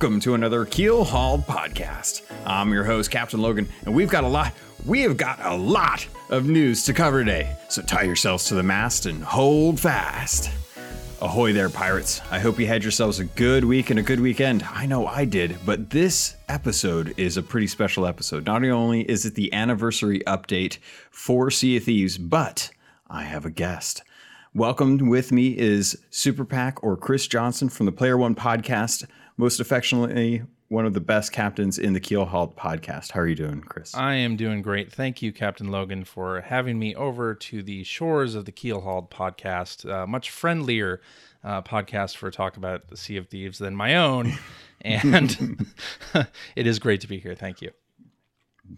welcome to another Keel Hauled podcast. I'm your host, Captain Logan, and we've got a lot. We have got a lot of news to cover today. So tie yourselves to the mast and hold fast. Ahoy there, pirates. I hope you had yourselves a good week and a good weekend. I know I did, but this episode is a pretty special episode. Not only is it the anniversary update for Sea of Thieves, but I have a guest. Welcome with me is Super Pack or Chris Johnson from the Player One podcast, most affectionately one of the best captains in the Keel Hauled podcast. How are you doing, Chris? I am doing great. Thank you, Captain Logan, for having me over to the shores of the Keel Hauled podcast. Uh, much friendlier uh, podcast for talk about the Sea of Thieves than my own. And it is great to be here. Thank you.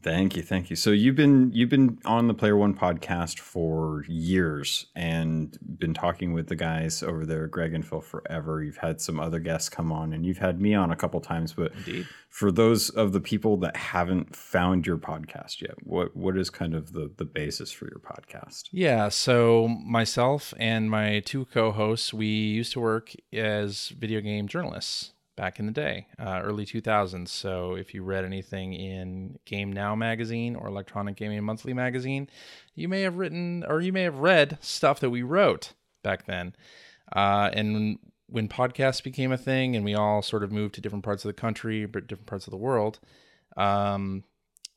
Thank you, thank you. So you've been you've been on the Player One podcast for years and been talking with the guys over there, Greg and Phil, forever. You've had some other guests come on, and you've had me on a couple times. But Indeed. for those of the people that haven't found your podcast yet, what what is kind of the the basis for your podcast? Yeah, so myself and my two co-hosts, we used to work as video game journalists back in the day, uh, early 2000s. So if you read anything in Game Now magazine or Electronic Gaming Monthly magazine, you may have written or you may have read stuff that we wrote back then. Uh, and when podcasts became a thing and we all sort of moved to different parts of the country, but different parts of the world, um,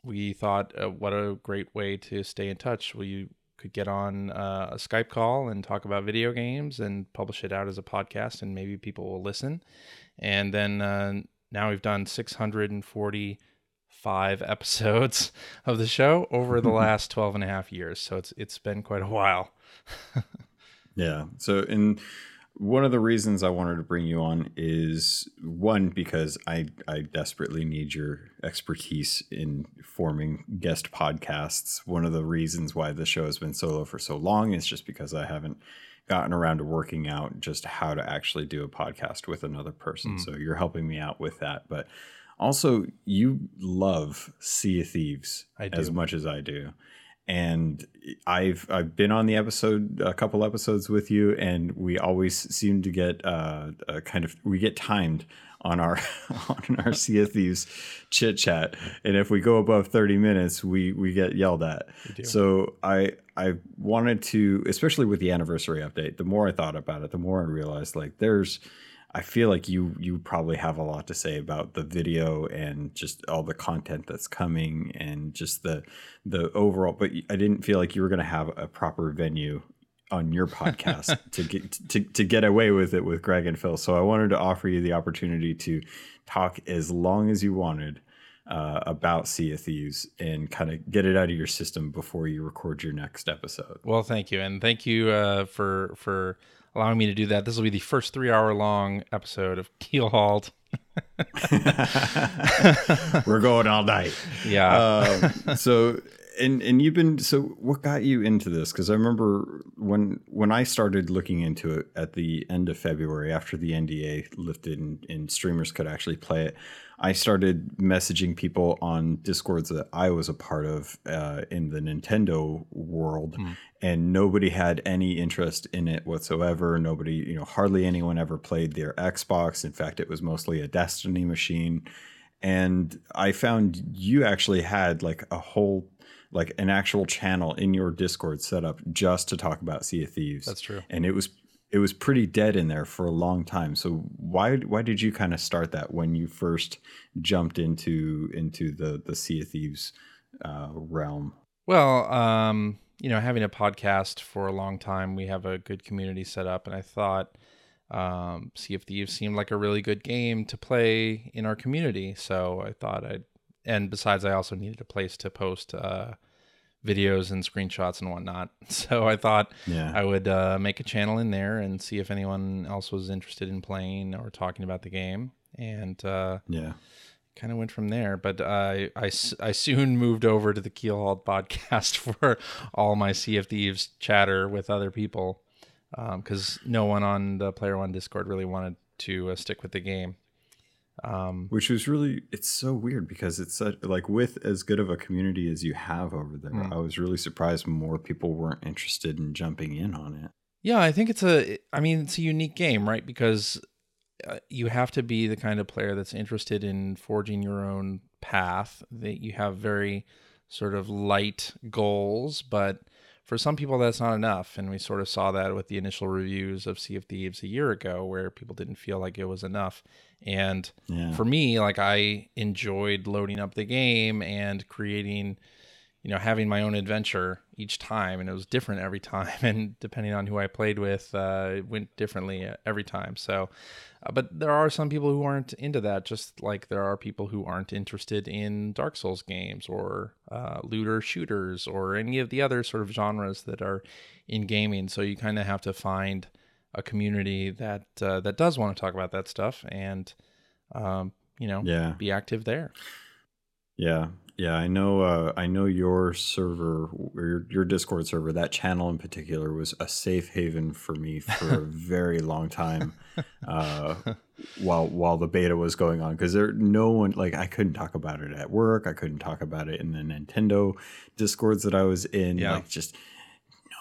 we thought, uh, what a great way to stay in touch. We could get on uh, a Skype call and talk about video games and publish it out as a podcast, and maybe people will listen. And then uh, now we've done 645 episodes of the show over the last 12 and a half years. So it's it's been quite a while. Yeah. So, in one of the reasons I wanted to bring you on is one because I I desperately need your expertise in forming guest podcasts. One of the reasons why the show has been solo for so long is just because I haven't gotten around to working out just how to actually do a podcast with another person. So you're helping me out with that, but also you love Sea of Thieves as much as I do. And I've I've been on the episode a couple episodes with you, and we always seem to get uh, a kind of we get timed on our on our Sea of Thieves chit chat, and if we go above thirty minutes, we we get yelled at. So I I wanted to, especially with the anniversary update. The more I thought about it, the more I realized like there's. I feel like you you probably have a lot to say about the video and just all the content that's coming and just the the overall. But I didn't feel like you were going to have a proper venue on your podcast to get to, to get away with it with Greg and Phil. So I wanted to offer you the opportunity to talk as long as you wanted uh, about Sea of Thieves and kind of get it out of your system before you record your next episode. Well, thank you, and thank you uh, for for allowing me to do that. This will be the first three hour long episode of Keel Hauled. We're going all night. Yeah. um, so and and you've been so what got you into this? Because i remember when when i started looking into it at the end of february after the nda lifted and, and streamers could actually play it i started messaging people on discords that i was a part of uh, in the nintendo world and nobody had any interest in it whatsoever. Nobody you know hardly anyone ever played their xbox. In fact it was mostly a destiny machine. And I found you actually had like a whole like an actual channel in your Discord set up just to talk about Sea of Thieves. That's true. And it was it was pretty dead in there for a long time. So why why did you kind of start that when you first jumped into into the the Sea of Thieves uh, realm? Well, um, you know, having a podcast for a long time, we have a good community set up, and I thought um, Sea of Thieves seemed like a really good game to play in our community. So I thought I'd, and besides, I also needed a place to post uh, videos and screenshots and whatnot. So I thought Yeah. I would uh, make a channel in there and see if anyone else was interested in playing or talking about the game. And uh, Yeah. kind of went from there. But I I soon moved over to the Keel Hauled podcast for all my Sea of Thieves chatter with other people because no one on the Player One Discord really wanted to uh, stick with the game. Um, Which was really it's so weird because it's such, like with as good of a community as you have over there. Hmm. I was really surprised more people weren't interested in jumping in on it. yeah, I think it's a. I mean, it's a unique game, right? Because uh, you have to be the kind of player that's interested in forging your own path. That you have very sort of light goals, but for some people that's not enough and we sort of saw that with the initial reviews of sea of thieves a year ago where people didn't feel like it was enough and yeah. for me like i enjoyed loading up the game and creating you know having my own adventure each time and it was different every time and depending on who i played with uh, it went differently every time. So uh, but there are some people who aren't into that just like there are people who aren't interested in dark souls games or uh, looter shooters or any of the other sort of genres that are in gaming. So you kind of have to find a community that uh, that does want to talk about that stuff and um, you know yeah. be active there. Yeah yeah, I know. Uh, I know your server, your your Discord server, that channel in particular, was a safe haven for me for a very long time, uh, while while the beta was going on. Because there, no one like I couldn't talk about it at work. I couldn't talk about it in the Nintendo Discords that I was in. Yeah. Like just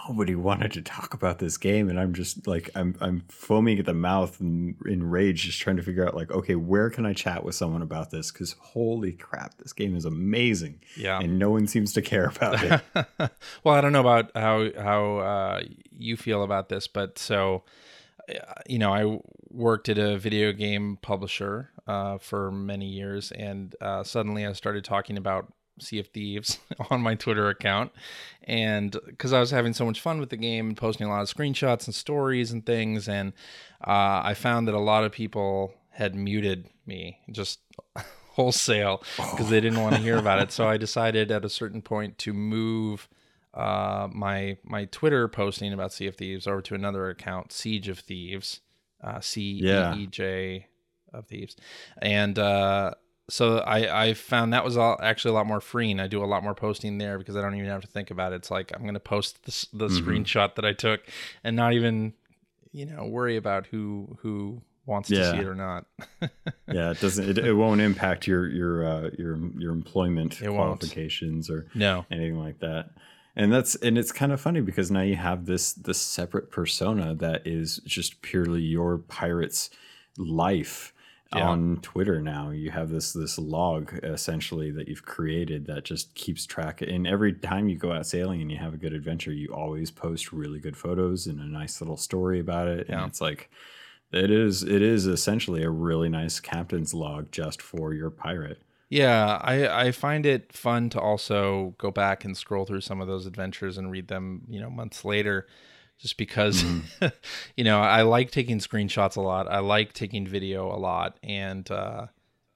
nobody wanted to talk about this game and i'm just like i'm i'm foaming at the mouth and in rage just trying to figure out like okay where can i chat with someone about this? Because holy crap this game is amazing. Yeah. And no one seems to care about it. Well i don't know about how how uh, you feel about this but so uh, you know i worked at a video game publisher uh, for many years and uh, suddenly i started talking about Sea of Thieves on my Twitter account. And because I was having so much fun with the game and posting a lot of screenshots and stories and things. And uh, I found that a lot of people had muted me just wholesale because they didn't want to hear about it. So I decided at a certain point to move uh, my my Twitter posting about Sea of Thieves over to another account, Siege of Thieves, uh, C E E J of Thieves, and uh, so I, I found that was all, actually a lot more freeing. I do a lot more posting there because I don't even have to think about it. It's like I'm going to post the, the mm-hmm. screenshot that I took and not even, you know, worry about who who wants yeah. to see it or not. yeah, it doesn't. It, it won't impact your your uh, your your employment it qualifications won't. or no anything like that. And that's and it's kind of funny because now you have this this separate persona that is just purely your pirate's life yeah. on Twitter now. You have this this log essentially that you've created that just keeps track. And every time you go out sailing and you have a good adventure, you always post really good photos and a nice little story about it. Yeah. And it's like it is it is essentially a really nice captain's log just for your pirate. Yeah, I, I find it fun to also go back and scroll through some of those adventures and read them, you know, months later just because mm-hmm. you know I like taking screenshots a lot. I like taking video a lot, and uh,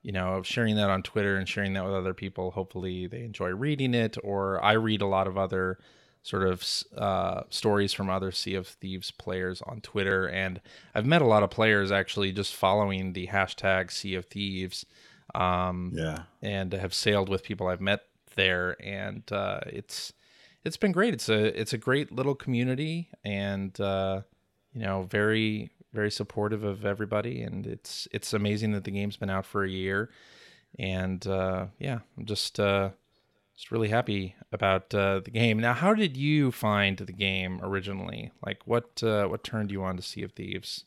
you know sharing that on Twitter and sharing that with other people. Hopefully, they enjoy reading it, or I read a lot of other sort of uh, stories from other Sea of Thieves players on Twitter, and I've met a lot of players actually just following the hashtag Sea of Thieves. Um, yeah, and have sailed with people I've met there, and uh, it's it's been great. It's a it's a great little community, and uh, you know, very very supportive of everybody. And it's it's amazing that the game's been out for a year, and uh, yeah, I'm just uh, just really happy about uh, the game. Now, how did you find the game originally? Like, what uh, what turned you on to Sea of Thieves?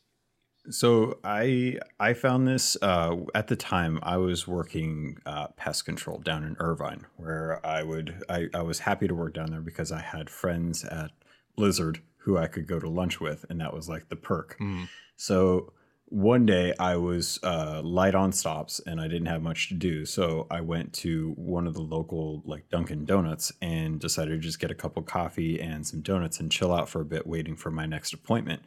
So I I found this uh, at the time I was working uh, pest control down in Irvine, where I would I, I was happy to work down there because I had friends at Blizzard who I could go to lunch with, and that was like the perk. Mm. So one day I was uh, light on stops and I didn't have much to do, so I went to one of the local like Dunkin' Donuts and decided to just get a cup of coffee and some donuts and chill out for a bit, waiting for my next appointment.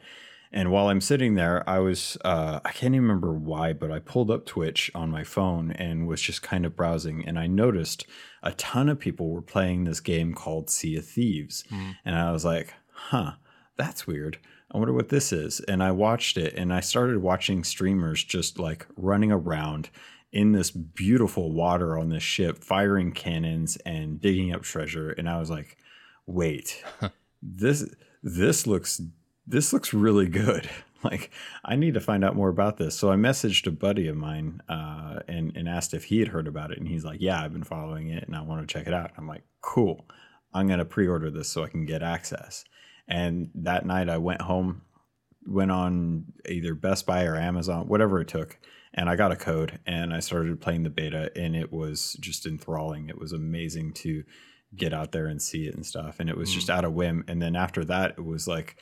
And while I'm sitting there, I was, uh, I can't even remember why, but I pulled up Twitch on my phone and was just kind of browsing. And I noticed a ton of people were playing this game called Sea of Thieves. Mm. And I was like, huh, that's weird. I wonder what this is. And I watched it and I started watching streamers just like running around in this beautiful water on this ship, firing cannons and digging up treasure. And I was like, wait, this this looks this looks really good. Like, I need to find out more about this. So I messaged a buddy of mine uh, and, and asked if he had heard about it. And he's like, Yeah, I've been following it and I want to check it out. I'm like, Cool. I'm going to pre order this so I can get access. And that night I went home, went on either Best Buy or Amazon, whatever it took, and I got a code and I started playing the beta, and it was just enthralling. It was amazing to get out there and see it and stuff, and it was mm. just out of whim. And then after that, it was like,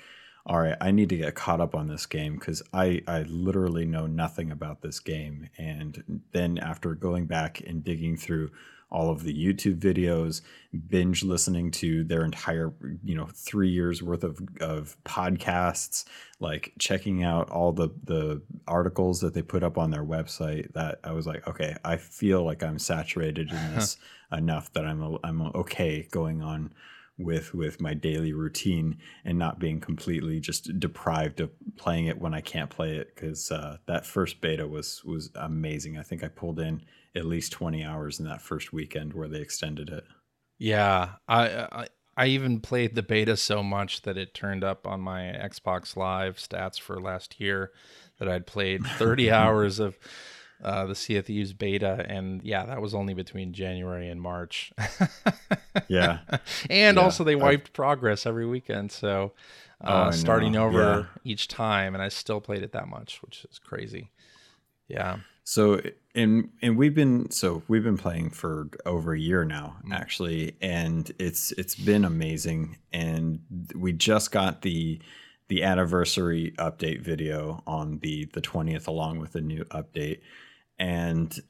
all right, I need to get caught up on this game because I I literally know nothing about this game. And then after going back and digging through all of the YouTube videos, binge listening to their entire, you know, three years worth of, of podcasts, like checking out all the, the articles that they put up on their website that I was like, okay, I feel like I'm saturated in this enough that I'm, I'm okay going on with with my daily routine and not being completely just deprived of playing it when I can't play it because uh, that first beta was was amazing. I think I pulled in at least 20 hours in that first weekend where they extended it. Yeah, I, I I even played the beta so much that it turned up on my Xbox Live stats for last year that I'd played 30 hours of uh, the Sea of Thieves beta, and yeah, that was only between January and March. yeah, and yeah. also they wiped progress every weekend, so uh, oh, starting over yeah. each time, and I still played it that much, which is crazy. Yeah. So and and we've been so we've been playing for over a year now mm. actually and it's it's been amazing and we just got the the anniversary update video on the the 20th along with the new update and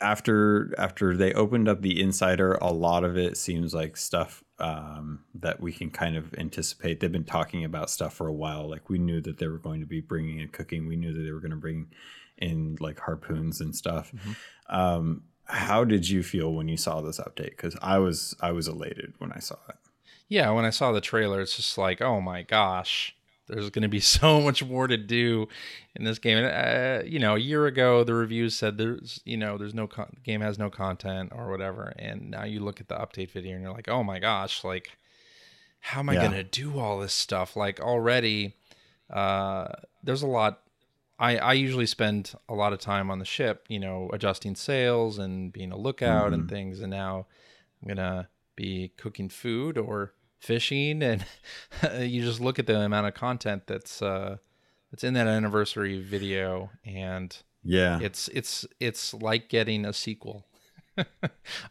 after after they opened up the insider a lot of it seems like stuff um, that we can kind of anticipate they've been talking about stuff for a while like we knew that they were going to be bringing in cooking we knew that they were going to bring in like harpoons and stuff. Mm-hmm. Um, how did you feel when you saw this update? Because I was I was elated when I saw it. Yeah, when I saw the trailer, it's just like, oh my gosh, there's going to be so much more to do in this game. And uh, you know, a year ago, the reviews said there's you know there's no con- game has no content or whatever, and now you look at the update video and you're like, oh my gosh, like how am I yeah. going to do all this stuff? Like already, uh, there's a lot I, I usually spend a lot of time on the ship, you know, adjusting sails and being a lookout mm-hmm. and things. And now I'm gonna be cooking food or fishing, and you just look at the amount of content that's uh, that's in that anniversary video, and yeah, it's it's it's like getting a sequel a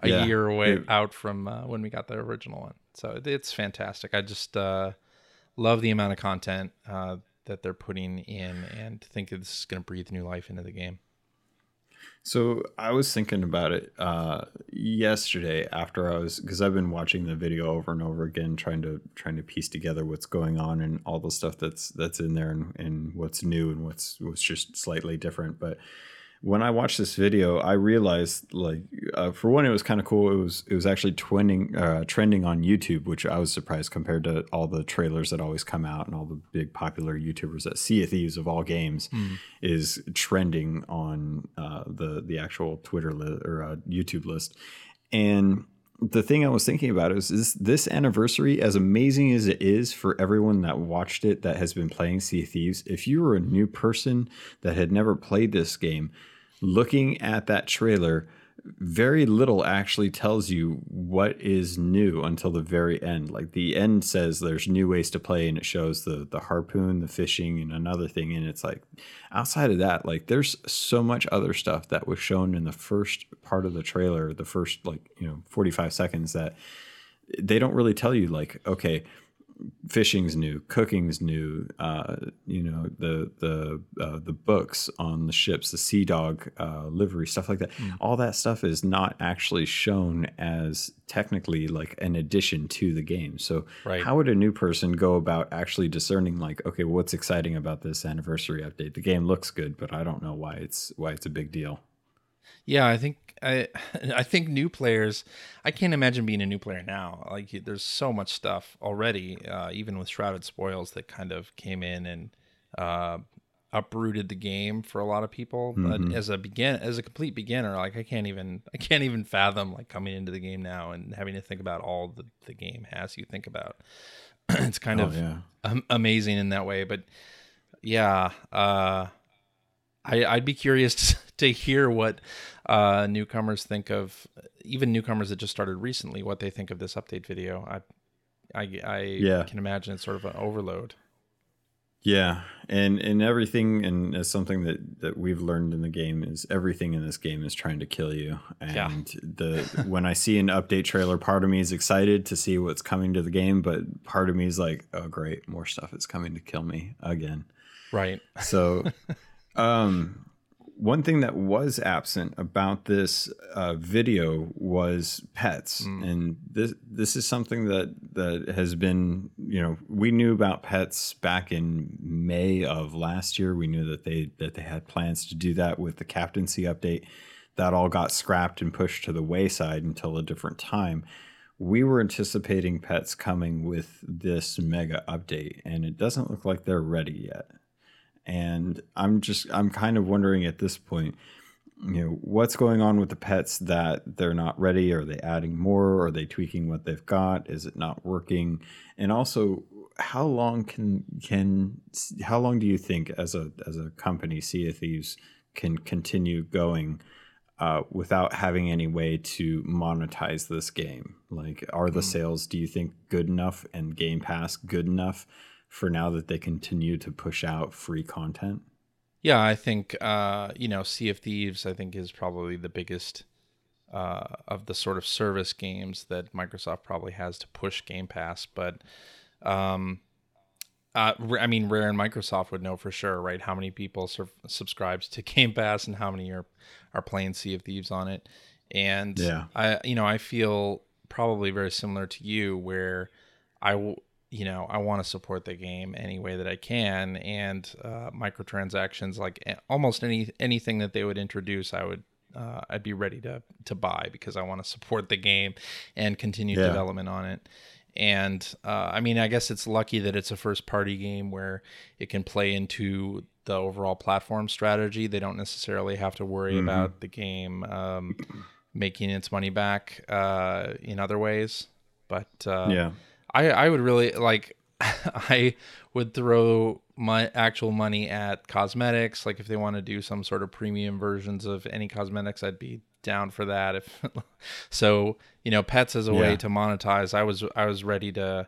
yeah. year away it, out from uh, when we got the original one. So it's fantastic. I just uh, love the amount of content. Uh, that they're putting in and think this is going to breathe new life into the game. So I was thinking about it uh, yesterday after I was because I've been watching the video over and over again, trying to trying to piece together what's going on and all the stuff that's that's in there and, and what's new and what's what's just slightly different. But when I watched this video, I realized like uh, for one, it was kind of cool. It was it was actually twinning, uh, trending on YouTube, which I was surprised compared to all the trailers that always come out and all the big popular YouTubers that Sea of Thieves of all games mm. is trending on uh, the the actual Twitter li- or uh, YouTube list. And the thing I was thinking about is, is this anniversary, as amazing as it is for everyone that watched it that has been playing Sea of Thieves, if you were a new person that had never played this game, looking at that trailer, very little actually tells you what is new until the very end. Like the end says there's new ways to play and it shows the the harpoon, the fishing and another thing and it's like outside of that like there's so much other stuff that was shown in the first part of the trailer, the first like, you know, 45 seconds that they don't really tell you like okay, fishing's new, cooking's new. Uh, you know the the uh, the books on the ships, the Sea Dog uh, livery, stuff like that. Mm. All that stuff is not actually shown as technically like an addition to the game. So right. how would a new person go about actually discerning like, okay, what's exciting about this anniversary update? The game looks good, but I don't know why it's why it's a big deal. Yeah, I think I I think new players. I can't imagine being a new player now. Like there's so much stuff already, uh, even with Shrouded Spoils that kind of came in and uh, uprooted the game for a lot of people. But mm-hmm. as a begin as a complete beginner, like I can't even I can't even fathom like coming into the game now and having to think about all the the game has you think about. it's kind oh, of yeah. amazing in that way, but yeah. Uh, I, I'd be curious to hear what uh, newcomers think of, even newcomers that just started recently, what they think of this update video. I, I, I yeah. can imagine it's sort of an overload. Yeah, and and everything, and it's something that that we've learned in the game is everything in this game is trying to kill you. And Yeah. the when I see an update trailer, part of me is excited to see what's coming to the game, but part of me is like, oh great, more stuff is coming to kill me again. Right. So, um, one thing that was absent about this uh, video was pets, and this this is something that that has been you know we knew about pets back in May of last year. We knew that they that they had plans to do that with the captaincy update. That all got scrapped and pushed to the wayside until a different time. We were anticipating pets coming with this mega update, and it doesn't look like they're ready yet and i'm just i'm kind of wondering at this point you know what's going on with the pets that they're not ready? Are they adding more? Are they tweaking what they've got? Is it not working? And also how long can can how long do you think as a as a company sea of thieves can continue going uh, without having any way to monetize this game? Like are the sales do you think good enough and game pass good enough for now that they continue to push out free content Yeah, I think uh, you know, Sea of Thieves I think is probably the biggest uh, of the sort of service games that Microsoft probably has to push Game Pass, but um uh, I mean, Rare and Microsoft would know for sure, right? How many people sur- subscribes to Game Pass and how many are are playing Sea of Thieves on it. And Yeah. I, you know, I feel probably very similar to you, where I, w- you know, I want to support the game any way that I can, and uh, microtransactions, like almost any anything that they would introduce, I would. Uh, I'd be ready to to buy because I want to support the game and continue Yeah. development on it. And uh, I mean, I guess it's lucky that it's a first party game where it can play into the overall platform strategy. They don't necessarily have to worry Mm-hmm. about the game um, making its money back uh, in other ways. But uh, yeah I, I would really like I would throw my actual money at cosmetics. Like if they want to do some sort of premium versions of any cosmetics, I'd be down for that. If so, you know, pets as a way to monetize. I was I was ready to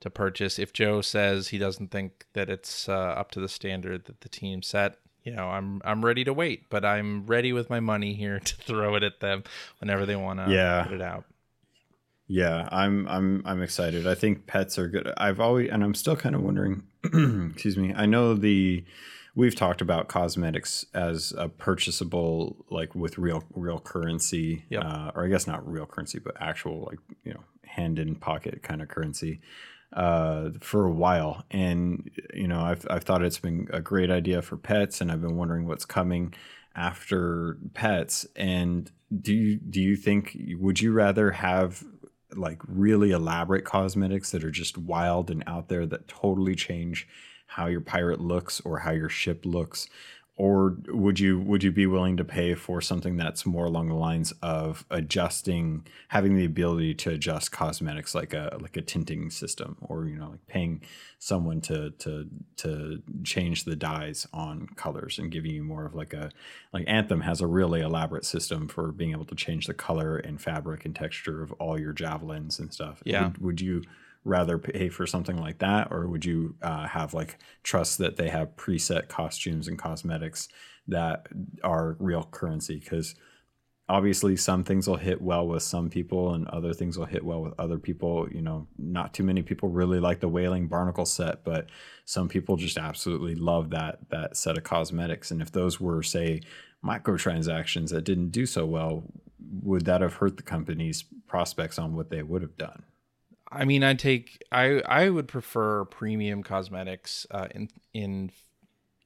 to purchase. If Joe says he doesn't think that it's uh, up to the standard that the team set, you know, I'm I'm ready to wait. But I'm ready with my money here to throw it at them whenever they want to Yeah. put it out. Yeah, I'm I'm I'm excited. I think pets are good. I've always and I'm still kind of wondering. excuse me. I know the we've talked about cosmetics as a purchasable like with real real currency, Yep. uh, or I guess not real currency, but actual like you know hand in pocket kind of currency uh, for a while. And you know I've I've thought it's been a great idea for pets, and I've been wondering what's coming after pets. And do you do you think would you rather have like really elaborate cosmetics that are just wild and out there that totally change how your pirate looks or how your ship looks or would you would you be willing to pay for something that's more along the lines of adjusting having the ability to adjust cosmetics like a like a tinting system or you know like paying someone to to to change the dyes on colors and giving you more of like a like anthem has a really elaborate system for being able to change the color and fabric and texture of all your javelins and stuff Yeah. would, would you rather pay for something like that? Or would you uh, have like trust that they have preset costumes and cosmetics that are real currency? Because obviously some things will hit well with some people and other things will hit well with other people. You know not too many people really like the Wailing Barnacle set but some people just absolutely love that that set of cosmetics. And if those were say microtransactions that didn't do so well would that have hurt the company's prospects on what they would have done I mean, I take I I would prefer premium cosmetics uh, in in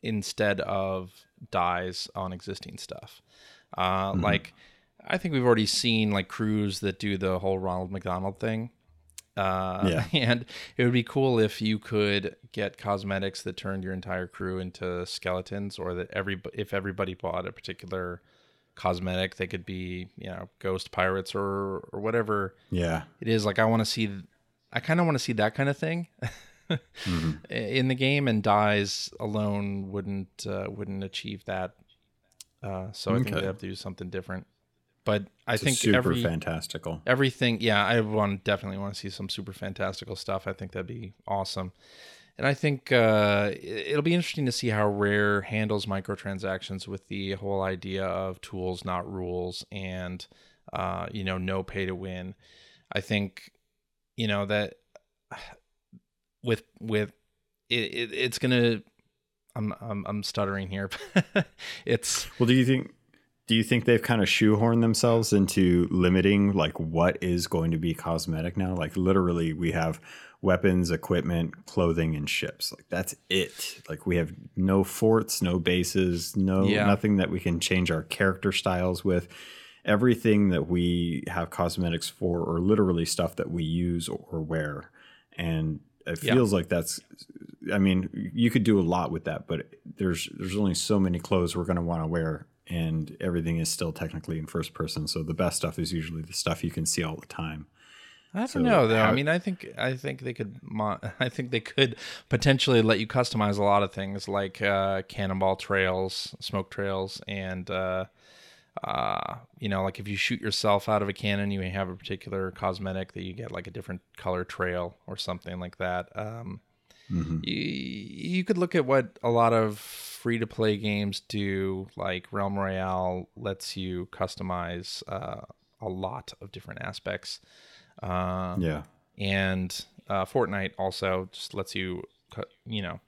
instead of dyes on existing stuff. Uh, Like, I think we've already seen like crews that do the whole Ronald McDonald thing. Uh, Yeah. and it would be cool if you could get cosmetics that turned your entire crew into skeletons, or that every if everybody bought a particular cosmetic, they could be you know ghost pirates or or whatever yeah it is like i want to see i kind of want to see that kind of thing in the game and dyes alone wouldn't uh, wouldn't achieve that. Uh, so i think Okay. they have to do something different. But i It's think super every fantastical. everything yeah i want definitely want to see some super fantastical stuff. I think that'd be awesome. And I think uh, it'll be interesting to see how Rare handles microtransactions with the whole idea of tools, not rules, and uh, you know, no pay to win. I think you know that with with it, it it's gonna. I'm I'm I'm stuttering here. it's well. Do you think? Do you think they've kind of shoehorned themselves into limiting like what is going to be cosmetic now? Like literally, we have weapons, equipment, clothing, and ships. Like that's it. Like we have no forts, no bases, no yeah. nothing that we can change our character styles with. Everything that we have cosmetics for, or literally stuff that we use or wear, and it feels yeah. like that's. I mean, you could do a lot with that, but there's there's only so many clothes we're going to want to wear, and everything is still technically in first person. So the best stuff is usually the stuff you can see all the time. I don't so know though. How, I mean, I think I think they could. I think they could potentially let you customize a lot of things like uh, cannonball trails, smoke trails, and uh, uh, you know, like if you shoot yourself out of a cannon, you may have a particular cosmetic that you get like a different color trail or something like that. Um, mm-hmm. you, you could look at what a lot of free to play games do, like Realm Royale lets you customize uh, a lot of different aspects. Uh, yeah. And uh, Fortnite also just lets you, you know,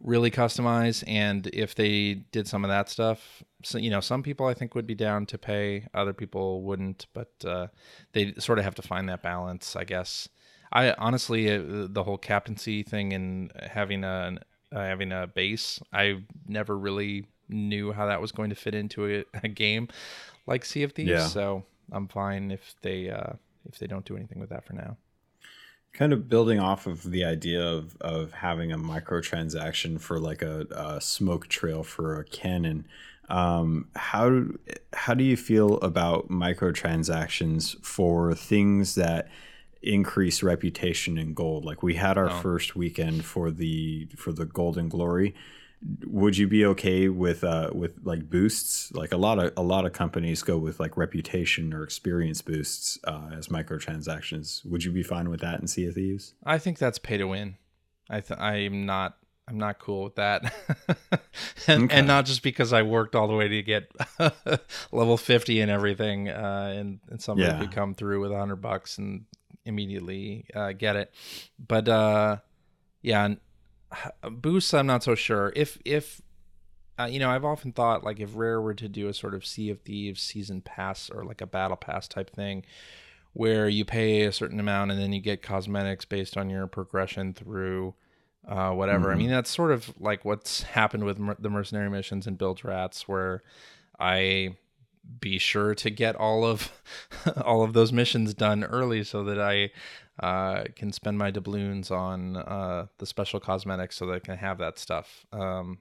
really customize. And if they did some of that stuff, so, you know, some people I think would be down to pay, other people wouldn't, but uh, they sort of have to find that balance, I guess. I honestly, uh, the whole captaincy thing and having a uh, having a base, I never really knew how that was going to fit into a, a game like Sea of Thieves. Yeah. So I'm fine if they uh, if they don't do anything with that for now. Kind of building off of the idea of, of having a microtransaction for like a, a smoke trail for a cannon. Um, how how do you feel about microtransactions for things that increase reputation in gold? Like we had our oh. first weekend for the for the Golden Glory, would you be okay with uh with like boosts? Like a lot of a lot of companies go with like reputation or experience boosts uh, as microtransactions. Would you be fine with that in sea of thieves i think that's pay to win. I th- i'm not i'm not cool with that. And, okay. and not just because i worked all the way to get level 50 and everything uh and, and somebody yeah. could come through with a hundred bucks and immediately uh, get it. But uh yeah boosts i'm not so sure if if uh, you know i've often thought like if rare were to do a sort of sea of thieves season pass or like a battle pass type thing where you pay a certain amount and then you get cosmetics based on your progression through uh, whatever. Mm-hmm. I mean, that's sort of like what's happened with mer- the mercenary missions and Bilge Rats, where I be sure to get all of all of those missions done early so that I uh, can spend my doubloons on uh, the special cosmetics so that I can have that stuff. Um,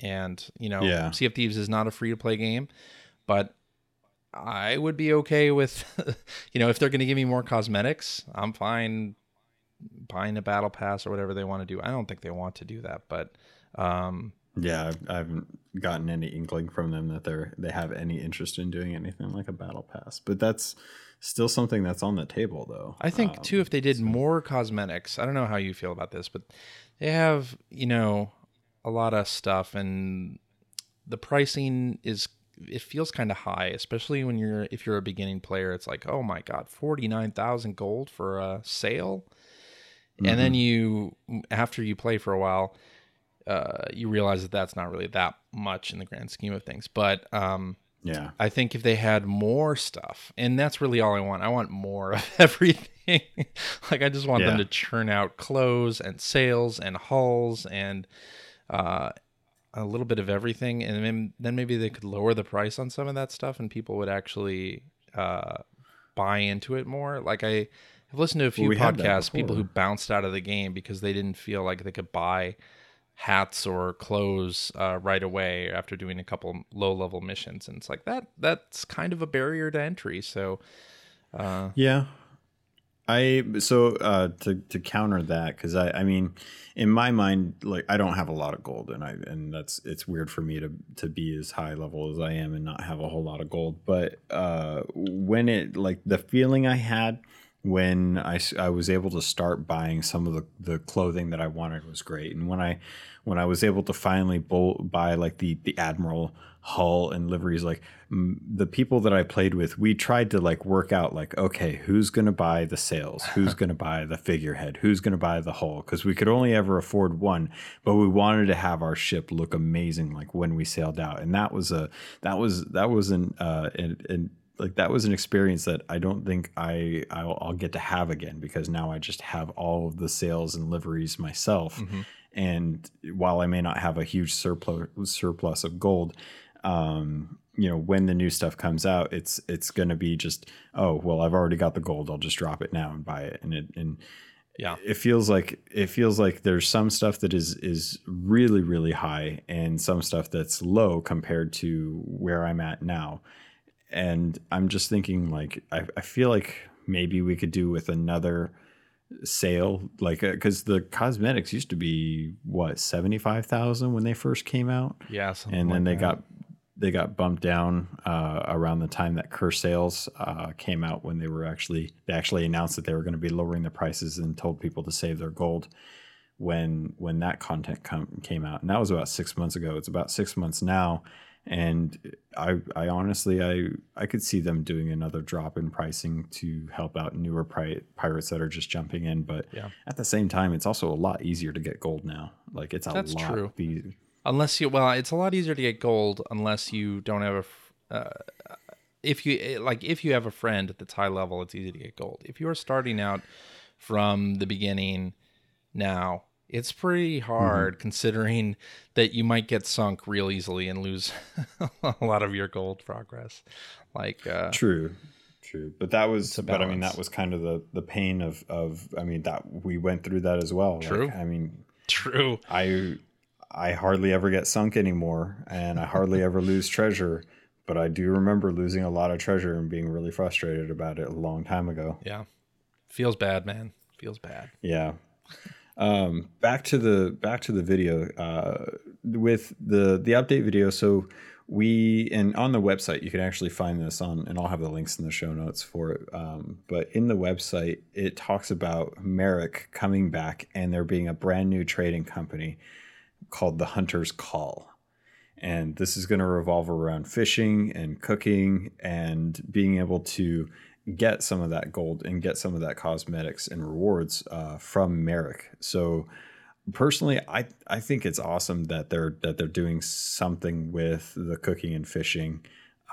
and you know, yeah. Sea of Thieves is not a free to play game, but I would be okay with, you know, if they're going to give me more cosmetics, I'm fine buying a battle pass or whatever they want to do. I don't think they want to do that, but um, yeah, I've, I haven't gotten any inkling from them that they're they have any interest in doing anything like a battle pass. But that's still something that's on the table though. I think um, too if they did so. more cosmetics. I don't know how you feel about this, but they have, you know, a lot of stuff and the pricing is it feels kind of high, especially when you're if you're a beginning player. It's like, oh my god, forty nine thousand gold for a sail, mm-hmm. and then mm-hmm. you after you play for a while, uh, you realize that that's not really that much in the grand scheme of things. But um, yeah. I think if they had more stuff, and that's really all I want. I want more of everything. like I just want yeah. them to churn out clothes and sails and hulls and uh, a little bit of everything, and then, then maybe they could lower the price on some of that stuff, and people would actually uh, buy into it more. Like I have listened to a few well, we podcasts, people who bounced out of the game because they didn't feel like they could buy hats or clothes uh, right away after doing a couple low level missions and it's like that that's kind of a barrier to entry so uh, yeah. I so uh, to to counter that because i i mean in my mind like i don't have a lot of gold and i and that's it's weird for me to to be as high level as i am and not have a whole lot of gold but uh when it like the feeling i had when I, I was able to start buying some of the, the clothing that I wanted was great. And when I when I was able to finally buy like the the Admiral hull and liveries, like m- the people that I played with, we tried to like work out like, okay, who's gonna buy the sails? Who's gonna buy the figurehead? Who's gonna buy the hull? Because we could only ever afford one, but we wanted to have our ship look amazing like when we sailed out. And that was a that was that was an uh an, an like that was an experience that I don't think I I'll, I'll, get to have again because now I just have all of the sails and liveries myself. Mm-hmm. And while I may not have a huge surplus surplus of gold, um, you know, when the new stuff comes out, it's it's going to be just oh well, I've already got the gold. I'll just drop it now and buy it. And it and yeah, it feels like it feels like there's some stuff that is is really really high and some stuff that's low compared to where I'm at now and I'm just thinking like I, I feel like maybe we could do with another sale like because uh, the cosmetics used to be what 75,000 when they first came out? Yeah and then like they that. got they got bumped down uh, around the time that Cursed Sails uh, came out when they were actually they actually announced that they were going to be lowering the prices and told people to save their gold when when that content com- came out. And that was about six months ago. It's about six months now and I, I honestly, I, I could see them doing another drop in pricing to help out newer pri- pirates that are just jumping in. But yeah. at the same time, it's also a lot easier to get gold now. Like it's a That's lot true. Easier. Unless you, well, it's a lot easier to get gold unless you don't have a, uh, if you eh, like, if you have a friend that's high level, it's easy to get gold. If you're starting out from the beginning now, it's pretty hard mm-hmm. considering that you might get sunk real easily and lose a lot of your gold progress. Like uh, true, true. But that was, but I mean, that was kind of the the pain of of. I mean, that we went through that as well. True. Like, I mean, true. I I hardly ever get sunk anymore, and I hardly ever lose treasure. But I do remember losing a lot of treasure and being really frustrated about it a long time ago. Yeah, feels bad, man. Feels bad. Yeah. Um, back to the back to the video uh, with the the update video. So we and on the website you can actually find this on, and I'll have the links in the show notes for it. Um, but in the website, it talks about Merrick coming back and there being a brand new trading company called the Hunter's Call. And this is going to revolve around fishing and cooking and being able to get some of that gold and get some of that cosmetics and rewards uh, from Merrick. So personally, I I think it's awesome that they're that they're doing something with the cooking and fishing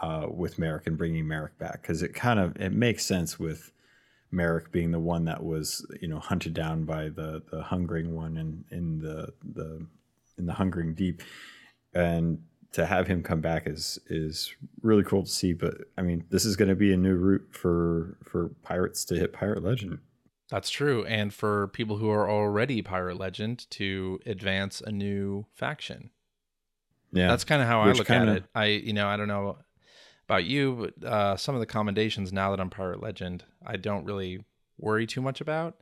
uh, with Merrick and bringing Merrick back because it kind of it makes sense with Merrick being the one that was you know hunted down by the the hungering one in in the the in the hungering deep and to have him come back is is really cool to see. But I mean, this is going to be a new route for for pirates to hit pirate legend. That's true, and for people who are already pirate legend to advance a new faction. Yeah, that's kind of how Which I look kinda... at it. I you know I don't know about you, but uh, some of the commendations now that I'm pirate legend, I don't really worry too much about.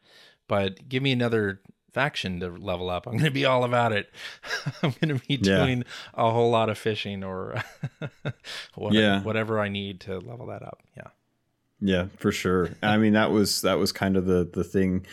But give me another faction to level up. I'm going to be all about it. I'm going to be doing yeah. a whole lot of fishing or whatever, yeah. whatever I need to level that up. Yeah. Yeah, for sure. I mean, that was that was kind of the the thing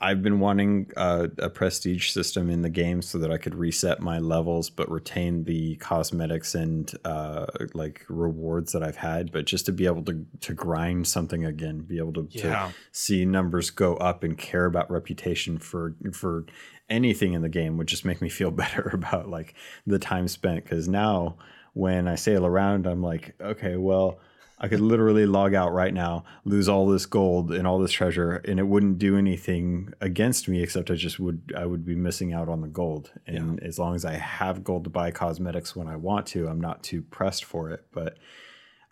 I've been wanting uh, a prestige system in the game so that I could reset my levels, but retain the cosmetics and uh, like rewards that I've had. But just to be able to to grind something again, be able to, yeah. to see numbers go up and care about reputation for for anything in the game would just make me feel better about like the time spent. Because now when I sail around, I'm like, okay, well I could literally log out right now, lose all this gold and all this treasure, and it wouldn't do anything against me except I just would I would be missing out on the gold. And yeah. as long as I have gold to buy cosmetics when I want to, I'm not too pressed for it. But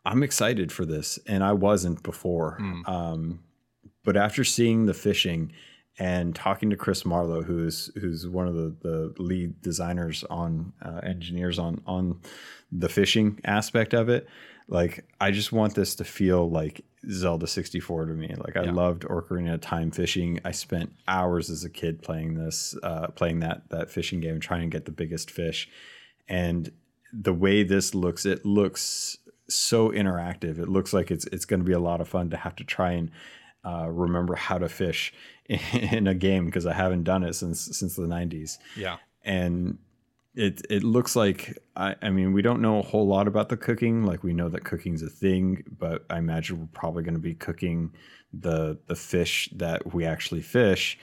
I'm excited for this, and I wasn't before. Mm. Um, but after seeing the fishing and talking to Chris Marlowe, who's who's one of the, the lead designers on uh, engineers on on the fishing aspect of it, like I just want this to feel like Zelda 64 to me. Like I yeah. loved Ocarina of Time fishing. I spent hours as a kid playing this, uh, playing that that fishing game, trying to get the biggest fish. And the way this looks, it looks so interactive. It looks like it's it's going to be a lot of fun to have to try and uh, remember how to fish in a game because I haven't done it since since the 90s. Yeah. And it it looks like I, I mean we don't know a whole lot about the cooking. Like we know that cooking's a thing, but I imagine we're probably going to be cooking the the fish that we actually fish.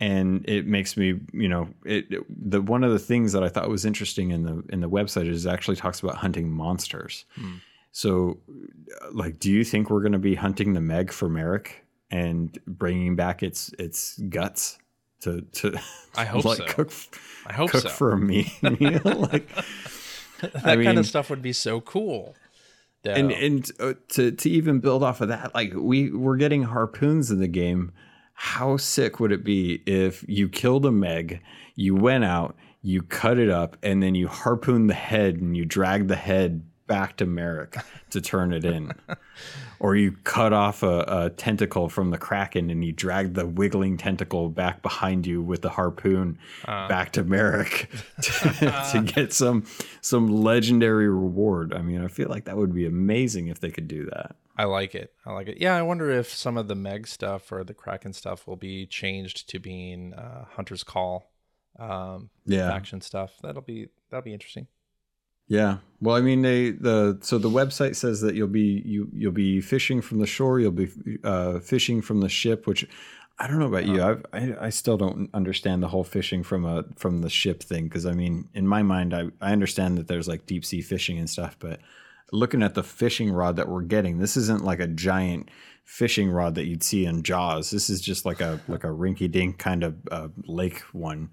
And it makes me, you know, it, it the one of the things that I thought was interesting in the in the website is actually talks about hunting monsters. Hmm. So, like, do you think we're going to be hunting the Meg for Merrick and bringing back its its guts to to I hope like, so. cook I hope cook so. for a meal? like that I mean, kind of stuff would be so cool. Though. And and uh, to to even build off of that, like we we're getting harpoons in the game. How sick would it be if you killed a Meg, you went out, you cut it up, and then you harpoon the head and you drag the head back to Merrick to turn it in. or you cut off a, a, tentacle from the kraken and you drag the wiggling tentacle back behind you with the harpoon uh, back to Merrick to, to, get some some legendary reward. I mean, I feel like that would be amazing if they could do that. I like it. I like it. Yeah, I wonder if some of the Meg stuff or the Kraken stuff will be changed to being uh, Hunter's Call um, yeah. faction stuff. That'll be that'll be interesting. Yeah. Well, I mean, they the so the website says that you'll be you you'll be fishing from the shore. You'll be uh, fishing from the ship, which I don't know about you. I've, I I still don't understand the whole fishing from a from the ship thing because I mean, in my mind, I I understand that there's like deep sea fishing and stuff, but looking at the fishing rod that we're getting, this isn't like a giant fishing rod that you'd see in Jaws. This is just like a like a rinky dink kind of uh, lake one.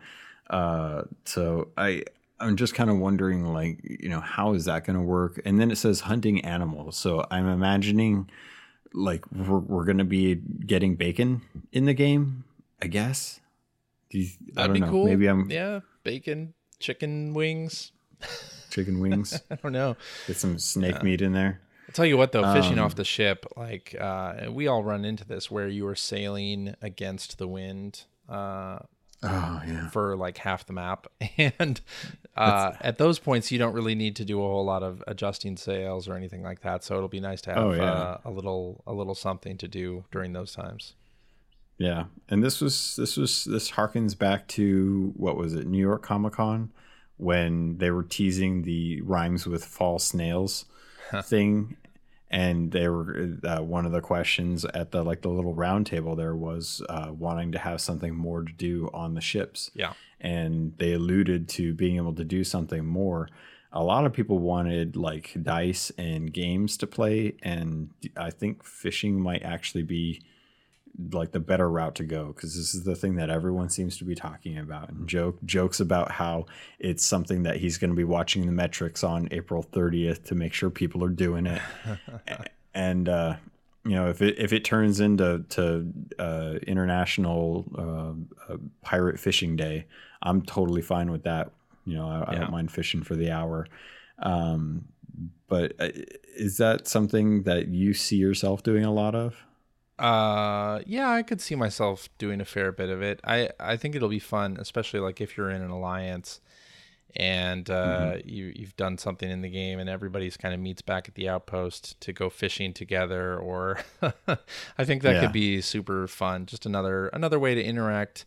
Uh, so I I'm just kind of wondering, like, you know, how is that going to work? And then it says hunting animals. So I'm imagining, like, we're, we're going to be getting bacon in the game, I guess. You, That'd be know. cool. Maybe I'm. Yeah, bacon, chicken wings. Chicken wings. I don't know. Get some snake uh, meat in there. I'll tell you what, though, fishing um, off the ship, like, uh, we all run into this where you are sailing against the wind. Uh, Oh yeah. For like half the map, and uh, at those points you don't really need to do a whole lot of adjusting sails or anything like that. So it'll be nice to have oh, yeah. uh, a little a little something to do during those times. Yeah, and this was this was this harkens back to what was it New York Comic Con when they were teasing the rhymes with fall snails thing and they were uh, one of the questions at the like the little round table there was uh, wanting to have something more to do on the ships. Yeah. And they alluded to being able to do something more. A lot of people wanted like dice and games to play and i think fishing might actually be like the better route to go because this is the thing that everyone seems to be talking about and joke jokes about how it's something that he's going to be watching the metrics on April 30th to make sure people are doing it. And uh, you know if it if it turns into to uh, international uh, uh, pirate fishing day I'm totally fine with that. You know I, yeah. I don't mind fishing for the hour. Um, but uh, is that something that you see yourself doing a lot of uh, yeah, I could see myself doing a fair bit of it. I I think it'll be fun, especially like if you're in an alliance and uh, mm-hmm. you you've done something in the game and everybody's kind of meets back at the outpost to go fishing together. Or I think that yeah. could be super fun. Just another another way to interact,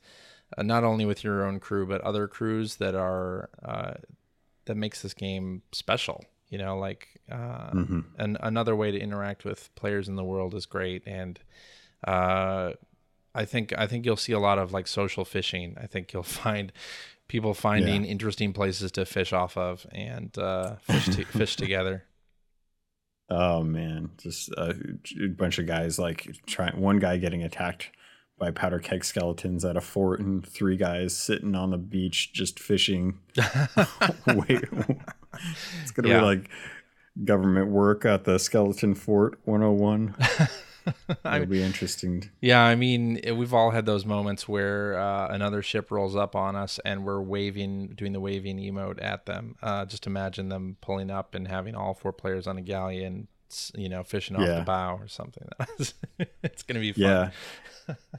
uh, not only with your own crew but other crews that are uh, that makes this game special you know like uh, mm-hmm. and another way to interact with players in the world is great and uh, i think i think you'll see a lot of like social fishing i think you'll find people finding yeah. interesting places to fish off of and uh, fish to, fish together oh man just a bunch of guys like trying one guy getting attacked by powder keg skeletons at a fort and three guys sitting on the beach just fishing. Wait, it's gonna yeah. be like government work at the skeleton fort 101. It'll be interesting. Yeah, I mean, we've all had those moments where uh, another ship rolls up on us and we're waving, doing the waving emote at them. Uh, just imagine them pulling up and having all four players on a galleon you know, fishing off yeah. the bow or something. it's going to be fun. Yeah.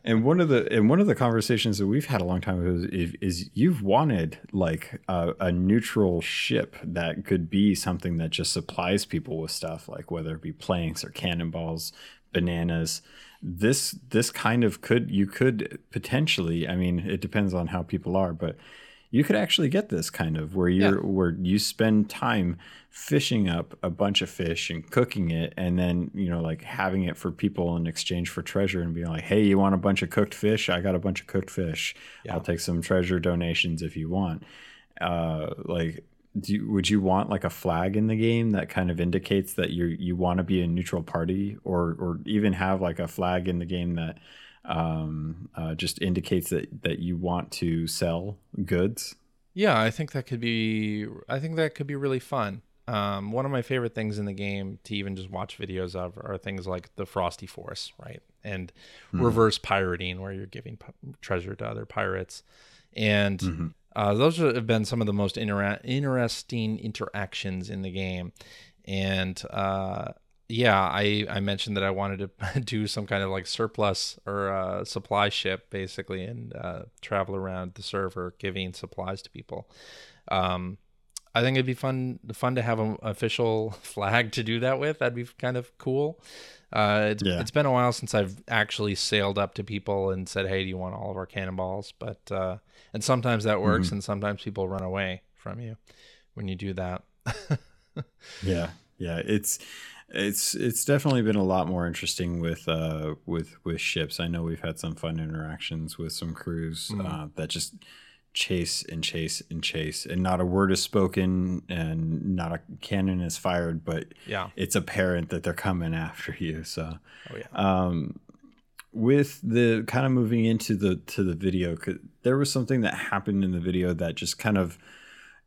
And one of the and one of the conversations that we've had a long time ago is, is you've wanted like a, a, neutral ship that could be something that just supplies people with stuff, like whether it be planks or cannonballs, bananas. This this kind of could you could potentially. I mean, it depends on how people are, but you could actually get this kind of where you're yeah. where you spend time fishing up a bunch of fish and cooking it and then you know like having it for people in exchange for treasure and being like hey you want a bunch of cooked fish i got a bunch of cooked fish yeah. i'll take some treasure donations if you want uh like do you, would you want like a flag in the game that kind of indicates that you you want to be a neutral party or or even have like a flag in the game that um, uh, just indicates that that you want to sell goods yeah i think that could be i think that could be really fun um, one of my favorite things in the game to even just watch videos of are things like the Frosty Force, right? And mm-hmm. reverse pirating, where you're giving p- treasure to other pirates. And mm-hmm. uh, those have been some of the most inter- interesting interactions in the game. And uh, yeah, I, I mentioned that I wanted to do some kind of like surplus or uh, supply ship basically and uh, travel around the server giving supplies to people. Um, I think it'd be fun fun to have an official flag to do that with. That'd be kind of cool. Uh, it's, yeah. it's been a while since I've actually sailed up to people and said, "Hey, do you want all of our cannonballs?" But uh, and sometimes that works, mm-hmm. and sometimes people run away from you when you do that. yeah, yeah, it's it's it's definitely been a lot more interesting with uh with with ships. I know we've had some fun interactions with some crews mm-hmm. uh, that just chase and chase and chase and not a word is spoken and not a cannon is fired but yeah it's apparent that they're coming after you so oh, yeah. um with the kind of moving into the to the video there was something that happened in the video that just kind of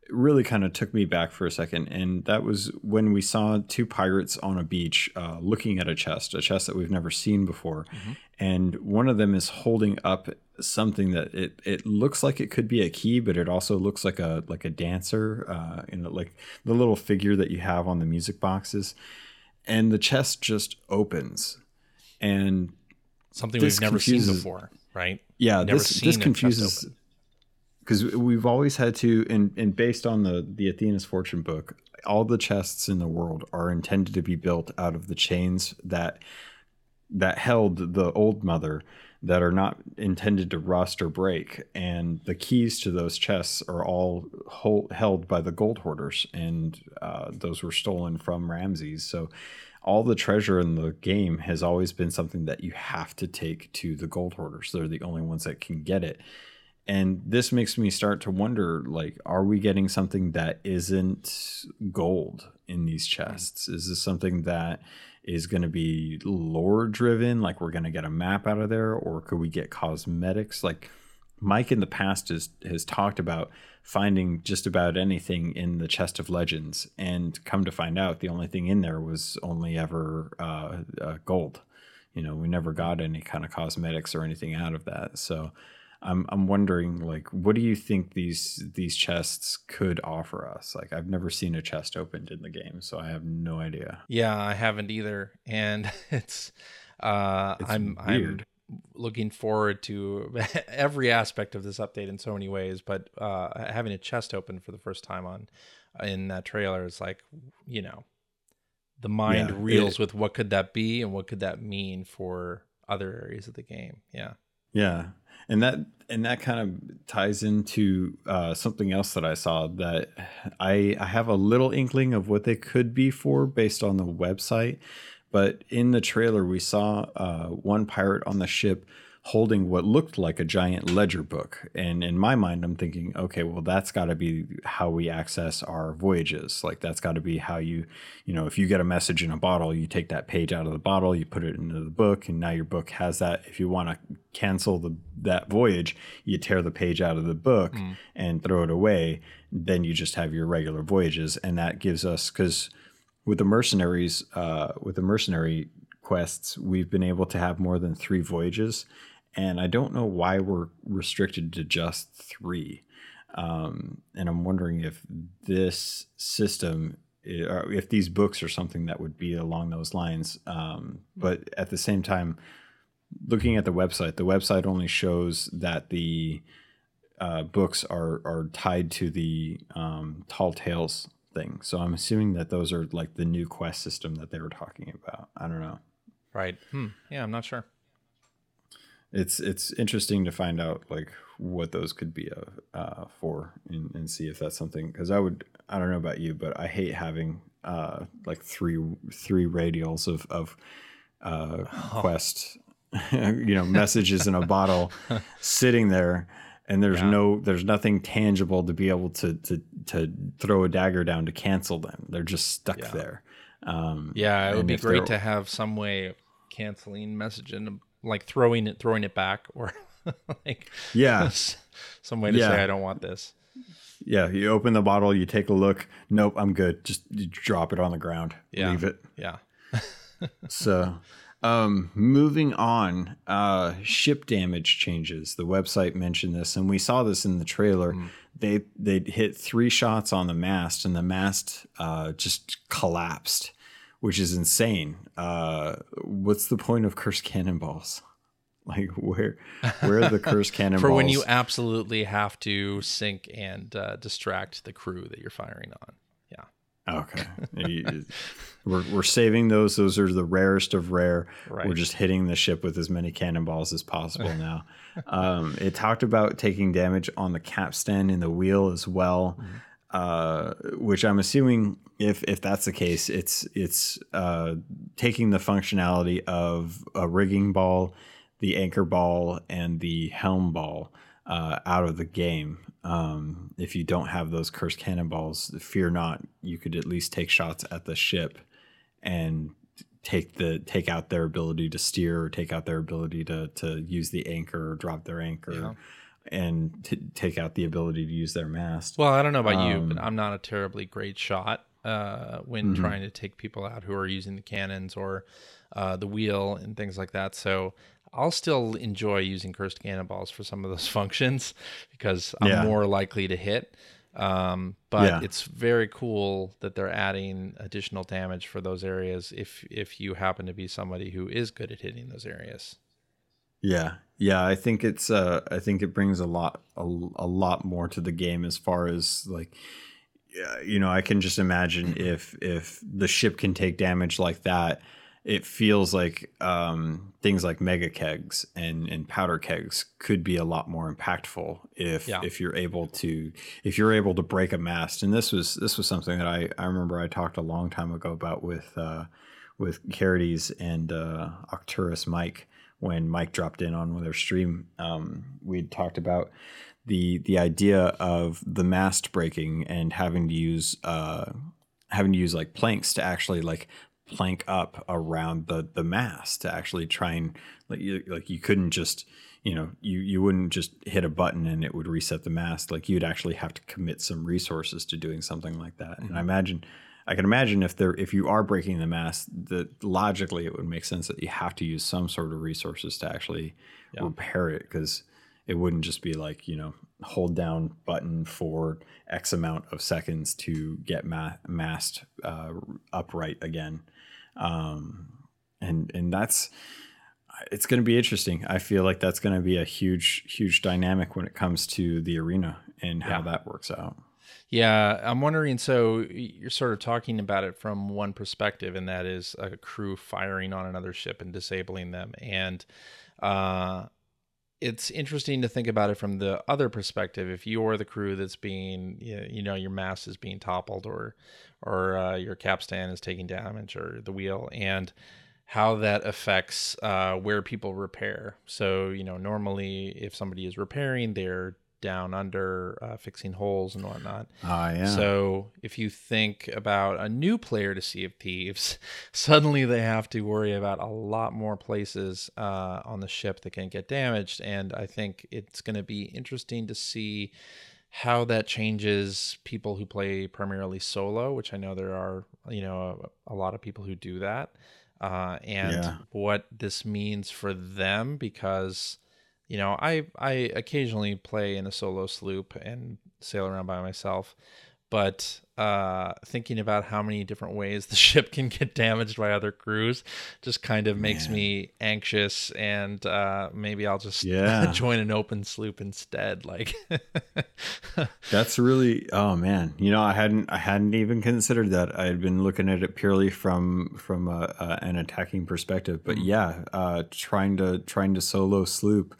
really kind of took me back for a second and that was when we saw two pirates on a beach uh, looking at a chest a chest that we've never seen before mm-hmm. and one of them is holding up something that it it looks like it could be a key, but it also looks like a like a dancer, uh, you know, like the little figure that you have on the music boxes, and the chest just opens, and something we've never confuses, seen before, right? Yeah, never this this confuses because we've always had to, and and based on the the Athena's Fortune book, all the chests in the world are intended to be built out of the chains that that held the old mother that are not intended to rust or break. And the keys to those chests are all hold, held by the gold hoarders, and uh, those were stolen from Ramsey. So all the treasure in the game has always been something that you have to take to the gold hoarders. They're the only ones that can get it. And this makes me start to wonder like, are we getting something that isn't gold in these chests? Is this something that is going to be lore driven like we're going to get a map out of there or could we get cosmetics? Like mike in the past has has talked about finding just about anything in the chest of legends and come to find out the only thing in there was only ever uh, uh, gold. You know we never got any kind of cosmetics or anything out of that. So I'm I'm wondering like what do you think these these chests could offer us? Like I've never seen a chest opened in the game, so I have no idea. Yeah, I haven't either, and it's uh it's I'm weird. I'm looking forward to every aspect of this update in so many ways, but uh having a chest open for the first time on in that trailer is like, you know, the mind yeah, reels it, with what could that be and what could that mean for other areas of the game. Yeah. Yeah and that and that kind of ties into uh, something else that I saw that I I have a little inkling of what they could be for based on the website, but in the trailer we saw uh, one pirate on the ship holding what looked like a giant ledger book. And in my mind, I'm thinking, okay, well, that's got to be how we access our voyages. Like, that's got to be how you, you know, if you get a message in a bottle, you take that page out of the bottle, you put it into the book, and now your book has that. If you want to cancel the that voyage, you tear the page out of the book mm. and throw it away. Then you just have your regular voyages. And that gives us, because with the mercenaries, uh, with the mercenary quests, we've been able to have more than three voyages and I don't know why we're restricted to just three. Um, and I'm wondering if this system, or if these books are something that would be along those lines. Um, but at the same time, looking at the website, the website only shows that the uh, books are are tied to the um, Tall Tales thing. So I'm assuming that those are like the new quest system that they were talking about. I don't know. Right. Hmm. Yeah, I'm not sure. It's it's interesting to find out like what those could be uh, uh, for and, and see if that's something because I would I don't know about you but I hate having uh, like three three radials of of uh, oh. quest you know messages in a bottle sitting there and there's yeah. no there's nothing tangible to be able to to to throw a dagger down to cancel them they're just stuck yeah. there um, yeah it would be great to have some way of canceling message and like throwing it throwing it back or like yeah some way to yeah. say i don't want this yeah you open the bottle you take a look nope i'm good just drop it on the ground yeah. leave it yeah so um, moving on, uh, ship damage changes. The website mentioned this, and we saw this in the trailer. Mm. They they hit three shots on the mast, and the mast uh, just collapsed, which is insane. Uh, what's the point of cursed cannonballs? Like where where are the cursed cannonballs for when you absolutely have to sink and uh, distract the crew that you're firing on? Yeah. Okay. we're, we're saving those. Those are the rarest of rare. Right. We're just hitting the ship with as many cannonballs as possible now. um, it talked about taking damage on the capstan and the wheel as well, mm-hmm. Uh, which I'm assuming if if that's the case, it's it's uh, taking the functionality of a rigging ball, the anchor ball, and the helm ball uh, out of the game. Um, if you don't have those cursed cannonballs, fear not. You could at least take shots at the ship and take the take out their ability to steer or take out their ability to to use the anchor or drop their anchor. Yeah. And t- take out the ability to use their mast. Well, I don't know about um, you, but um, I'm not a terribly great shot uh, when mm-hmm. trying to take people out who are using the cannons or uh, the wheel and things like that. So I'll still enjoy using cursed cannonballs for some of those functions because I'm yeah. more likely to hit. Um, but yeah. it's very cool that they're adding additional damage for those areas if if you happen to be somebody who is good at hitting those areas. Yeah, yeah, I think it's uh, I think it brings a lot a, a lot more to the game as far as like you know I can just imagine if if the ship can take damage like that it feels like um, things like mega kegs and, and powder kegs could be a lot more impactful if yeah. if you're able to if you're able to break a mast. And this was this was something that I, I remember I talked a long time ago about with uh, with Carides and uh, Octurus Mike when Mike dropped in on their stream. Um, we talked about the the idea of the mast breaking and having to use uh, having to use like planks to actually like plank up around the the mast to actually try and like you like you couldn't just you know you you wouldn't just hit a button and it would reset the mast like you'd actually have to commit some resources to doing something like that and i mm-hmm. imagine i can imagine if there if you are breaking the mast that logically it would make sense that you have to use some sort of resources to actually yeah. repair it because it wouldn't just be like you know hold down button for x amount of seconds to get ma- mast uh, upright again um, and and that's it's going to be interesting. I feel like that's going to be a huge huge dynamic when it comes to the arena and how yeah. that works out. Yeah, I'm wondering. So you're sort of talking about it from one perspective, and that is a crew firing on another ship and disabling them. And uh, it's interesting to think about it from the other perspective. If you're the crew that's being, you know, your mast is being toppled, or or uh, your capstan is taking damage, or the wheel, and how that affects uh, where people repair. So, you know, normally if somebody is repairing, they're down under uh, fixing holes and whatnot. Ah, yeah. So if you think about a new player to Sea of Thieves, suddenly they have to worry about a lot more places uh, on the ship that can get damaged, and I think it's going to be interesting to see how that changes people who play primarily solo, which I know there are, you know, a, a lot of people who do that, uh, and yeah. what this means for them because you know, I I occasionally play in a solo sloop and sail around by myself, but uh, thinking about how many different ways the ship can get damaged by other crews just kind of makes Man. me anxious and uh, maybe i'll just yeah. join an open sloop instead like that's really oh man you know i hadn't i hadn't even considered that i had been looking at it purely from from a, a, an attacking perspective but mm-hmm. yeah uh, trying to trying to solo sloop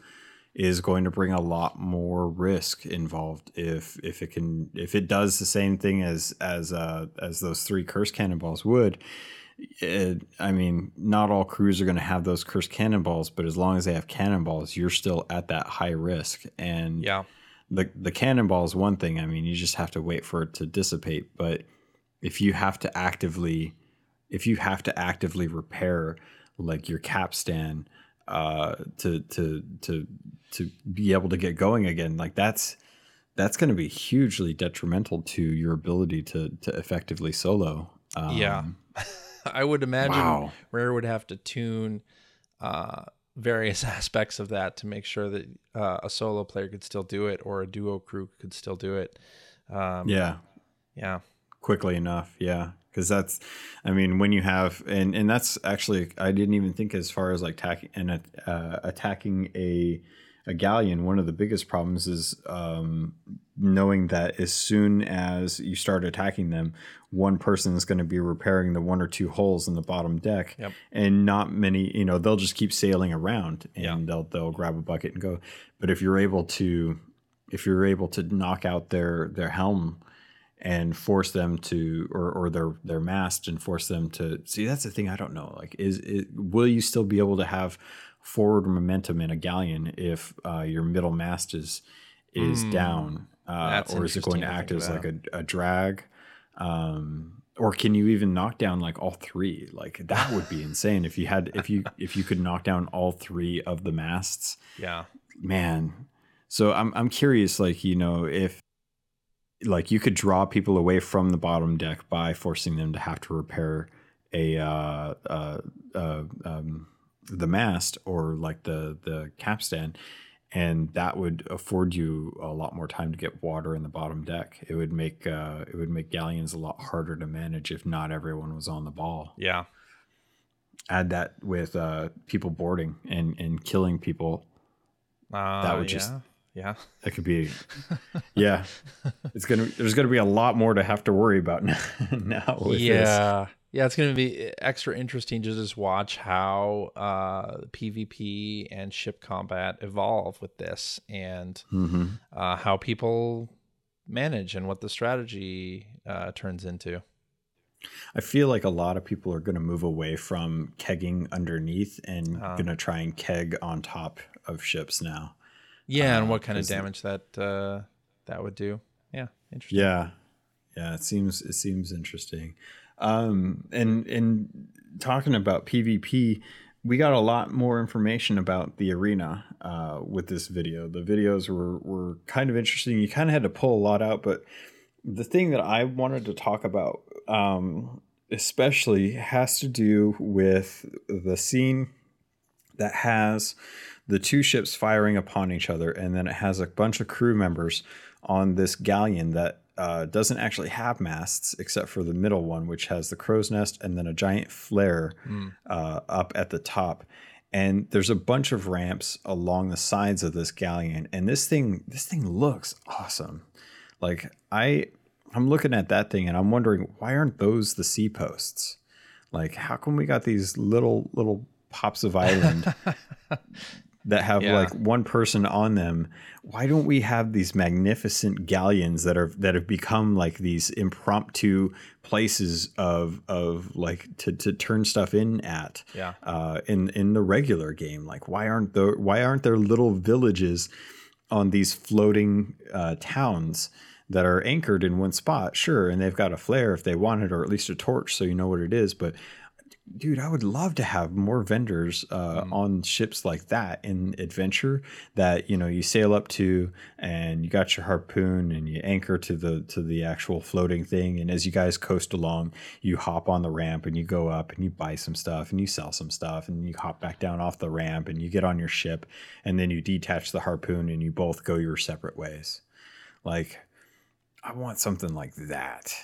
is going to bring a lot more risk involved if if it can if it does the same thing as as uh, as those three curse cannonballs would. It, I mean, not all crews are going to have those curse cannonballs, but as long as they have cannonballs, you're still at that high risk. And yeah, the the cannonball is one thing. I mean, you just have to wait for it to dissipate. But if you have to actively, if you have to actively repair like your capstan uh, to to to to be able to get going again like that's that's going to be hugely detrimental to your ability to to effectively solo. Um, yeah. I would imagine wow. rare would have to tune uh, various aspects of that to make sure that uh, a solo player could still do it or a duo crew could still do it. Um, yeah. Yeah. Quickly enough. Yeah. Because that's i mean when you have and and that's actually i didn't even think as far as like attacking and uh, attacking a a galleon, one of the biggest problems is um, knowing that as soon as you start attacking them, one person is going to be repairing the one or two holes in the bottom deck, yep. and not many. You know, they'll just keep sailing around, and yeah. they'll they'll grab a bucket and go. But if you're able to, if you're able to knock out their their helm and force them to or, or their their mast and force them to see that's the thing i don't know like is it will you still be able to have forward momentum in a galleon if uh, your middle mast is is mm, down, uh, or is it going to act as like a, a drag? Um, or can you even knock down like all three? Like that would be insane if you had if you if you could knock down all three of the masts. Yeah, man. So I'm I'm curious, like you know, if like you could draw people away from the bottom deck by forcing them to have to repair a uh, uh, uh, um, the mast or like the the capstan and that would afford you a lot more time to get water in the bottom deck. It would make uh, it would make galleons a lot harder to manage if not everyone was on the ball. Yeah. Add that with uh, people boarding and and killing people. Uh, that would just yeah. That could be yeah. It's gonna there's gonna be a lot more to have to worry about now. now yeah. This. Yeah, it's going to be extra interesting to just watch how uh, PvP and ship combat evolve with this and mm-hmm. uh, how people manage and what the strategy uh, turns into. I feel like a lot of people are going to move away from kegging underneath and um, uh-huh. going to try and keg on top of ships now. Yeah, and what kind of damage that uh, that would do? Yeah, interesting. Yeah, yeah, it seems it seems interesting. Um, and and talking about PvP, we got a lot more information about the arena uh, with this video. The videos were were kind of interesting. You kind of had to pull a lot out, but the thing that I wanted to talk about, um, especially, has to do with the scene that has the two ships firing upon each other, and then it has a bunch of crew members on this galleon that uh, doesn't actually have masts except for the middle one, which has the crow's nest and then a giant flare mm. uh, up at the top. And there's a bunch of ramps along the sides of this galleon, and this thing this thing looks awesome. Like I I'm looking at that thing and I'm wondering why aren't those the sea posts? Like how come we got these little little pops of island that have yeah. like one person on them why don't we have these magnificent galleons that are that have become like these impromptu places of of like to, to turn stuff in at yeah. uh in in the regular game? Like why aren't there why aren't there little villages on these floating uh, towns that are anchored in one spot? Sure and they've got a flare if they want it or at least a torch so you know what it is but dude, I would love to have more vendors uh, mm. on ships like that in adventure that you know you sail up to and you got your harpoon and you anchor to the to the actual floating thing and as you guys coast along you hop on the ramp and you go up and you buy some stuff and you sell some stuff and you hop back down off the ramp and you get on your ship and then you detach the harpoon and you both go your separate ways like I want something like that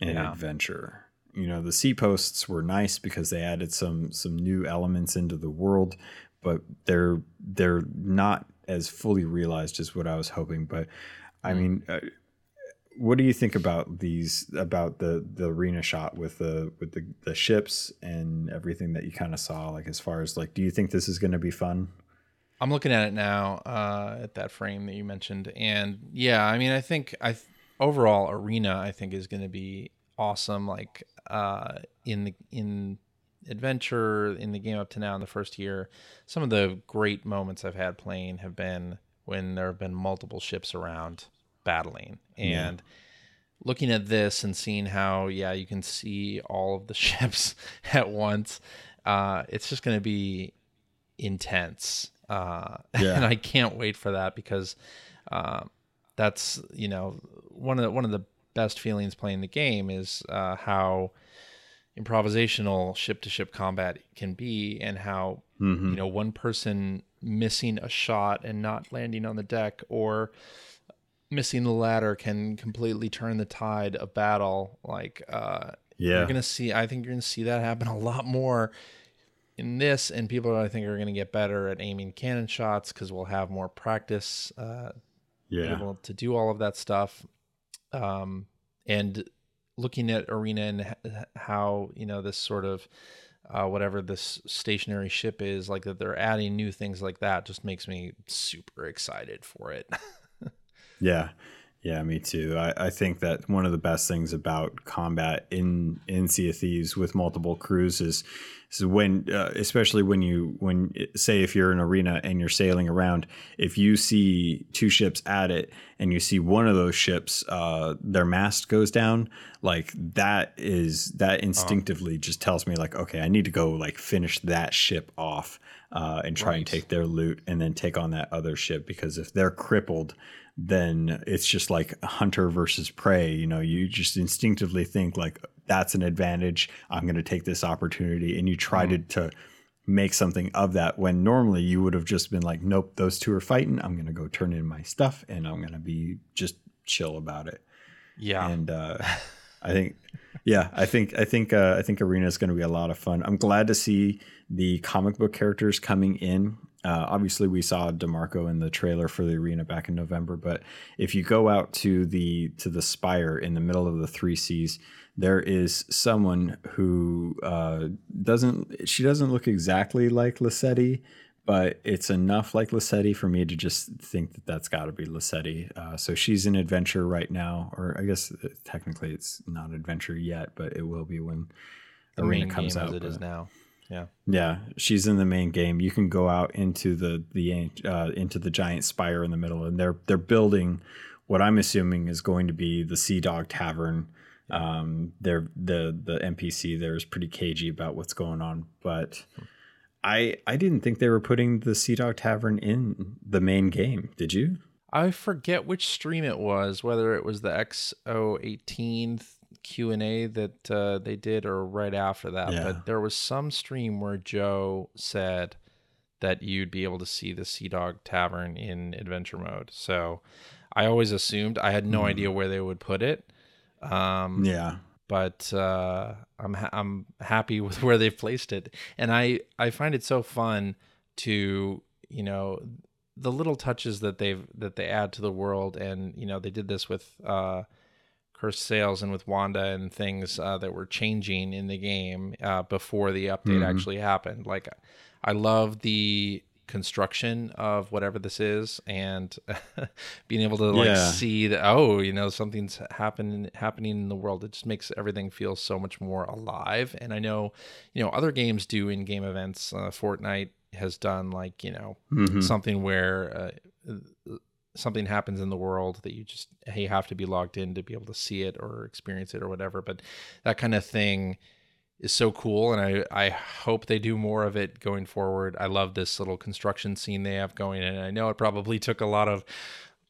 in yeah. adventure. You know, the sea posts were nice because they added some some new elements into the world, but they're they're not as fully realized as what I was hoping. But I mm. mean, uh, what do you think about these about the the arena shot with the with the the ships and everything that you kind of saw? Like as far as like, do you think this is going to be fun? I'm looking at it now uh, at that frame that you mentioned, and yeah, I mean, I think I overall arena I think is going to be awesome. Like uh, in the in adventure in the game up to now in the first year, some of the great moments I've had playing have been when there have been multiple ships around battling and. Yeah. Looking at this and seeing how, yeah, you can see all of the ships at once, uh, it's just going to be intense uh, yeah. and I can't wait for that because uh, that's you know one of the, one of the best feelings playing the game is uh, how improvisational ship to ship combat can be, and how mm-hmm. you know one person missing a shot and not landing on the deck or missing the ladder can completely turn the tide of battle. Like, uh, yeah, you're gonna see. I think you're gonna see that happen a lot more in this, and people I think are going to get better at aiming cannon shots because we'll have more practice. Uh, yeah, able to do all of that stuff, um, and looking at arena and how you know this sort of uh, whatever this stationary ship is like that they're adding new things like that just makes me super excited for it. Yeah yeah, me too. I, I think that one of the best things about combat in in Sea of Thieves with multiple crews is, is when, uh, especially when you when say if you're in arena and you're sailing around, if you see two ships at it and you see one of those ships, uh, their mast goes down, like that is that uh-huh. instinctively uh-huh. just tells me like, okay, I need to go like finish that ship off uh, and try right. and take their loot and then take on that other ship because if they're crippled then it's just like hunter versus prey. You know, you just instinctively think like that's an advantage. I'm going to take this opportunity, and you try mm. to, to make something of that when normally you would have just been like, nope, those two are fighting. I'm going to go turn in my stuff, and I'm going to be just chill about it. Yeah, and uh, I think, yeah, I think I think uh, I think arena is going to be a lot of fun. I'm glad to see the comic book characters coming in uh, obviously, we saw Demarco in the trailer for the arena back in November. But if you go out to the to the spire in the middle of the three seas, there is someone who uh, doesn't. She doesn't look exactly like Lisette, but it's enough like Lisette for me to just think that that's got to be Lisette. Uh, so she's in adventure right now, or I guess uh, technically it's not adventure yet, but it will be when the arena comes out. As it but, is now. Yeah. Yeah, she's in the main game. You can go out into the the uh, into the giant spire in the middle, and they're they're building what I'm assuming is going to be the Sea Dog Tavern. Um, they're the the NPC there is pretty cagey about what's going on, but I I didn't think they were putting the Sea Dog Tavern in the main game. Did you? I forget which stream it was, whether it was the X018 Q and A that uh, they did, or right after that. Yeah. But there was some stream where Joe said that you'd be able to see the Sea Dog Tavern in adventure mode. So I always assumed I had no mm. idea where they would put it. Um, yeah, but uh, I'm ha- I'm happy with where they've placed it, and I I find it so fun to you know the little touches that they've that they add to the world, and you know they did this with. Uh, Cursed Sails and with Wanda and things uh, that were changing in the game uh, before the update mm-hmm. actually happened. Like, I love the construction of whatever this is and being able to like yeah. see that oh you know something's happening happening in the world it just makes everything feel so much more alive and i know you know other games do in game events uh, fortnite has done like you know mm-hmm. something where uh, something happens in the world that you just you have to be logged in to be able to see it or experience it or whatever. But that kind of thing is so cool and I, I hope they do more of it going forward. I love this little construction scene they have going and i know it probably took a lot of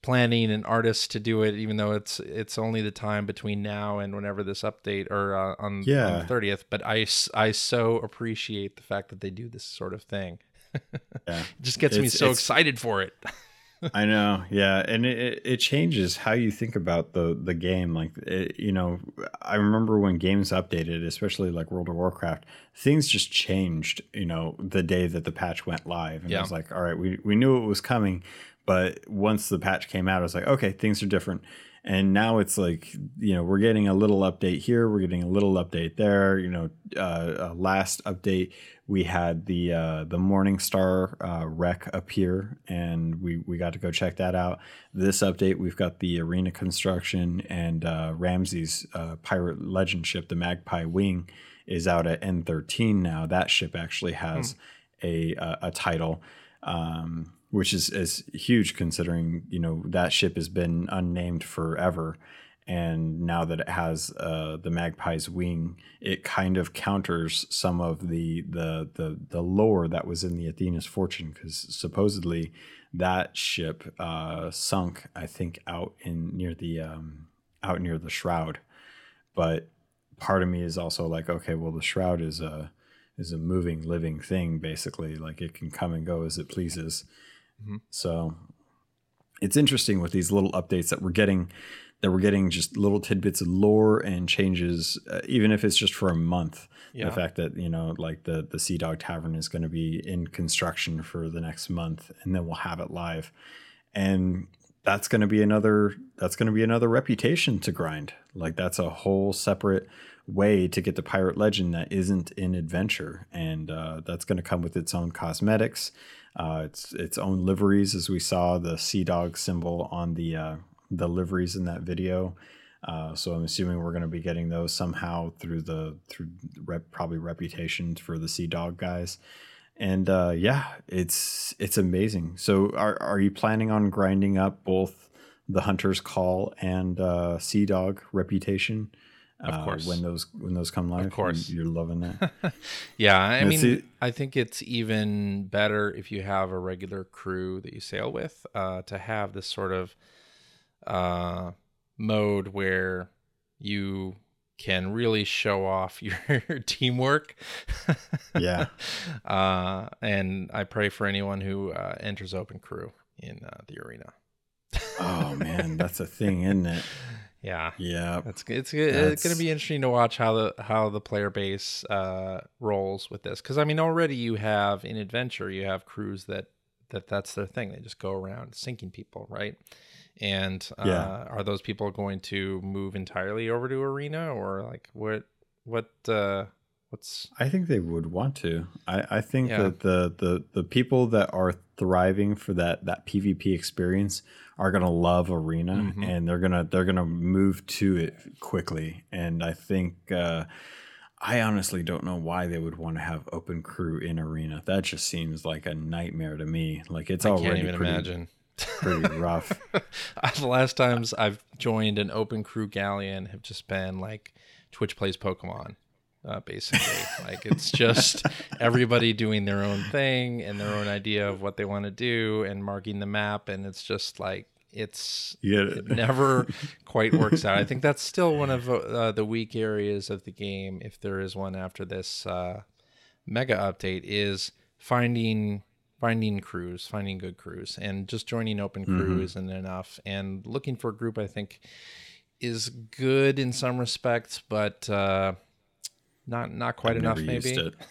planning and artists to do it even though it's it's only the time between now and whenever this update or uh, on, yeah. on the 30th but i i so appreciate the fact that they do this sort of thing. Yeah. it just gets it's, me so excited for it I know, yeah, and it, it changes how you think about the the game. Like, it, you know, I remember when games updated, especially like World of Warcraft, things just changed. You know, the day that the patch went live, and yeah. I was like, all right, we we knew it was coming, but once the patch came out, I was like, okay, things are different. And now it's like, you know, we're getting a little update here, we're getting a little update there. You know, uh, last update we had the uh, the Morningstar uh, wreck appear, and we we got to go check that out. This update, we've got the arena construction and uh, Ramsey's uh, pirate legend ship, the Magpie Wing, is out at N13 now. That ship actually has hmm. a, a, a title. Um, which is, is huge considering you know that ship has been unnamed forever. And now that it has uh, the magpie's wing it kind of counters some of the the the, the lore that was in the athena's fortune because supposedly that ship uh, sunk i think out in near the um, out near the shroud. But part of me is also like okay well the shroud is a is a moving living thing basically. Like it can come and go as it pleases Mm-hmm. So it's interesting with these little updates that we're getting that we're getting just little tidbits of lore and changes uh, even if it's just for a month. Yeah. the fact that you know like the the sea dog tavern is going to be in construction for the next month and then we'll have it live. And that's going to be another that's going to be another reputation to grind. Like that's a whole separate way to get the pirate legend that isn't in adventure. And uh, that's going to come with its own cosmetics uh, its its own liveries, as we saw the sea dog symbol on the uh, the liveries in that video. Uh, so I'm assuming we're going to be getting those somehow through the through rep, probably reputation for the sea dog guys. And uh, yeah, it's it's amazing. So are are you planning on grinding up both the hunter's call and uh, sea dog reputation? Of uh, course. when those when those come live. Of course, you're loving that. yeah, I mean, see, I think it's even better if you have a regular crew that you sail with uh, to have this sort of uh, mode where you can really show off your teamwork. yeah. Uh, and I pray for anyone who uh, enters open crew in uh, the arena. oh man, that's a thing, isn't it? Yeah, yeah. It's it's it's going to be interesting to watch how the how the player base uh, rolls with this because I mean already you have in adventure you have crews that that that's their thing they just go around sinking people right and uh, yeah. are those people going to move entirely over to arena or like what what uh, what's I think they would want to. I, I think yeah. that the, the the people that are thriving for that that PvP experience are gonna love arena mm-hmm. and they're gonna they're gonna move to it quickly. And I think uh, I honestly don't know why they would want to have open crew in arena. That just seems like a nightmare to me. Like it's I already can't even pretty, imagine. pretty rough. the last times I've joined an open crew galleon have just been like Twitch plays Pokemon uh, basically. like it's just everybody doing their own thing and their own idea of what they want to do and marking the map, and it's just like it's it. it. never quite works out. I think that's still one of uh, the weak areas of the game, if there is one after this uh, mega update, is finding finding crews, finding good crews, and just joining open crew mm-hmm. isn't enough. And looking for a group, I think, is good in some respects, but uh, not not quite I've enough, maybe.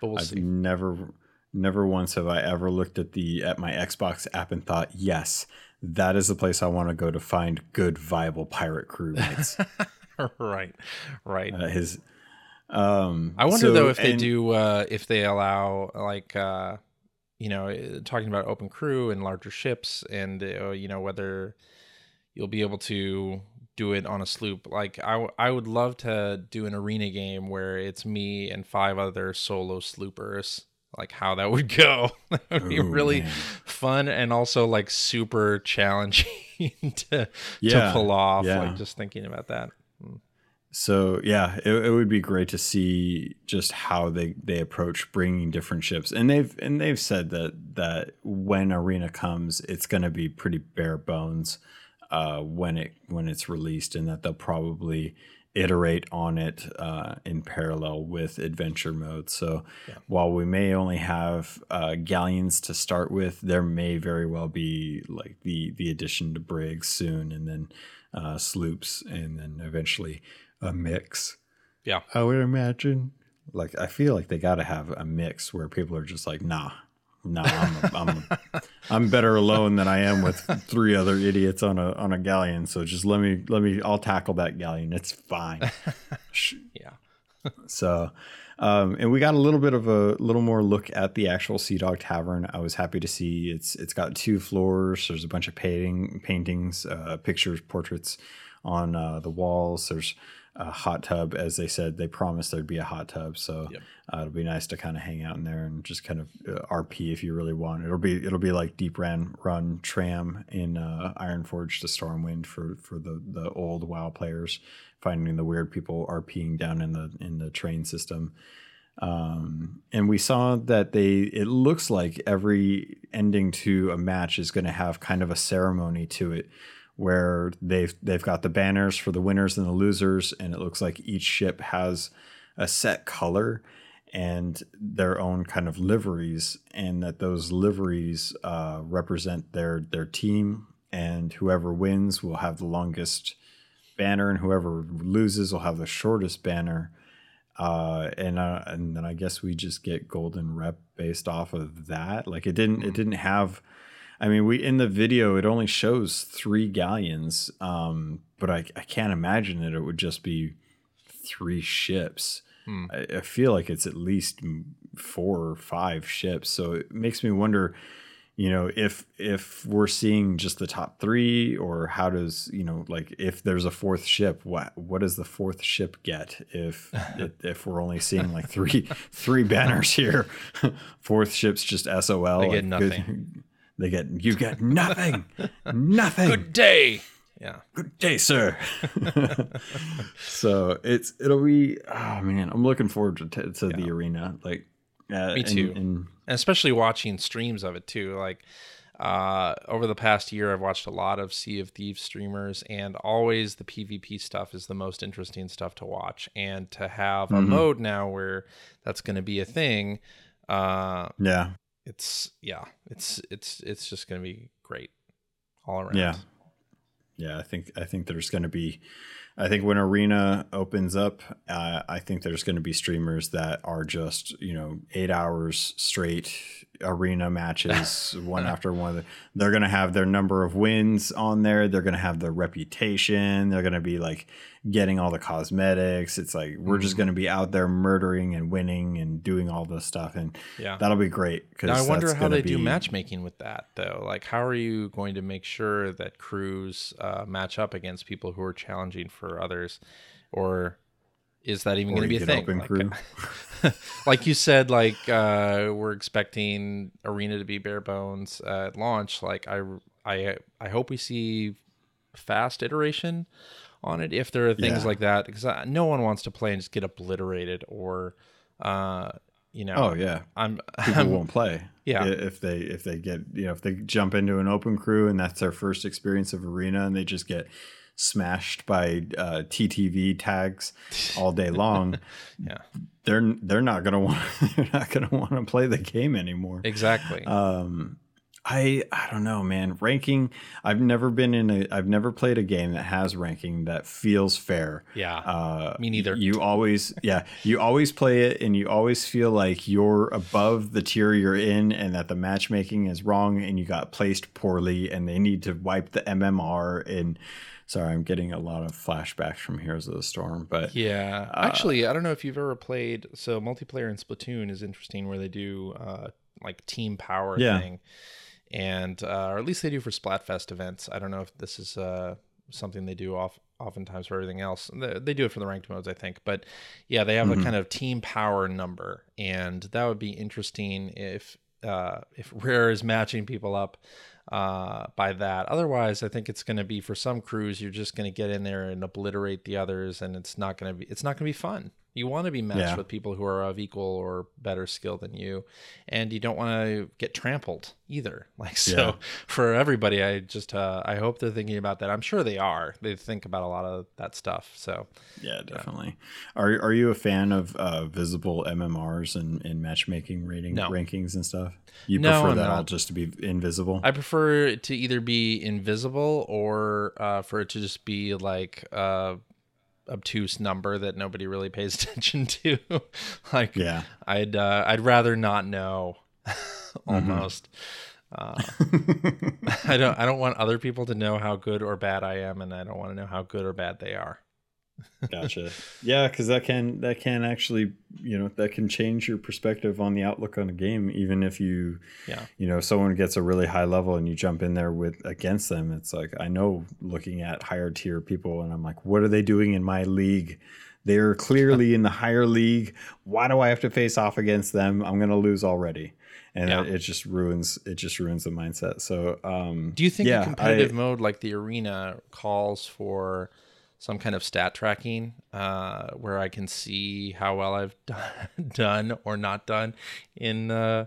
But we'll I've see. Never, never once have I ever looked at the at my Xbox app and thought, yes, that is the place I want to go to find good, viable pirate crewmates. right, right. Uh, his. Um, I wonder so, though if they and, do uh, if they allow like uh, you know uh, talking about open crew and larger ships and uh, you know whether you'll be able to do it on a sloop. Like I, I would love to do an arena game where it's me and five other solo sloopers. Like how that would go. that would be really man. fun and also like super challenging to yeah, to pull off. Yeah. Like just thinking about that. Hmm. So yeah, it, it would be great to see just how they they approach bringing different ships, and they've and they've said that that when arena comes, it's going to be pretty bare bones uh, when it when it's released, and that they'll probably iterate on it uh, in parallel with adventure mode. So yeah. while we may only have uh, galleons to start with, there may very well be like the the addition to brigs soon, and then uh, sloops, and then eventually a mix. Yeah, I would imagine. Like I feel like they got to have a mix where people are just like, nah, no, I'm, I'm, I'm better alone than I am with three other idiots on a on a galleon. So just let me let me I'll tackle that galleon. It's fine. yeah. so, um, and we got a little bit of a little more look at the actual Sea Dog Tavern. I was happy to see it's it's got two floors. There's a bunch of painting paintings, uh, pictures, portraits on uh, the walls. There's a hot tub. As they said, they promised there'd be a hot tub, so yep. uh, it'll be nice to kind of hang out in there and just kind of uh, RP if you really want. It'll be it'll be like Deep Run Run Tram in uh, Ironforge to Stormwind for for the the old WoW players, finding the weird people RPing down in the in the train system. Um, and we saw that they it looks like every ending to a match is going to have kind of a ceremony to it where they've they've got the banners for the winners and the losers, and it looks like each ship has a set color and their own kind of liveries, and that those liveries uh, represent their their team, and whoever wins will have the longest banner, and whoever loses will have the shortest banner. Uh, and uh, and then I guess we just get golden rep based off of that. Like it didn't it didn't have I mean, we in the video it only shows three galleons, um, but I, I can't imagine that it would just be three ships. Hmm. I, I, feel like it's at least four or five ships. So it makes me wonder, you know, if if we're seeing just the top three, or how does you know, like if there's a fourth ship, what what does the fourth ship get if if we're only seeing like three three banners here? fourth ship's just SOL. They get nothing. Good, they get you get nothing, nothing. Good day. Yeah. Good day, sir. so it's it'll be oh man, I'm looking forward to to yeah. the arena. Like uh, me too, and, and, especially watching streams of it too. Like uh, over the past year, I've watched a lot of Sea of Thieves streamers, and always the PvP stuff is the most interesting stuff to watch. And to have mm-hmm. a mode now where that's going to be a thing, uh, yeah, it's yeah, it's it's it's just going to be great all around. Yeah, yeah. I think I think there's going to be. I think when arena opens up, uh, I think there's going to be streamers that are just you know eight hours straight arena matches one after one. They're going to have their number of wins on there. They're going to have their reputation. They're going to be like getting all the cosmetics. It's like we're mm-hmm. just going to be out there murdering and winning and doing all this stuff, and yeah, that'll be great. Because I wonder how they be... do matchmaking with that though. Like, how are you going to make sure that crews uh, match up against people who are challenging for others, or is that even going to be a thing? Like, like, you said, like uh, we're expecting arena to be bare bones at launch. Like I, I, I hope we see fast iteration on it if there are things yeah. like that because no one wants to play and just get obliterated or, uh, you know. Oh yeah, I'm. People I'm, won't play. Yeah, if they if they get you know if they jump into an open crew and that's their first experience of arena and they just get smashed by uh, TTV tags all day long, yeah, they're they're not gonna want they're not gonna want to play the game anymore. Exactly. Um, I I don't know, man. Ranking. I've never been in a. I've never played a game that has ranking that feels fair. Yeah. Uh, me neither. You always, yeah, you always play it, and you always feel like you're above the tier you're in, and that the matchmaking is wrong, and you got placed poorly, and they need to wipe the MMR and Sorry, I'm getting a lot of flashbacks from Heroes of the Storm, but yeah, uh, actually, I don't know if you've ever played. So multiplayer in Splatoon is interesting, where they do uh, like team power yeah. thing, and uh, or at least they do for Splatfest events. I don't know if this is uh, something they do off oftentimes for everything else. They, they do it for the ranked modes, I think, but yeah, they have mm-hmm. a kind of team power number, and that would be interesting if uh, if Rare is matching people up uh, by that. Otherwise, I think it's going to be for some crews, you're just going to get in there and obliterate the others, and it's not going to be it's not going to be fun. You want to be matched Yeah. with people who are of equal or better skill than you, and you don't want to get trampled either. Like so, Yeah. for everybody, I just uh, I hope they're thinking about that. I'm sure they are. They think about a lot of that stuff. So Yeah, definitely. Are Are you a fan of uh, visible MMRs and, and matchmaking rating No. rankings and stuff? You No, prefer I'm that all just to be invisible? I prefer it to either be invisible or uh, for it to just be like a obtuse number that nobody really pays attention to. like yeah. I'd uh, I'd rather not know almost. Uh, I don't I don't want other people to know how good or bad I am and I don't want to know how good or bad they are. Gotcha. Yeah, because that can that can actually you know that can change your perspective on the outlook on a game, even if you Yeah. you know someone gets a really high level and you jump in there with against them. It's like I know looking at higher tier people and I'm like, what are they doing in my league? They're clearly in the higher league. Why do I have to face off against them? I'm gonna lose already. And Yeah. it, just ruins it just ruins the mindset. So um Do you think yeah, a competitive I- mode like the arena calls for some kind of stat tracking uh, where I can see how well I've done, done or not done in, uh,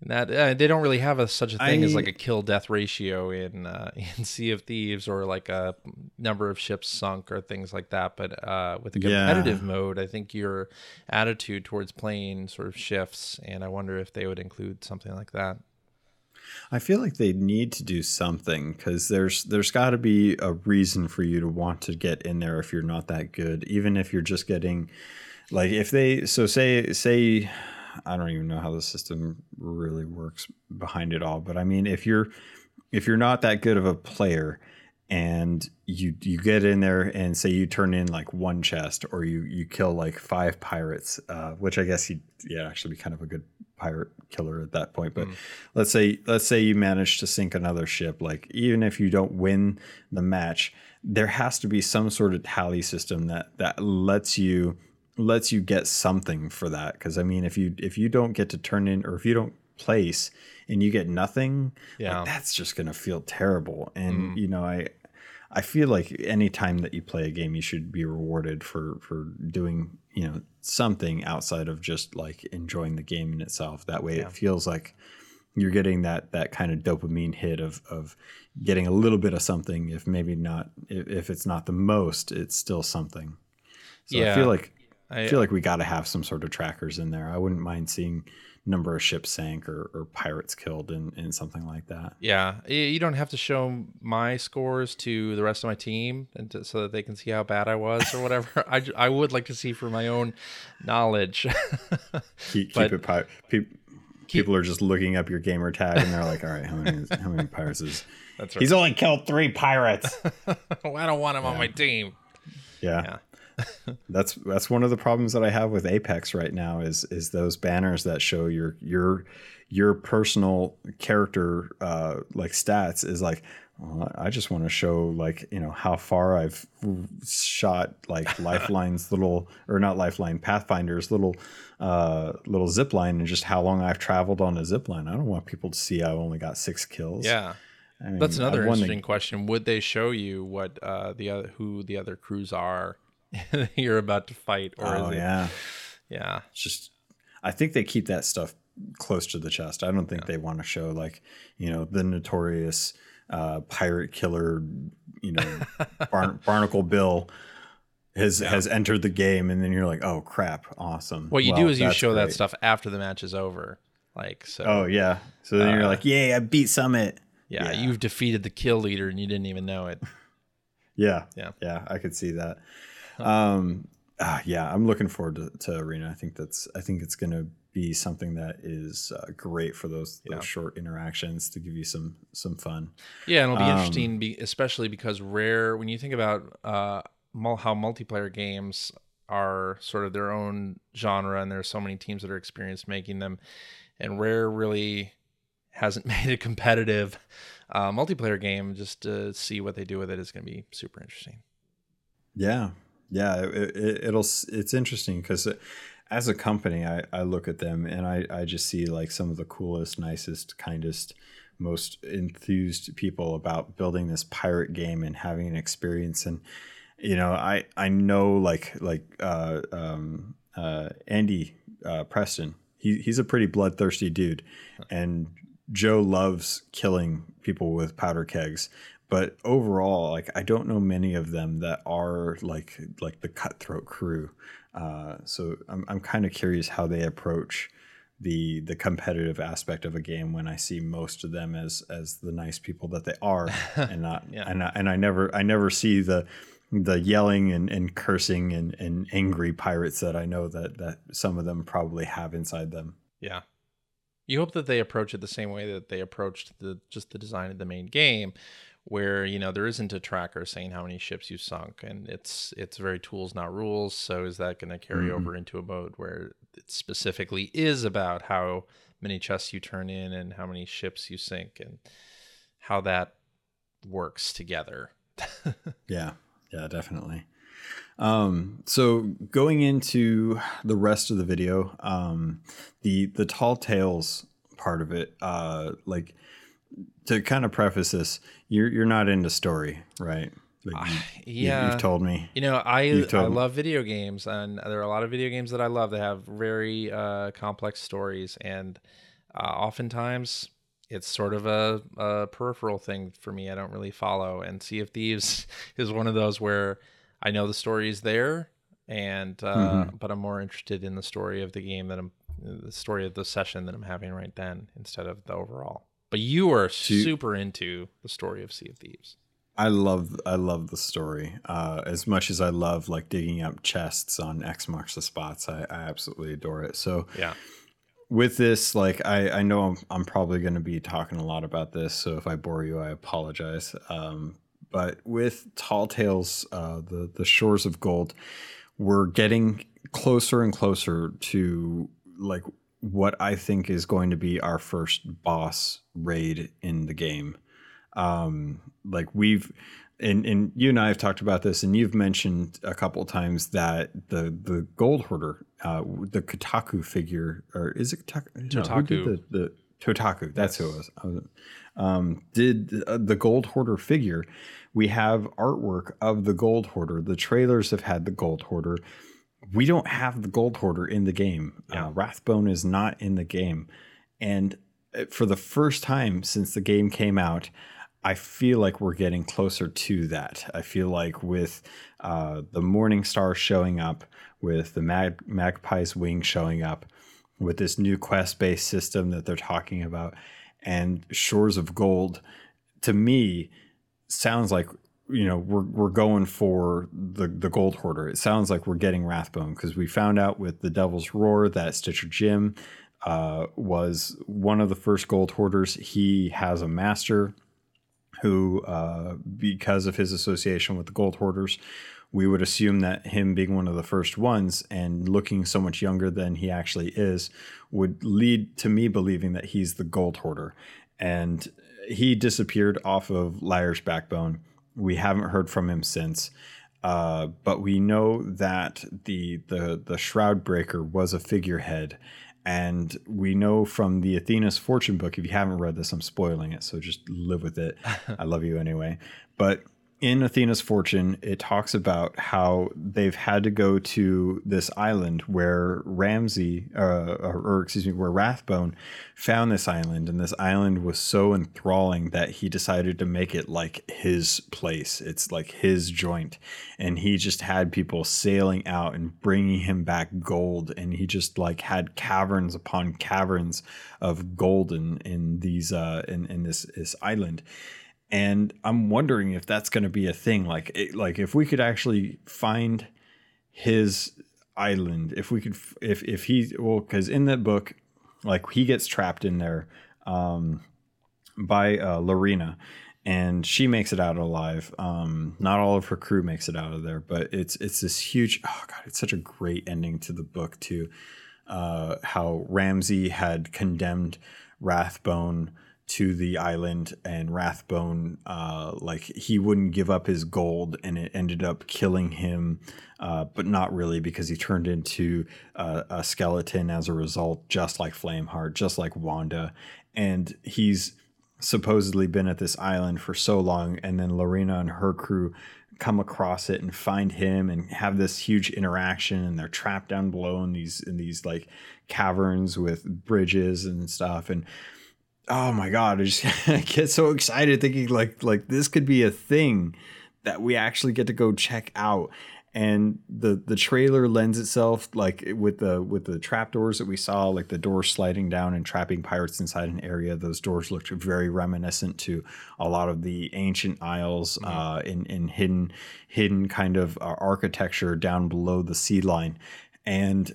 in that? Uh, they don't really have a, such a thing as like a kill death ratio in uh, in Sea of Thieves or like a number of ships sunk or things like that. But uh, with the Yeah. competitive mode, I think your attitude towards playing sort of shifts, and I wonder if they would include something like that. I feel like they need to do something because there's there's got to be a reason for you to want to get in there if you're not that good, even if you're just getting like if they so say say I don't even know how the system really works behind it all, but I mean if you're if you're not that good of a player and you you get in there and say you turn in like one chest or you you kill like five pirates uh, which i guess he'd yeah actually be kind of a good pirate killer at that point but hmm. let's say let's say you manage to sink another ship like even if you don't win the match there has to be some sort of tally system that that lets you lets you get something for that. Because i mean if you if you don't get to turn in or if you don't place and you get nothing Yeah. like, that's just gonna feel terrible. And hmm. you know i i feel like any time that you play a game you should be rewarded for for doing you know something outside of just like enjoying the game in itself that way Yeah. it feels like you're getting that that kind of dopamine hit of of getting a little bit of something if maybe not if, if it's not the most it's still something so i feel like I I feel like we got to have some sort of trackers in there. I wouldn't mind seeing number of ships sank or, or pirates killed in, in something like that. Yeah, you don't have to show my scores to the rest of my team, and to, so that they can see how bad I was or whatever. I, I would like to see for my own knowledge. Keep, keep But- it. Pi- pe- people are just looking up your gamer tag and they're like, "All right, how many how many pirates is?" That's right. He's only killed three pirates. I don't want him on my team. Yeah. Yeah. that's that's one of the problems that I have with Apex right now is is those banners that show your your your personal character uh like stats is like well, I just want to show like you know how far I've shot like Lifeline's little or not Lifeline Pathfinder's little uh little zip line and just how long I've traveled on a zip line. I don't want people to see I only got six kills. Yeah, I mean, that's another I've the- interesting question. Would they show you what uh, the other who the other crews are you're about to fight, or Oh is it? yeah. Yeah, It's just I think they keep that stuff close to the chest. I don't think they want to show like, you know, the notorious uh, pirate killer, you know, Bar- Barnacle Bill has has entered the game and then you're like, "Oh crap, awesome." What you Well, do is you show that stuff after the match is over. Like so. Oh yeah. So then you're Uh, like, "Yay, I beat Summit." yeah, yeah. you've defeated the kill leader and you didn't even know it. Yeah. Yeah. Yeah, I could see that. Um ah, yeah, I'm looking forward to, to Arena. I think that's I think it's going to be something that is uh, great for those those Yeah. short interactions to give you some some fun. Yeah, and it'll be Um, interesting, be, especially because rare. When you think about uh, how multiplayer games are sort of their own genre, and there's so many teams that are experienced making them, and rare really hasn't made a competitive uh, multiplayer game. Just to see what they do with it is going to be super interesting. Yeah, yeah, it, it, it'll it's interesting because as a company, I, I look at them and I, I just see like some of the coolest, nicest, kindest, most enthused people about building this pirate game and having an experience and you know, I I know like like uh, um, uh, Andy uh, Preston. He he's a pretty bloodthirsty dude, and Joe loves killing people with powder kegs. But overall, like I don't know many of them that are like like the cutthroat crew. Uh, so I'm I'm kind of curious how they approach the the competitive aspect of a game when I see most of them as as the nice people that they are, and not yeah. and I, and I never I never see the the yelling and, and cursing and, and angry pirates that I know that that some of them probably have inside them. Yeah. You hope that they approach it the same way that they approached the just the design of the main game, where you know there isn't a tracker saying how many ships you sunk, and it's it's very tools not rules. So is that going to carry mm-hmm. over into a mode where it specifically is about how many chests you turn in and how many ships you sink and how that works together? yeah, yeah, definitely. Um, so going into the rest of the video, um, the the tall tales part of it, uh, like to kind of preface this, you're you're not into story, right? Like you, yeah, you, have told me. You know, I I love video games, and there are a lot of video games that I love that have very uh, complex stories, and uh, oftentimes it's sort of a, a, peripheral thing for me. I don't really follow. And Sea of Thieves is one of those where I know the story is there, and uh, mm-hmm. but I'm more interested in the story of the game that I'm, the story of the session that I'm having right then instead of the overall. But you are super into the story of Sea of Thieves. I love I love the story uh, as much as I love like digging up chests on X marks the spots. I, I absolutely adore it. So yeah, with this, like I, I know I'm, I'm probably going to be talking a lot about this, so if I bore you, I apologize. Um, but with Tall Tales, uh, the the Shores of Gold, we're getting closer and closer to like what I think is going to be our first boss raid in the game. Um, like we've and and you and I have talked about this, and you've mentioned a couple times that the the gold hoarder, uh, the Kotaku figure, or is it Kotaku? Totaku. No, the, the Totaku. That's yes. who it was. Um, did uh, the gold hoarder figure? We have artwork of the gold hoarder. The trailers have had the gold hoarder. We don't have the gold hoarder in the game. Yeah. Uh, Rathbone is not in the game, and uh, for the first time since the game came out, I feel like we're getting closer to that. I feel like with uh, the Morning Star showing up, with the Mag- Magpie's Wing showing up, with this new quest based system that they're talking about, and Shores of Gold, to me, sounds like you know we're we're going for the the gold hoarder. It sounds like we're getting Rathbone because we found out with the Devil's Roar that Stitcher Jim uh, was one of the first gold hoarders. He has a master who, uh, because of his association with the gold hoarders, we would assume that him being one of the first ones and looking so much younger than he actually is would lead to me believing that he's the gold hoarder. And he disappeared off of Liar's backbone. We haven't heard from him since. Uh, but we know that the the the shroud breaker was a figurehead and we know from the Athena's fortune book, if you haven't read this, I'm spoiling it. So just live with it. I love you anyway. But in Athena's Fortune, it talks about how they've had to go to this island where Ramsey, uh, or, or, excuse me, where Rathbone found this island, and this island was so enthralling that he decided to make it like his place. It's like his joint, and he just had people sailing out and bringing him back gold, and he just like had caverns upon caverns of gold in these uh, in in this this island and I'm wondering if that's going to be a thing. Like, it, like if we could actually find his island, if we could, if if he, well, because in that book, like he gets trapped in there um, by uh, Larinna, and she makes it out alive. Um, not all of her crew makes it out of there, but it's it's this huge. Oh god, it's such a great ending to the book too. Uh, how Ramsey had condemned Rathbone to the island and Rathbone uh, like he wouldn't give up his gold and it ended up killing him uh, but not really because he turned into a skeleton as a result just like Flameheart just like Wanda. And he's supposedly been at this island for so long and then Larinna and her crew come across it and find him and have this huge interaction and they're trapped down below in these in these like caverns with bridges and stuff. And oh my god i just get so excited thinking like like this could be a thing that we actually get to go check out. And the the trailer lends itself like with the with the trap doors that we saw like the doors sliding down and trapping pirates inside an area those doors looked very reminiscent to a lot of the ancient isles mm-hmm. uh, in in hidden hidden kind of uh, architecture down below the sea line. And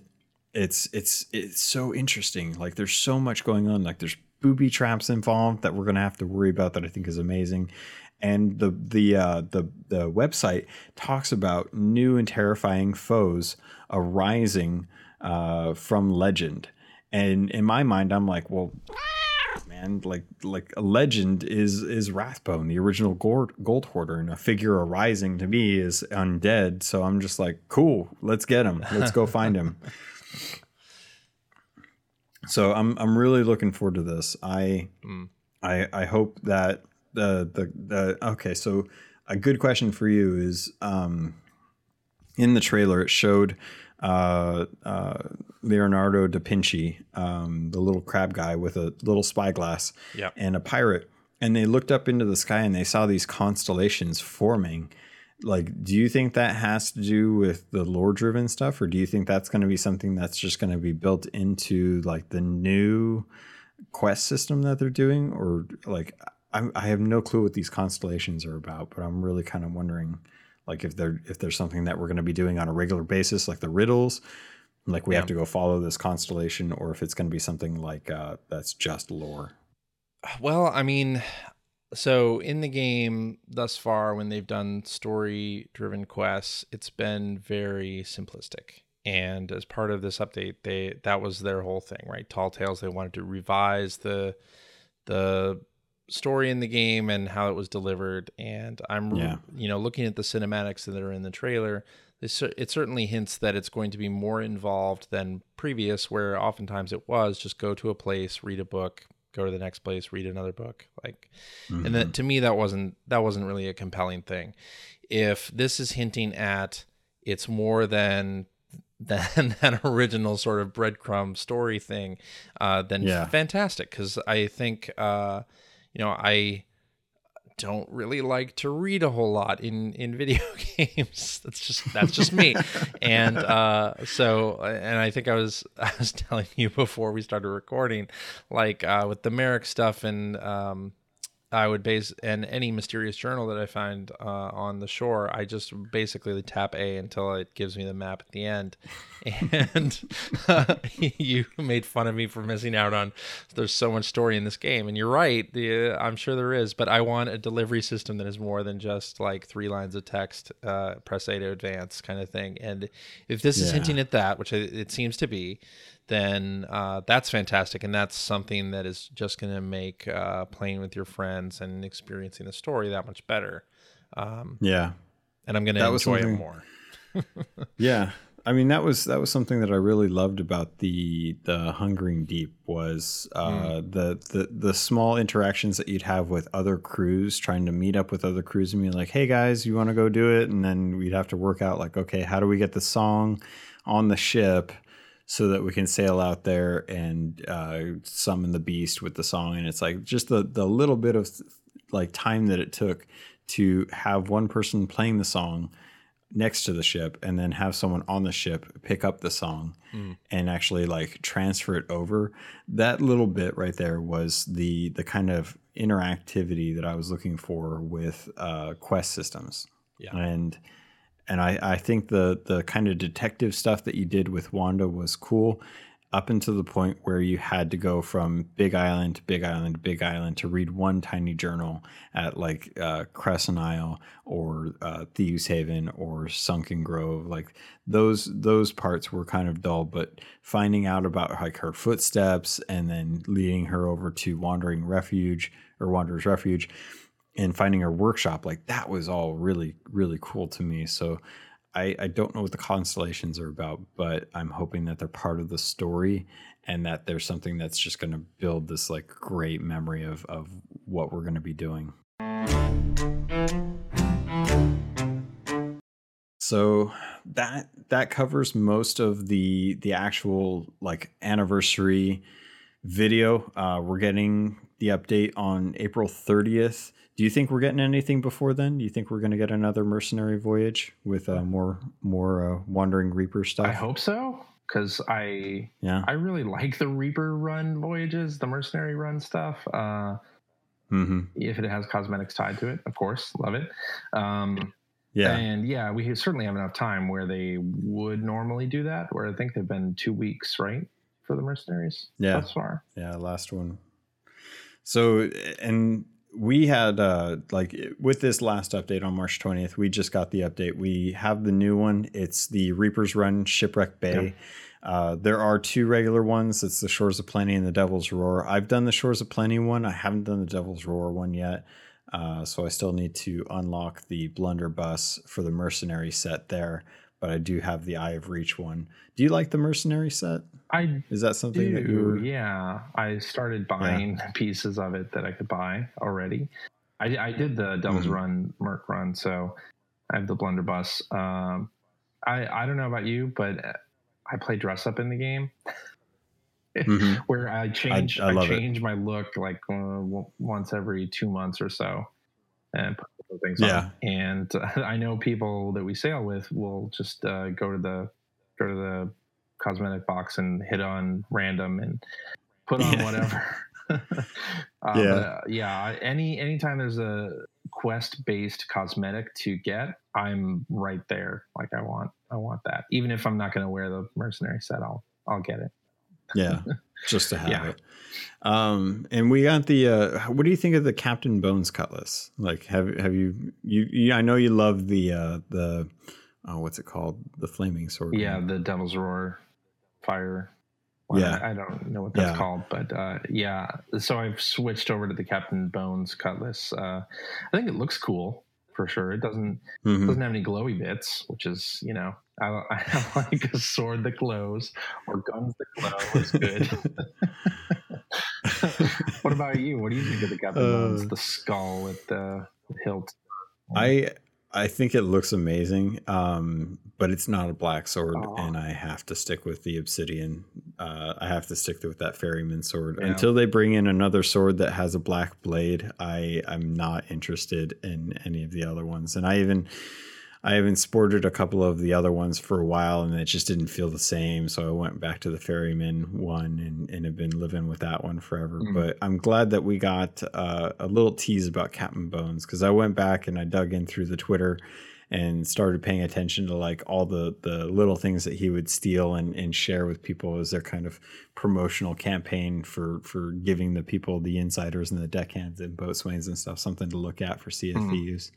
it's it's it's so interesting. Like there's so much going on. Like there's booby traps involved that we're going to have to worry about that I think is amazing and the the uh, the the website talks about new and terrifying foes arising uh, from legend. And in my mind, I'm like, well, man, like like a legend is is Rathbone, the original gold, gold hoarder, and a figure arising to me is undead. So I'm just like, cool, let's get him, let's go find him. So I'm I'm really looking forward to this. I mm. I I hope that the the the okay. So a good question for you is um, in the trailer it showed uh, uh, Leonardo da Vinci, um, the little crab guy with a little spyglass, yep. and a pirate, and they looked up into the sky and they saw these constellations forming. Like, do you think that has to do with the lore driven stuff, or do you think that's going to be something that's just going to be built into like the new quest system that they're doing, or like I, I have no clue what these constellations are about, but I'm really kind of wondering, like if they're if there's something that we're going to be doing on a regular basis, like the riddles, like we yeah. have to go follow this constellation, or if it's going to be something like uh, that's just lore. Well, I mean, so in the game thus far, when they've done story driven quests, it's been very simplistic. And as part of this update, they that was their whole thing, right? Tall Tales. They wanted to revise the the story in the game and how it was delivered. And I'm, yeah. you know, looking at the cinematics that are in the trailer, this, it certainly hints that it's going to be more involved than previous, where oftentimes it was just go to a place, read a book, go to the next place, read another book. Like, mm-hmm. and that to me, that wasn't that wasn't really a compelling thing. If this is hinting at it's more than than that original sort of breadcrumb story thing, uh, then yeah. fantastic. Because I think uh, you know, I don't really like to read a whole lot in in video games. That's just that's just me. and uh, so, and I think I was I was telling you before we started recording, like uh, with the Merrick stuff and um, I would base and any mysterious journal that I find uh, on the shore, I just basically tap A until it gives me the map at the end. And uh, you made fun of me for missing out on. There's so much story in this game, and you're right. The, uh, I'm sure there is, but I want a delivery system that is more than just like three lines of text, uh, press A to advance kind of thing. And if this yeah. is hinting at that, which it seems to be, then uh, that's fantastic. And that's something that is just going to make uh, playing with your friends and experiencing the story that much better. Um, yeah. And I'm going to enjoy it more. yeah. I mean that was that was something that I really loved about the the Hungering Deep was uh, mm. the the the small interactions that you'd have with other crews, trying to meet up with other crews and be like, "Hey guys, you want to go do it?" And then we'd have to work out like, "Okay, how do we get the song on the ship?" So that we can sail out there and uh, summon the beast with the song. And it's like just the the little bit of like time that it took to have one person playing the song next to the ship and then have someone on the ship pick up the song mm. and actually like transfer it over that little bit right there was the the kind of interactivity that i was looking for with uh, quest systems yeah and and I, I think the the kind of detective stuff that you did with Wanda was cool up until the point where you had to go from Big Island to Big Island to Big Island to read one tiny journal at like uh, Crescent Isle or uh, Thieves Haven or Sunken Grove. Like those those parts were kind of dull, but finding out about like her footsteps and then leading her over to Wandering Refuge or Wanderer's Refuge and finding her workshop like that was all really really cool to me so I, I don't know what the constellations are about but i'm hoping that they're part of the story and that there's something that's just going to build this like great memory of of what we're going to be doing So that that covers most of the the actual like anniversary video. Uh, we're getting the update on April 30th. Do you think we're getting anything before then? Do you think we're going to get another mercenary voyage with uh, more more uh, wandering reaper stuff? I hope so because I yeah I really like the reaper run voyages, the mercenary run stuff. Uh, mm-hmm. If it has cosmetics tied to it, of course, love it. Um, yeah, and yeah, we certainly have enough time where they would normally do that. Where I think they've been two weeks, right, for the mercenaries. Yeah, thus far. Yeah, last one. So and we had uh like with this last update on March 20th, we just got the update. We have the new one. It's the Reapers Run Shipwreck Bay. Yep. Uh, there are two regular ones. It's the Shores of Plenty and the Devil's Roar. I've done the Shores of Plenty one. I haven't done the Devil's Roar one yet. Uh, so I still need to unlock the blunderbuss for the mercenary set there. But I do have the Eye of Reach one. Do you like the mercenary set? I is that something do, that you Yeah, I started buying yeah. pieces of it that I could buy already. I, I did the Devil's mm-hmm. Run Merc run, so I have the blunderbuss. Um, I I don't know about you, but I play dress up in the game. mm-hmm. Where I change, I, I, I change it. my look like uh, once every two months or so, and put things yeah. on. And uh, I know people that we sail with will just uh, go to the go to the cosmetic box and hit on random and put on whatever. uh, yeah, uh, yeah. Any anytime there's a quest based cosmetic to get, I'm right there. Like I want I want that. Even if I'm not going to wear the mercenary set, I'll I'll get it. Yeah, just to have yeah. it. Um, and we got the. Uh, what do you think of the Captain Bones cutlass? Like, have have you you? you I know you love the uh, the. Oh, what's it called? The flaming sword. Yeah, the Devil's Roar fire. Well, yeah, I, I, don't know what that's yeah. called, but uh, yeah. So I've switched over to the Captain Bones cutlass. Uh, I think it looks cool for sure. It doesn't mm-hmm. doesn't have any glowy bits, which is you know I, I like a sword that glows or guns that glow is good. what about you? What do you think of the Captain uh, Bones, the skull with the hilt? I I think it looks amazing, um, but it's not a black sword, oh. and I have to stick with the obsidian. Uh, I have to stick with that ferryman sword yeah. until they bring in another sword that has a black blade. I I'm not interested in any of the other ones, and I even I even sported a couple of the other ones for a while, and it just didn't feel the same. So I went back to the ferryman one, and, and have been living with that one forever. Mm. But I'm glad that we got uh, a little tease about Captain Bones because I went back and I dug in through the Twitter and started paying attention to like all the the little things that he would steal and, and share with people as their kind of promotional campaign for for giving the people the insiders and the deckhands and boatswains and stuff something to look at for CFVs.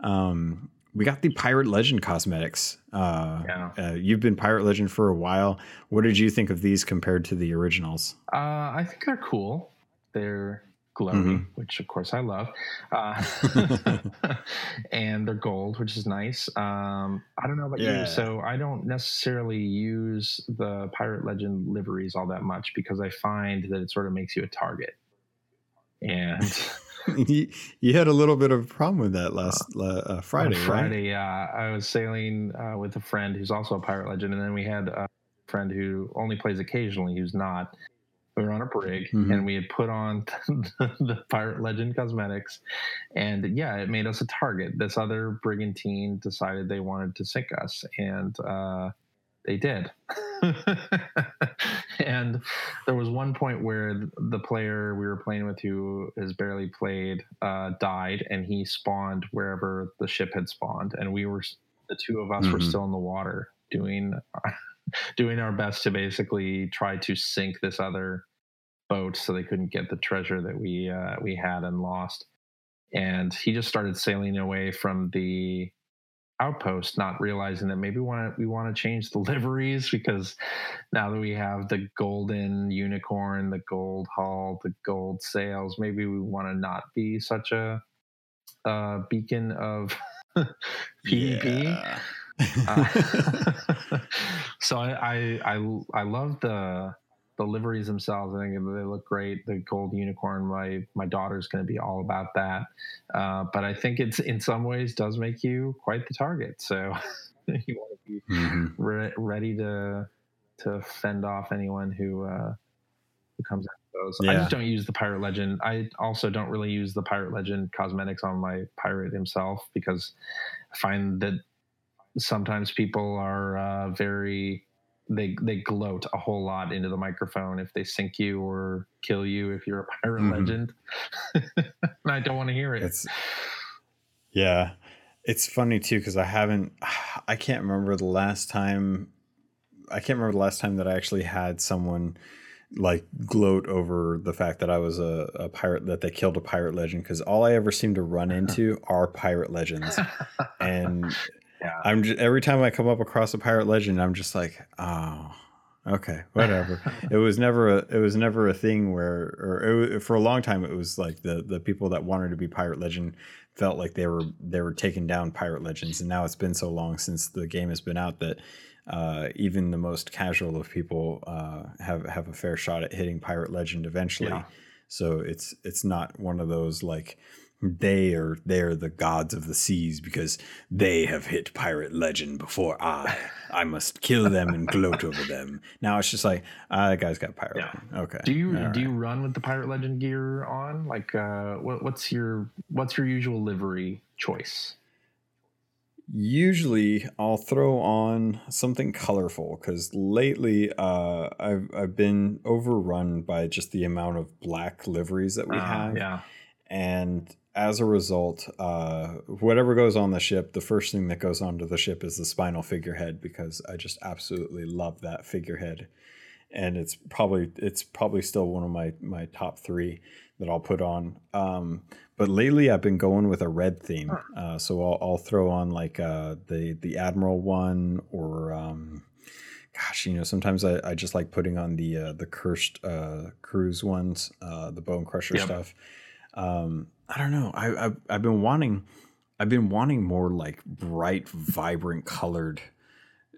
Mm. Um, we got the Pirate Legend cosmetics. Uh, yeah. Uh, you've been Pirate Legend for a while. What did you think of these compared to the originals? Uh, I think they're cool. They're glowy, mm-hmm. which of course I love, uh, and they're gold, which is nice. Um, I don't know about yeah. you, so I don't necessarily use the Pirate Legend liveries all that much because I find that it sort of makes you a target, and. you, you, had a little bit of a problem with that last uh, uh, Friday, Friday, right? yeah. I was sailing uh, with a friend who's also a pirate legend, and then we had a friend who only plays occasionally, who's not. We were on a brig, mm-hmm. and we had put on the pirate legend cosmetics, and yeah, it made us a target. This other brigantine decided they wanted to sink us, and uh, they did. and there was one point where the player we were playing with, who has barely played, uh, died, and he spawned wherever the ship had spawned, and we were the two of us mm-hmm. were still in the water doing doing our best to basically try to sink this other boat so they couldn't get the treasure that we uh, we had and lost. And he just started sailing away from the outpost not realizing that maybe we want to we want to change the liveries because now that we have the golden unicorn the gold hull the gold sails maybe we want to not be such a, a beacon of pvp uh, so I, I i i love the the liveries themselves, I think they look great. The gold unicorn, my my daughter's going to be all about that. Uh, but I think it's in some ways does make you quite the target. So you want to be mm-hmm. re- ready to to fend off anyone who uh, who comes after those. Yeah. I just don't use the pirate legend. I also don't really use the pirate legend cosmetics on my pirate himself because I find that sometimes people are uh, very they they gloat a whole lot into the microphone if they sink you or kill you if you're a pirate mm-hmm. legend. and I don't want to hear it. It's, yeah. It's funny too because I haven't I can't remember the last time I can't remember the last time that I actually had someone like gloat over the fact that I was a, a pirate that they killed a pirate legend because all I ever seem to run into are pirate legends. and yeah. I'm just, every time I come up across a pirate legend, I'm just like, oh, okay, whatever. it was never a it was never a thing where, or it, for a long time, it was like the the people that wanted to be pirate legend felt like they were they were taking down pirate legends, and now it's been so long since the game has been out that. Uh, even the most casual of people uh, have have a fair shot at hitting pirate legend eventually. Yeah. So it's it's not one of those like they are they're the gods of the seas because they have hit pirate legend before I. I must kill them and gloat over them. Now it's just like, ah, that guy's got pirate. Yeah. Okay. Do you All do right. you run with the pirate legend gear on? Like, uh, what, what's your what's your usual livery choice? Usually, I'll throw on something colorful because lately, uh, I've I've been overrun by just the amount of black liveries that we uh, have. Yeah. And as a result, uh, whatever goes on the ship, the first thing that goes onto the ship is the spinal figurehead because I just absolutely love that figurehead, and it's probably it's probably still one of my my top three that I'll put on. Um, but lately, I've been going with a red theme, uh, so I'll, I'll, throw on like uh, the the admiral one or. Um, gosh, you know, sometimes I, I just like putting on the uh, the cursed uh, cruise ones, uh, the bone crusher yep. stuff. Um, I don't know. I, I've I've been wanting, I've been wanting more like bright, vibrant, colored,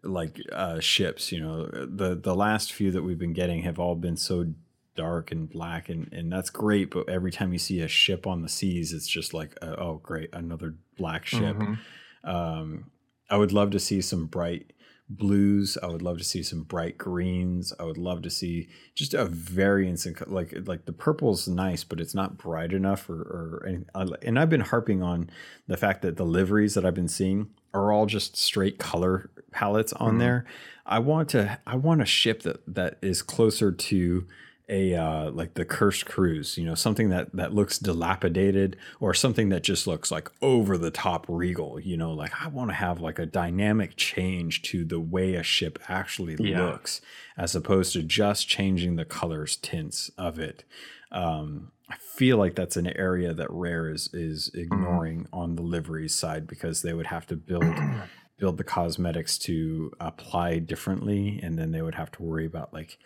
like uh, ships. You know, the the last few that we've been getting have all been so dark and black, and and that's great. But every time you see a ship on the seas, it's just like, uh, oh, great, another black ship. Mm-hmm. Um, I would love to see some bright blues. I would love to see some bright greens. I would love to see just a variance in like like the purple's nice, but it's not bright enough. Or, or and, and I've been harping on the fact that the liveries that I've been seeing are all just straight color palettes on mm-hmm. there. I want to I want a ship that that is closer to a uh, like the cursed cruise you know something that that looks dilapidated or something that just looks like over the top regal you know like i want to have like a dynamic change to the way a ship actually yeah. looks as opposed to just changing the colors tints of it um, i feel like that's an area that rare is is mm-hmm. ignoring mm. on the livery side because they would have to build build the cosmetics to apply differently and then they would have to worry about like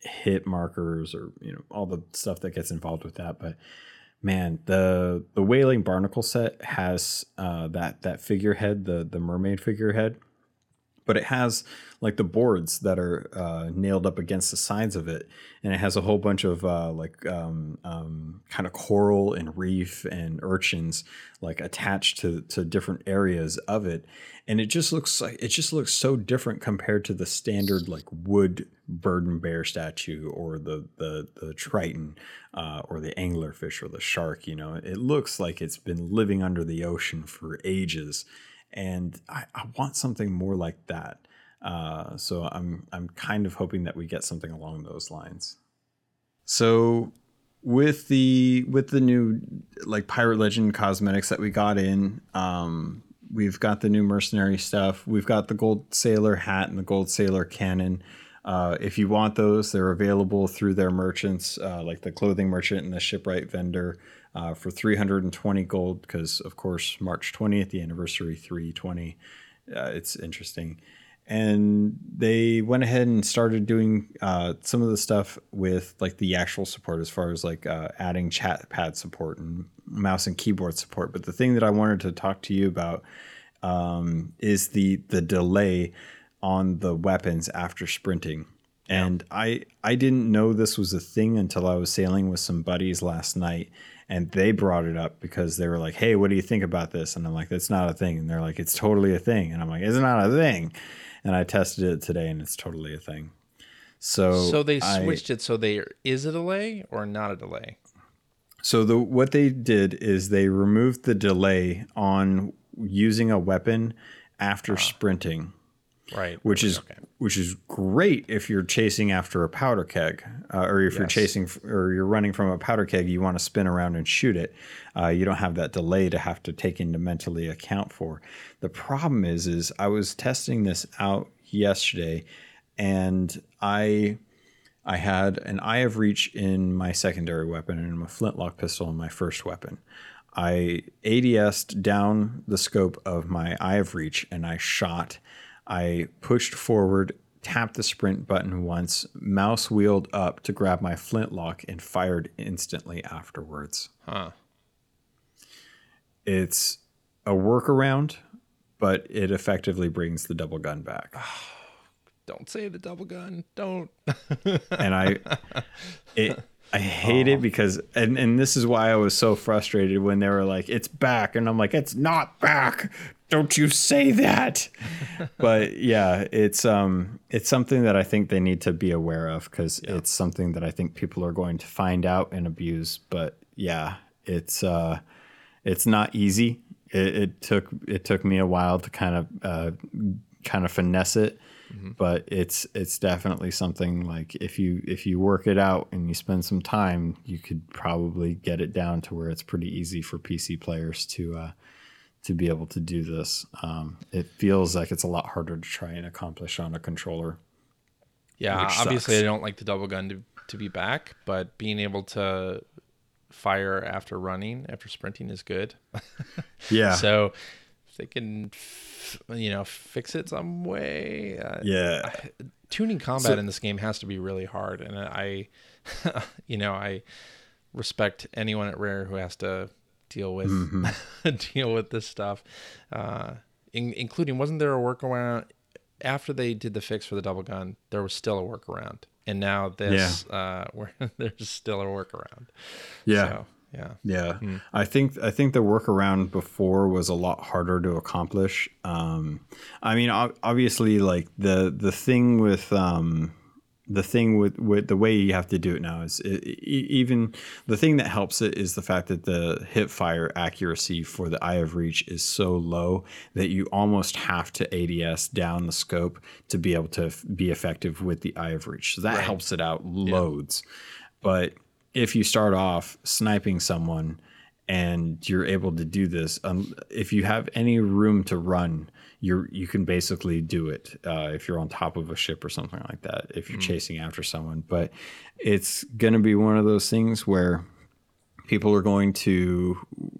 hit markers or you know all the stuff that gets involved with that but man the the Wailing Barnacle set has uh that that figurehead the the mermaid figurehead but it has like the boards that are uh, nailed up against the sides of it, and it has a whole bunch of uh, like um, um, kind of coral and reef and urchins like attached to to different areas of it, and it just looks like it just looks so different compared to the standard like wood burden bear statue or the the the triton uh, or the anglerfish or the shark. You know, it looks like it's been living under the ocean for ages and I, I want something more like that. Uh, so I'm I'm kind of hoping that we get something along those lines. So with the with the new like pirate legend cosmetics that we got in, um, we've got the new mercenary stuff. We've got the gold sailor hat and the gold sailor cannon. Uh, if you want those, they're available through their merchants, uh, like the clothing merchant and the shipwright vendor uh, for 320 gold because of course march 20th the anniversary 320 uh, it's interesting. And they went ahead and started doing uh, some of the stuff with like the actual support as far as like uh, adding chat pad support and mouse and keyboard support. But the thing that i wanted to talk to you about um, is the the delay on the weapons after sprinting. And I I didn't know this was a thing until I was sailing with some buddies last night and they brought it up because they were like, "Hey, what do you think about this?" And I'm like, "That's not a thing." And they're like, "It's totally a thing." And I'm like, "It's not a thing." And I tested it today and it's totally a thing. So So they I- switched it so there is a delay or not a delay. So the what they did is they removed the delay on using a weapon after ah. sprinting, Right. which is okay. which is great if you're chasing after a powder keg, uh, or if you're chasing f- or you're running from a powder keg, you want to spin around and shoot it. Uh, you don't have that delay to have to take into mentally account for. The problem is, is I was testing this out yesterday, and I I had an eye of reach in my secondary weapon and a flintlock pistol in my first weapon. I ADS'd down the scope of my eye of reach and I shot. I pushed forward, tapped the sprint button once, mouse wheeled up to grab my flintlock and fired instantly afterwards. Huh. It's a workaround, but it effectively brings the double gun back. Don't say the double gun. Don't. and I it I hate it because and and this is why I was so frustrated when they were like it's back and I'm like it's not back don't you say that. But yeah it's um it's something that I think they need to be aware of cuz it's something that I think people are going to find out and abuse. But yeah it's uh it's not easy. It, it took it took me a while to kind of uh kind of finesse it. But it's it's definitely something like if you if you work it out and you spend some time you could probably get it down to where it's pretty easy for pc players to uh to be able to do this um it feels like it's a lot harder to try and accomplish on a controller Yeah, obviously sucks. I don't like the double gun to, to be back, but being able to fire after running, after sprinting is good. yeah So if they can, you know, fix it some way. Uh, yeah Tuning combat So- in this game has to be really hard, and I, you know, I respect anyone at Rare who has to deal with Mm-hmm. deal with this stuff, uh, in, including wasn't there a workaround after they did the fix for the double gun? There was still a workaround, and now this, uh, where there's still a workaround. yeah So, yeah. Yeah, I think I think the workaround before was a lot harder to accomplish. Um, I mean, obviously, like the the thing with um, the thing with with the way you have to do it now is it, even the thing that helps it is the fact that the hip fire accuracy for the eye of reach is so low that you almost have to ADS down the scope to be able to f- be effective with the eye of reach. So that Right. helps it out loads. But if you start off sniping someone and you're able to do this, um, if you have any room to run, you're you can basically do it uh, if you're on top of a ship or something like that. If you're chasing after someone, but it's gonna be one of those things where people are going to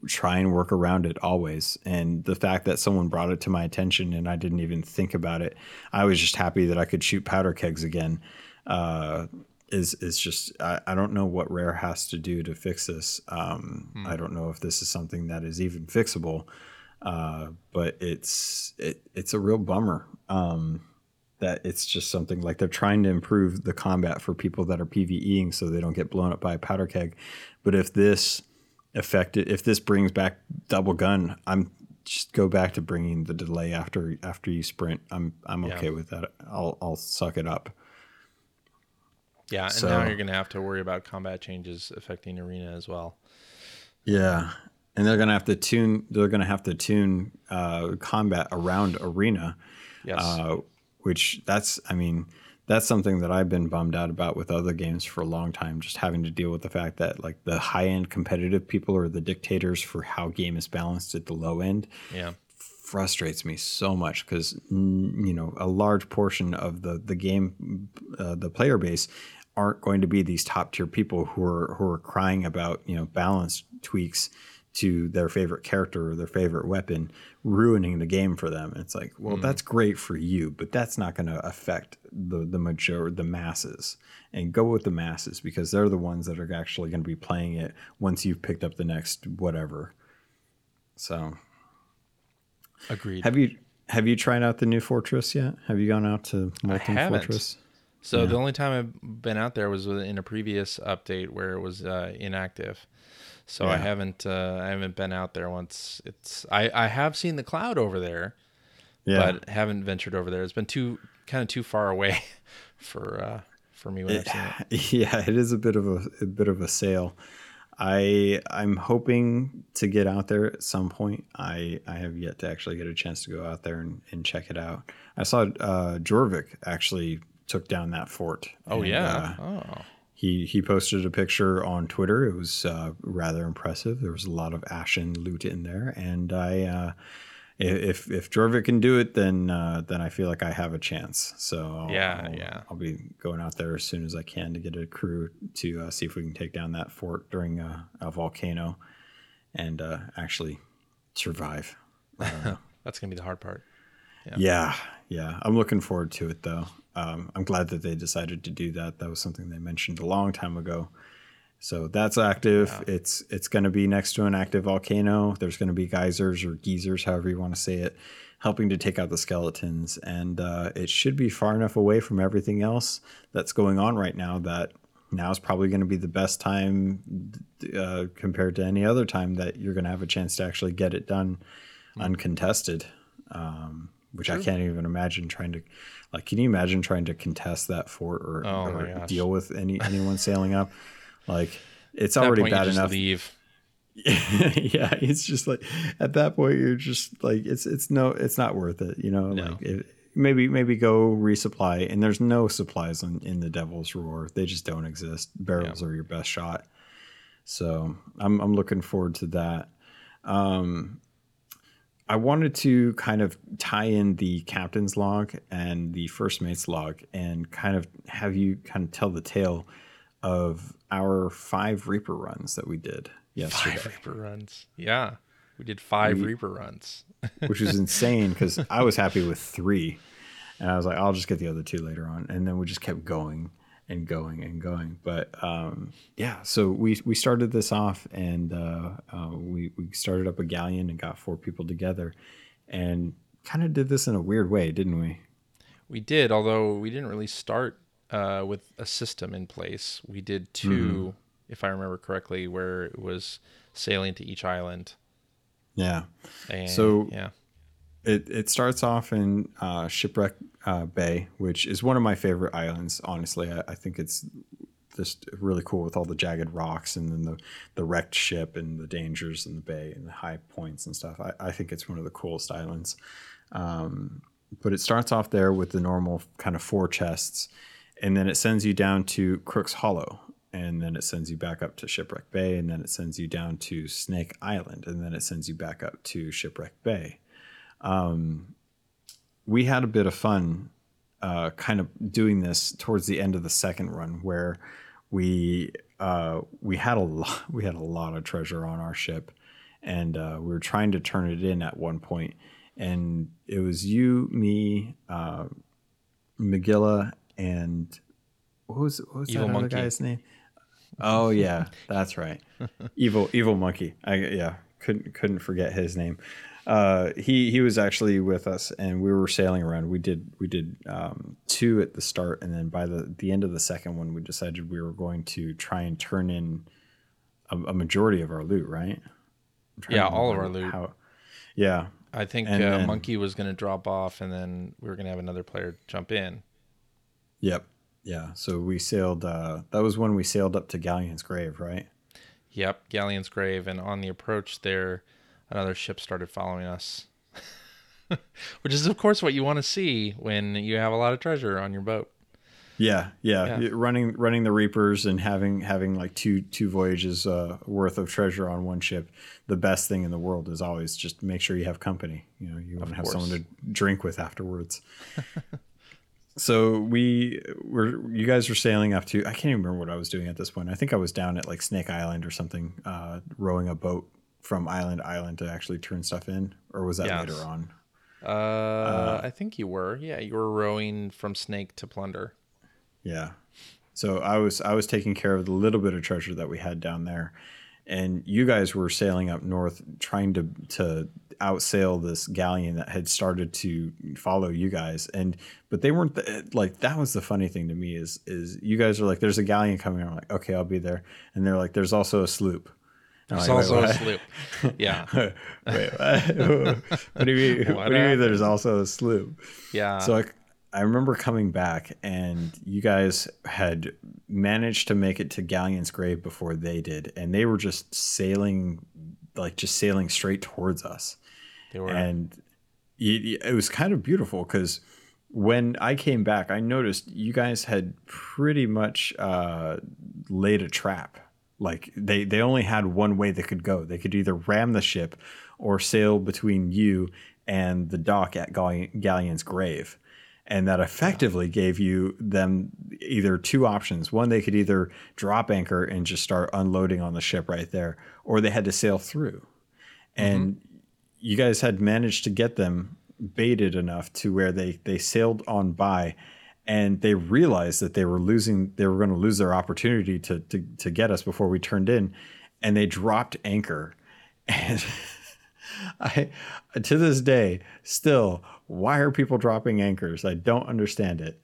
try and work around it always. And the fact that someone brought it to my attention and I didn't even think about it, I was just happy that I could shoot powder kegs again. Uh, is is just I, I don't know what Rare has to do to fix this. Um, I don't know if this is something that is even fixable, uh, but it's it, it's a real bummer. Um, that it's just something like they're trying to improve the combat for people that are PVEing so they don't get blown up by a powder keg. But if this affected, if this brings back double gun, I'm just go back to bringing the delay after after you sprint. I'm I'm Yeah. okay with that. I'll I'll suck it up. Yeah, and So- now you're gonna have to worry about combat changes affecting arena as well. Yeah, and they're gonna have to tune. They're gonna have to tune uh, combat around arena. Yes. uh, which that's I mean that's something that I've been bummed out about with other games for a long time. Just having to deal with the fact that like the high end competitive people are the dictators for how game is balanced at the low end yeah. frustrates me so much because you know a large portion of the the game uh, the player base aren't going to be these top tier people who are who are crying about you know balance tweaks to their favorite character or their favorite weapon ruining the game for them it's like well that's great for you but that's not going to affect the the major the masses and go with the masses because they're the ones that are actually going to be playing it once you've picked up the next whatever so Agreed. have you have you tried out the new Fortress yet? Have you gone out to Molten. Fortress? So Yeah. the only time I've been out there was in a previous update where it was uh, inactive. So I haven't uh, I haven't been out there once. It's I I have seen the cloud over there, Yeah. but haven't ventured over there. It's been too kind of too far away for uh, for me when I've seen it. yeah, it is a bit of a, a bit of a sail. I I'm hoping to get out there at some point. I I have yet to actually get a chance to go out there and, and check it out. I saw uh, Jorvik actually took down that fort. Oh and, yeah. uh, oh. He he posted a picture on Twitter. It was uh, rather impressive. There was a lot of ashen loot in there, and I. Uh, if if Jorvik can do it, then uh, then I feel like I have a chance. So I'll, Yeah, I'll, yeah. I'll be going out there as soon as I can to get a crew to uh, see if we can take down that fort during uh, a volcano, and uh, actually survive. That's gonna be the hard part. Yeah. yeah, I'm looking forward to it though. Um, I'm glad that they decided to do that. That was something they mentioned a long time ago. So that's active. It's it's going to be next to an active volcano. There's going to be geysers or geysers, however you want to say it, helping to take out the skeletons, and uh, it should be far enough away from everything else that's going on right now that now is probably going to be the best time uh, compared to any other time that you're going to have a chance to actually get it done uncontested. Um, which I can't even imagine trying to, like, can you imagine trying to contest that fort or, Oh or deal with any anyone sailing up? Like, it's already point, bad enough. Leave. yeah, it's just like at that point you're just like it's it's no it's not worth it. You know, No. like it, maybe maybe go resupply. And there's no supplies in, in the Devil's Roar. They just don't exist. Barrels are your best shot. So I'm I'm looking forward to that. Um, I wanted to kind of tie in the captain's log and the first mate's log and kind of have you kind of tell the tale of our five Reaper runs that we did yesterday, Five Reaper runs. Yeah, we did five Reaper runs. which was insane because I was happy with three. And I was like, I'll just get the other two later on. And then we just kept going and going and going. But um, yeah, so we, we started this off and uh, uh, we, we started up a galleon and got four people together and kind of did this in a weird way, didn't we? We did, although we didn't really start uh, with a system in place. We did 2 Mm-hmm. if I remember correctly, where it was sailing to each island. Yeah. And, So- yeah, It, it starts off in uh, Shipwreck uh, Bay, which is one of my favorite islands. Honestly, I, I think it's just really cool with all the jagged rocks and then the, the wrecked ship and the dangers in the bay and the high points and stuff. I, I think it's one of the coolest islands. Um, but it starts off there with the normal kind of four chests, and then it sends you down to Crook's Hollow, and then it sends you back up to Shipwreck Bay, and then it sends you down to Snake Island, and then it sends you back up to Shipwreck Bay we had a bit of fun uh, kind of doing this towards the end of the second run where we uh, we had a lot we had a lot of treasure on our ship and uh, we were trying to turn it in at one point. And it was you me uh, McGilla and what was what was Evil that other Monkey. guy's name? Oh yeah that's right. Evil evil monkey. I yeah couldn't couldn't forget his name uh he he was actually with us and we were sailing around. We did we did um two at the start and then by the the end of the second one we decided we were going to try and turn in a, a majority of our loot right? Yeah, all of our loot. how- yeah. I think And uh, then- Monkey was going to drop off, and then we were going to have another player jump in. yep. Yeah. So we sailed uh that was when we sailed up to galleon's grave right? Yep, Galleon's grave, and on the approach there, another ship started following us. Which is, of course, what you want to see when you have a lot of treasure on your boat. Yeah, yeah, Yeah. Running running the Reapers and having having like two two voyages uh, worth of treasure on one ship. The best thing in the world is always just make sure you have company. You know, you want to have someone to drink with afterwards. so we were you guys were sailing up to I can't even remember what I was doing at this point. I think I was down at like Snake Island or something, uh, rowing a boat from island to island to actually turn stuff in, or was that Yes. later on? Uh, I think you were. Yeah, you were rowing from Snake to Plunder. Yeah. So I was I was taking care of the little bit of treasure that we had down there, and you guys were sailing up north trying to to outsail this galleon that had started to follow you guys and but they weren't the, like that was the funny thing to me is is you guys are like there's a galleon coming i'm like okay i'll be there and they're like there's also a sloop there's like, also a sloop yeah wait what? what do you mean what, what do you mean there's also a sloop yeah so like I remember coming back and you guys had managed to make it to Galleon's grave before they did, and they were just sailing, like just sailing straight towards us. They were, and it, it was kind of beautiful because when I came back, I noticed you guys had pretty much uh, laid a trap. Like they they only had one way they could go. They could either ram the ship or sail between you and the dock at Galleon's grave and that effectively gave you them either two options one they could either drop anchor and just start unloading on the ship right there or they had to sail through and mm-hmm. you guys had managed to get them baited enough to where they they sailed on by and they realized that they were losing they were going to lose their opportunity to to to get us before we turned in and they dropped anchor and I to this day still why are people dropping anchors? I don't understand it.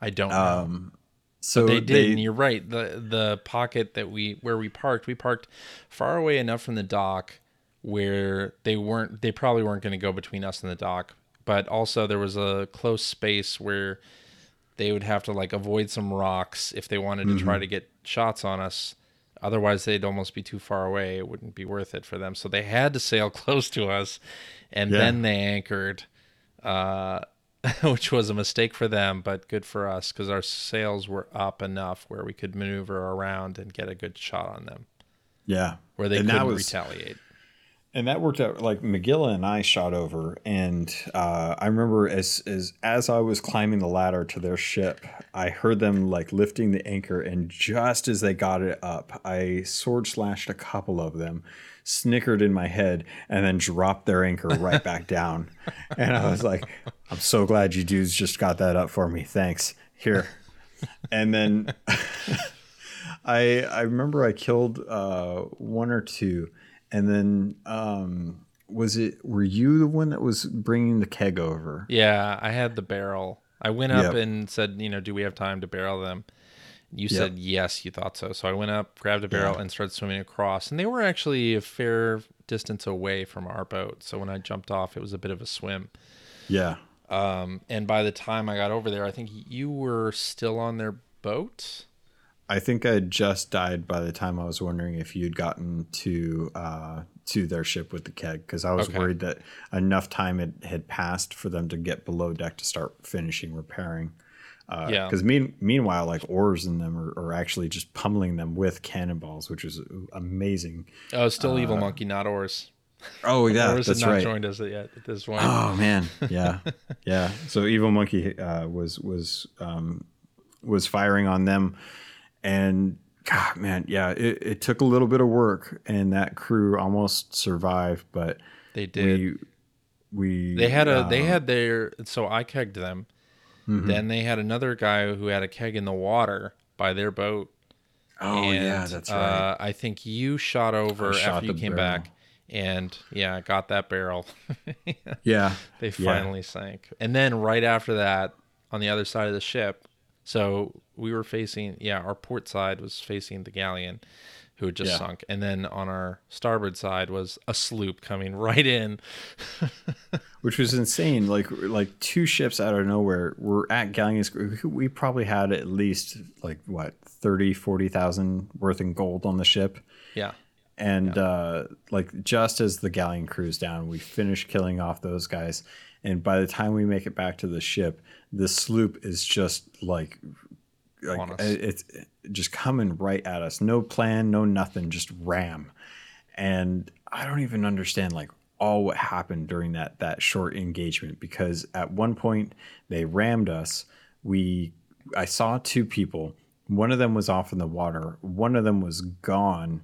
I don't know. Um, so but they did, they, and you're right. The the pocket that we where we parked, we parked far away enough from the dock where they weren't they probably weren't going to go between us and the dock, but also there was a close space where they would have to like avoid some rocks if they wanted to mm-hmm. try to get shots on us. Otherwise, they'd almost be too far away. It wouldn't be worth it for them. So they had to sail close to us, and yeah. then they anchored uh, which was a mistake for them, but good for us because our sails were up enough where we could maneuver around and get a good shot on them. Yeah, where they and couldn't was, retaliate. And that worked out. Like Magilla and I shot over, and uh, I remember as as as I was climbing the ladder to their ship, I heard them like lifting the anchor, and just as they got it up, I sword slashed a couple of them snickered in my head, and then dropped their anchor right back down. And I was like, I'm so glad you dudes just got that up for me. Thanks. Here. And then I I remember I killed uh, one or two, and then um, was it were you the one that was bringing the keg over? Yeah, I had the barrel. I went up yep. and said, you know, do we have time to barrel them? You yep. said yes, you thought so. So I went up, grabbed a barrel, yeah. and started swimming across. And they were actually a fair distance away from our boat. So when I jumped off, it was a bit of a swim. Yeah. Um, and by the time I got over there, I think you were still on their boat. I think I just died by the time I was wondering if you'd gotten to uh, to their ship with the keg because I was okay. worried that enough time had, had passed for them to get below deck to start finishing repairing. Uh, yeah. Because mean, meanwhile, like oars in them are, are, actually just pummeling them with cannonballs, which is amazing. Oh, still uh, evil monkey, not oars. Oh yeah, oars that's not right. Joined us yet at this point. Oh man, yeah, yeah. So evil monkey uh, was was um, was firing on them, and God, man, yeah, it, it took a little bit of work, and that crew almost survived, but they did. We, we they had a they um, had their so I kegged them Mm-hmm. Then they had another guy who had a keg in the water by their boat. Oh and, yeah, that's right. Uh, I think you shot over after you came barrel. back, and yeah, got that barrel. yeah, they finally yeah. sank. And then right after that, on the other side of the ship, so we were facing. Yeah, our port side was facing the galleon, who had just yeah. sunk. And then on our starboard side was a sloop coming right in. Which was insane. Like like two ships out of nowhere were at Galleon's. We probably had at least like what 30, 40,000 worth in gold on the ship. Yeah. And yeah. uh like just as the galleon cruised down, we finished killing off those guys. And by the time we make it back to the ship, the sloop is just like like it's just coming right at us. No plan, no nothing, just ram. And I don't even understand like all what happened during that that short engagement because at one point they rammed us. We I saw two people. One of them was off in the water. One of them was gone.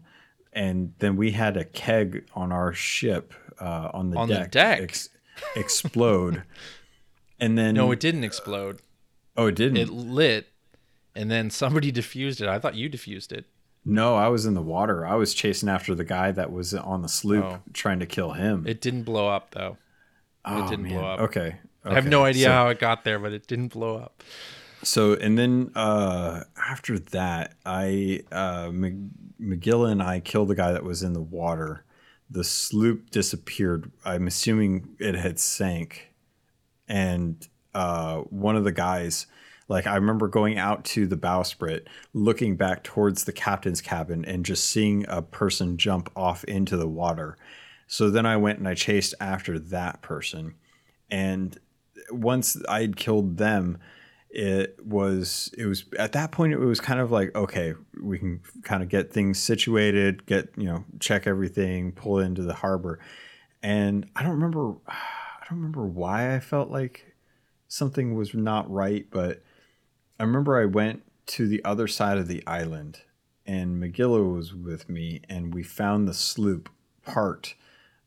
And then we had a keg on our ship uh, on the on deck, the deck. Ex- explode. and then no, it didn't explode. Oh, it didn't. It lit and then somebody diffused it. I thought you diffused it. No, I was in the water. I was chasing after the guy that was on the sloop, Oh. trying to kill him. It didn't blow up though. oh, didn't blow up. Okay. I have no idea So- how it got there, but it didn't blow up. So and then uh, after that, I uh, McGilla and I killed the guy that was in the water. The sloop disappeared. I'm assuming it had sank, and uh, one of the guys, like I remember going out to the bowsprit, looking back towards the captain's cabin, and just seeing a person jump off into the water. So then I went and I chased after that person, and once I had killed them, it was it was at that point it was kind of like okay we can kind of get things situated get you know check everything pull into the harbor and i don't remember i don't remember why i felt like something was not right but i remember i went to the other side of the island and mcgilla was with me and we found the sloop part.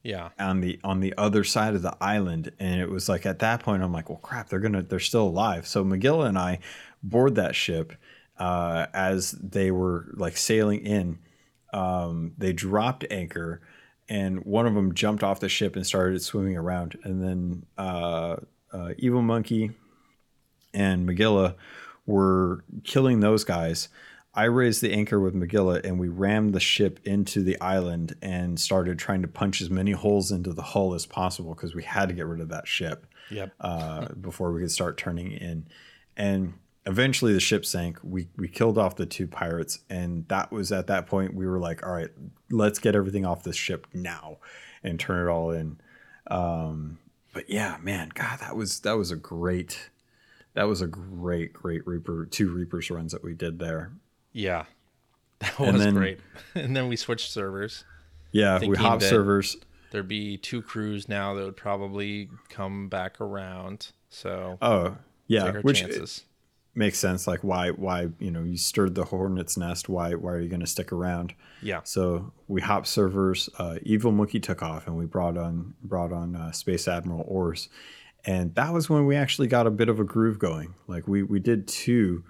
Yeah. on the on the other side of the island and it was like at that point i'm like well crap they're gonna they're still alive so mcgilla and i board that ship uh, as they were like sailing in um, they dropped anchor and one of them jumped off the ship and started swimming around and then uh, uh, evil monkey and mcgilla were killing those guys I raised the anchor with McGilla and we rammed the ship into the island and started trying to punch as many holes into the hull as possible because we had to get rid of that ship Yep. uh, before we could start turning in. And eventually the ship sank. We we killed off the two pirates, and that was at that point we were like, all right, let's get everything off this ship now and turn it all in. Um, but yeah, man, God, that was that was a great that was a great great Reaper two Reapers runs that we did there. Yeah. That And was then- great. And then we switched servers. Yeah, we hop servers. There'd be two crews now that would probably come back around. So Oh, yeah, which chances. makes sense. Like why why you know you stirred the hornet's nest. Why why are you going to stick around? Yeah. So we hop servers. Uh, Evil Monkey took off, and we brought on brought on uh, Space Admiral Ors, and that was when we actually got a bit of a groove going. Like we we did two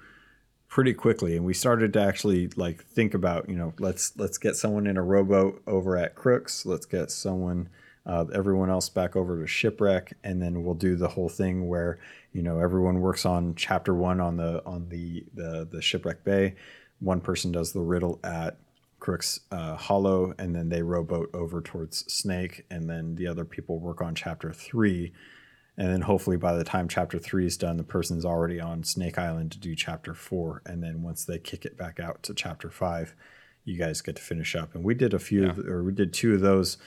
pretty quickly, and we started to actually like think about you know let's let's get someone in a rowboat over at Crooks. Let's get someone. Uh, everyone else back over to shipwreck, and then we'll do the whole thing where you know everyone works on chapter one on the on the the, the shipwreck bay. One person does the riddle at Crooks uh, Hollow, and then they rowboat over towards Snake, and then the other people work on chapter three. And then hopefully by the time chapter three is done, the person's already on Snake Island to do chapter four. And then once they kick it back out to chapter five, you guys get to finish up. And we did a few, of, or we did two of those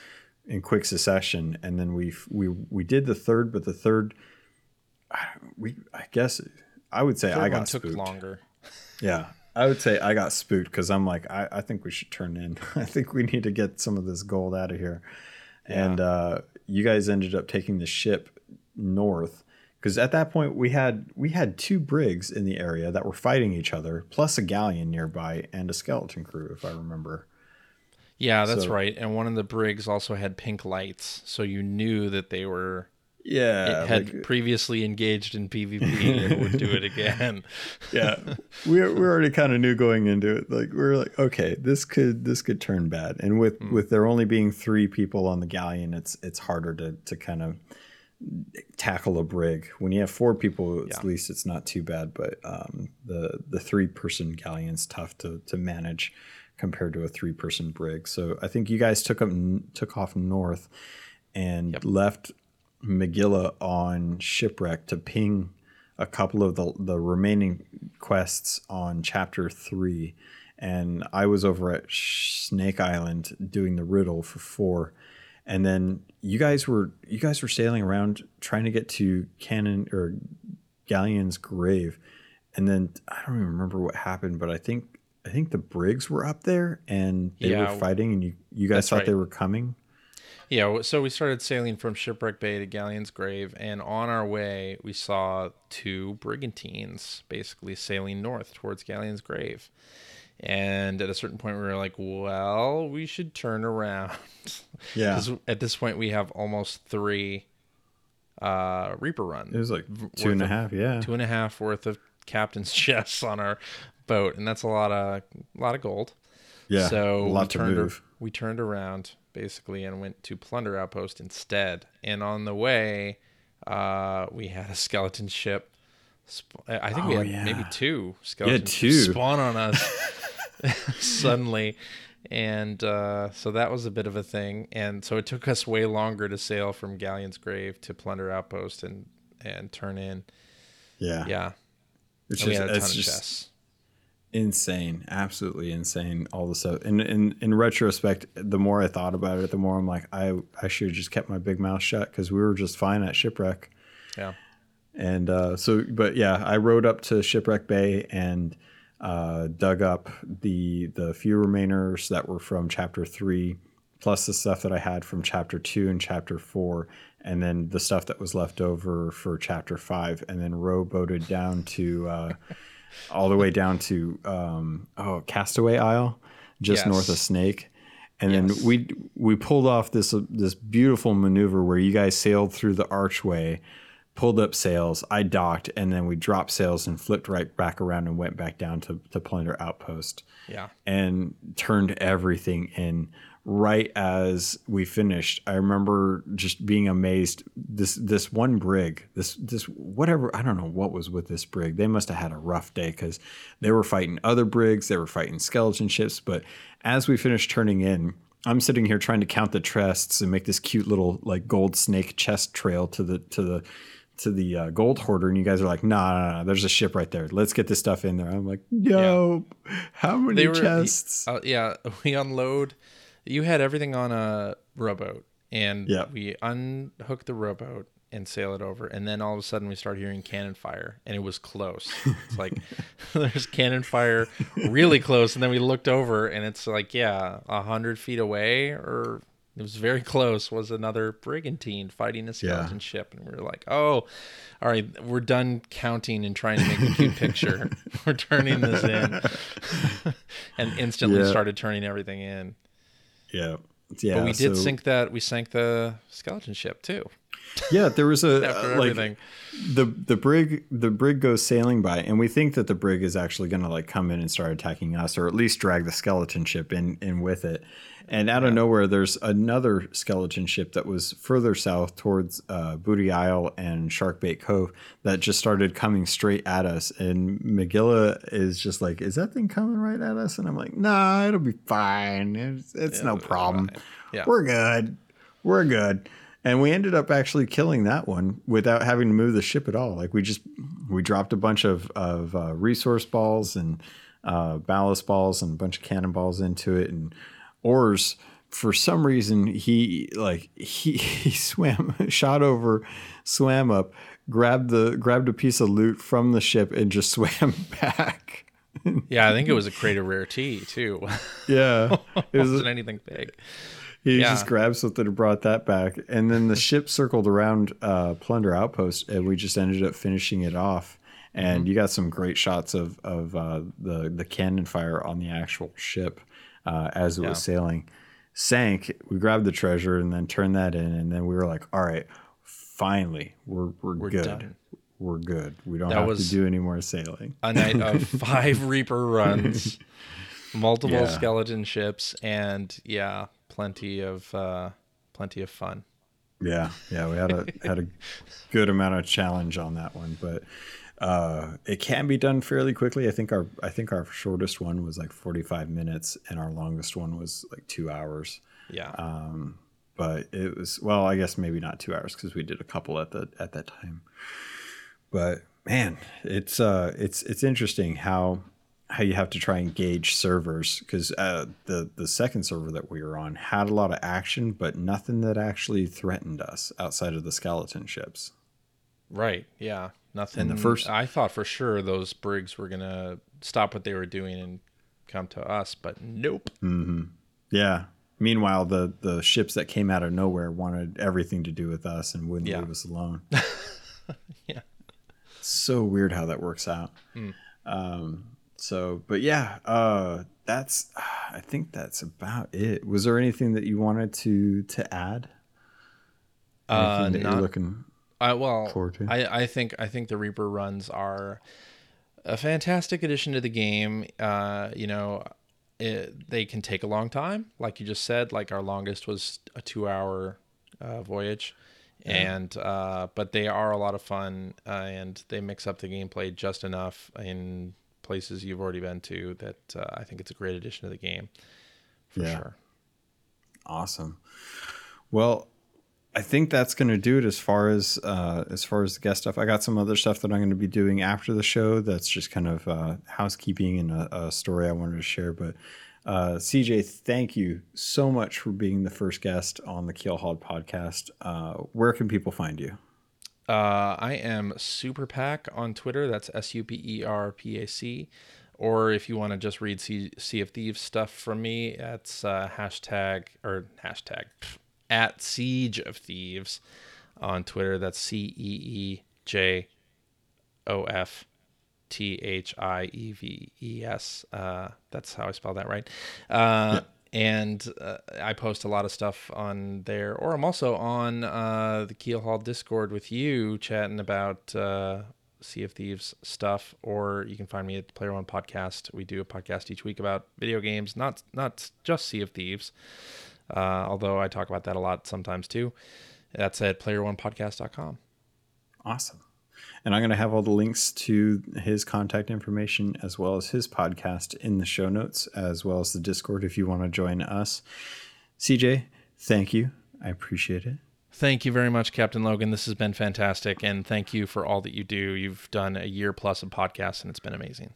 in quick succession. And then we we we did the third, but the third, we I guess I would say Third I got took spooked. longer. Yeah. I would say I got spooked because I'm like, I, I think we should turn in. I think we need to get some of this gold out of here. And uh, you guys ended up taking the ship north because at that point we had we had two brigs in the area that were fighting each other, plus a galleon nearby and a skeleton crew, if I remember. Yeah, that's So- right. And one of the brigs also had pink lights, so you knew that they were Yeah, it had like- previously engaged in PvP and would do it again. yeah we we already kind of knew going into it like we are like okay this could this could turn bad and with Hmm. with there only being three people on the galleon it's it's harder to to kind of tackle a brig when you have four people at Yeah. least it's not too bad but um the the three person galleon's tough to to manage compared to a three person brig so i think you guys took up took off north and Yep. left McGilla on shipwreck to ping a couple of the the remaining quests on chapter three, and I was over at Snake Island doing the riddle for four, and then you guys were you guys were sailing around trying to get to Cannon or Galleon's grave, and then I don't even remember what happened, but I think I think the brigs were up there and they Yeah. were fighting, and you you guys thought right. they were coming. Yeah, so we started sailing from Shipwreck Bay to Galleon's Grave, and on our way, we saw two brigantines basically sailing north towards Galleon's Grave. And at a certain point, we were like, well, we should turn around. Yeah, Because at this point, we have almost three uh, Reaper runs. it was like two and a of- Yeah, two and a half worth of captain's chests on our boat, and that's a lot of a lot of gold. Yeah, so a lot we to turned move. we turned around basically and went to Plunder Outpost instead. And on the way, uh, we had a skeleton ship. Sp- I think we Oh, had yeah. maybe two skeletons two. spawn on us suddenly. And uh, so that was a bit of a thing. And so it took us way longer to sail from Galleon's Grave to Plunder Outpost and, and turn in. Yeah, Yeah. It's And we had a ton it's of just chests. insane, absolutely insane. All the stuff. And in in retrospect, the more I thought about it, the more I'm like, I I should have just kept my big mouth shut because we were just fine at shipwreck. Yeah. And uh, so, but yeah, I rode up to Shipwreck Bay and uh, dug up the the few remainers that were from Chapter Three, plus the stuff that I had from Chapter Two and Chapter Four, and then the stuff that was left over for Chapter Five, and then rowboated down to uh, all the way down to um, oh Castaway Isle, just Yes. north of Snake. And Yes. then we we pulled off this this beautiful maneuver where you guys sailed through the archway, pulled up sails, I docked, and then we dropped sails and flipped right back around and went back down to, to Plunder Outpost Yeah. and turned everything in right as we finished. I remember just being amazed. This this one brig, this this whatever I don't know what was with this brig. They must have had a rough day because they were fighting other brigs, they were fighting skeleton ships. But as we finished turning in, I'm sitting here trying to count the chests and make this cute little like gold snake chest trail to the to the to the uh, gold hoarder, and you guys are like, "Nah, nah, nah, there's a ship right there. Let's get this stuff in there." I'm like, "No, how many were- chests?" Uh, yeah, we unload. You had everything on a rowboat, and Yeah. we unhook the rowboat and sail it over, and then all of a sudden we start hearing cannon fire, and it was close. It's like there's cannon fire really close, and then we looked over, and it's like yeah, a hundred feet away, or it was very close. Was another brigantine fighting a skeleton ship, and we were like, oh, all right, we're done counting and trying to make a cute picture. we're turning this in, and instantly Yeah. started turning everything in. Yeah. Yeah. But we did so- sink that. We sank the skeleton ship too. Yeah, there was a uh, like everything. the the brig the brig goes sailing by, and we think that the brig is actually going to like come in and start attacking us, or at least drag the skeleton ship in in with it. And out of nowhere, there's another skeleton ship that was further south towards uh, Booty Isle and Sharkbait Cove that just started coming straight at us. And McGilla is just like, "Is that thing coming right at us?" And I'm like, "Nah, it'll be fine. It's, it's no problem. Yeah. We're good. We're good." And we ended up actually killing that one without having to move the ship at all. Like we just we dropped a bunch of of uh, resource balls and uh, ballast balls and a bunch of cannonballs into it and oars. For some reason, he like he he swam, shot over, swam up, grabbed the grabbed a piece of loot from the ship and just swam back. Yeah, I think it was a crate of rare tea too. Yeah, it was wasn't anything big. He Yeah. just grabbed something and brought that back. And then the ship circled around uh, Plunder Outpost, and we just ended up finishing it off. And Mm-hmm. you got some great shots of of uh, the the cannon fire on the actual ship uh, as it Yeah. was sailing. Sank. We grabbed the treasure and then turned that in, and then we were like, "All right, finally, we're we're, We're good. done. We're good. We don't That have to do any more sailing." A night of five Reaper runs, multiple Yeah. skeleton ships, and yeah, plenty of uh, plenty of fun. Yeah, yeah, we had a had a good amount of challenge on that one, but uh, it can be done fairly quickly. I think our I think our shortest one was like forty five minutes, and our longest one was like two hours. Yeah, Um, but it was well, I guess maybe not two hours because we did a couple at the at that time. But man, it's uh, it's it's interesting how how you have to try and gauge servers because uh, the the second server that we were on had a lot of action, but nothing that actually threatened us outside of the skeleton ships. right. Yeah, nothing. the first- I thought for sure those brigs were gonna stop what they were doing and come to us, but nope. Yeah. Meanwhile, the the ships that came out of nowhere wanted everything to do with us and wouldn't Yeah. leave us alone. Yeah. So weird how that works out. Hmm. Um, so, but yeah, uh, that's. I think that's about it. Was there anything that you wanted to to add? Uh, Anything not you're looking. I well? I, I think I think the Reaper runs are a fantastic addition to the game. Uh, you know, it, they can take a long time, like you just said. Like our longest was a two-hour uh, voyage, yeah. and uh, but they are a lot of fun, uh, and they mix up the gameplay just enough in places you've already been to that uh, I think it's a great addition to the game, for yeah. sure. Awesome. Well, I think that's going to do it as far as uh, as far as the guest stuff. I got some other stuff that I'm going to be doing after the show. That's just kind of uh, housekeeping and a, a, story I wanted to share. But uh, CJ, thank you so much for being the first guest on the Keelhauled podcast. Uh, where can people find you? Uh, I am Superpac on Twitter. That's S U P E R P A C. Or if you want to just read Sea, of Thieves stuff from me, it's uh, hashtag or hashtag at Ceej of Thieves on Twitter. That's C E E J O F T H I E V E S. Uh, that's how I spell that right. Uh, yeah. And uh, I post a lot of stuff on there, or I'm also on uh, the Keelhaul Discord with you, chatting about uh, Sea of Thieves stuff. Or you can find me at Player One Podcast. We do a podcast each week about video games, not not just Sea of Thieves uh, although I talk about that a lot sometimes too. That's at playeronepodcast.com. Awesome. And I'm going to have all the links to his contact information as well as his podcast in the show notes, as well as the Discord if you want to join us. CJ, thank you. I appreciate it. Thank you very much, Captain Logan. This has been fantastic. And thank you for all that you do. You've done a year plus of podcasts, and it's been amazing.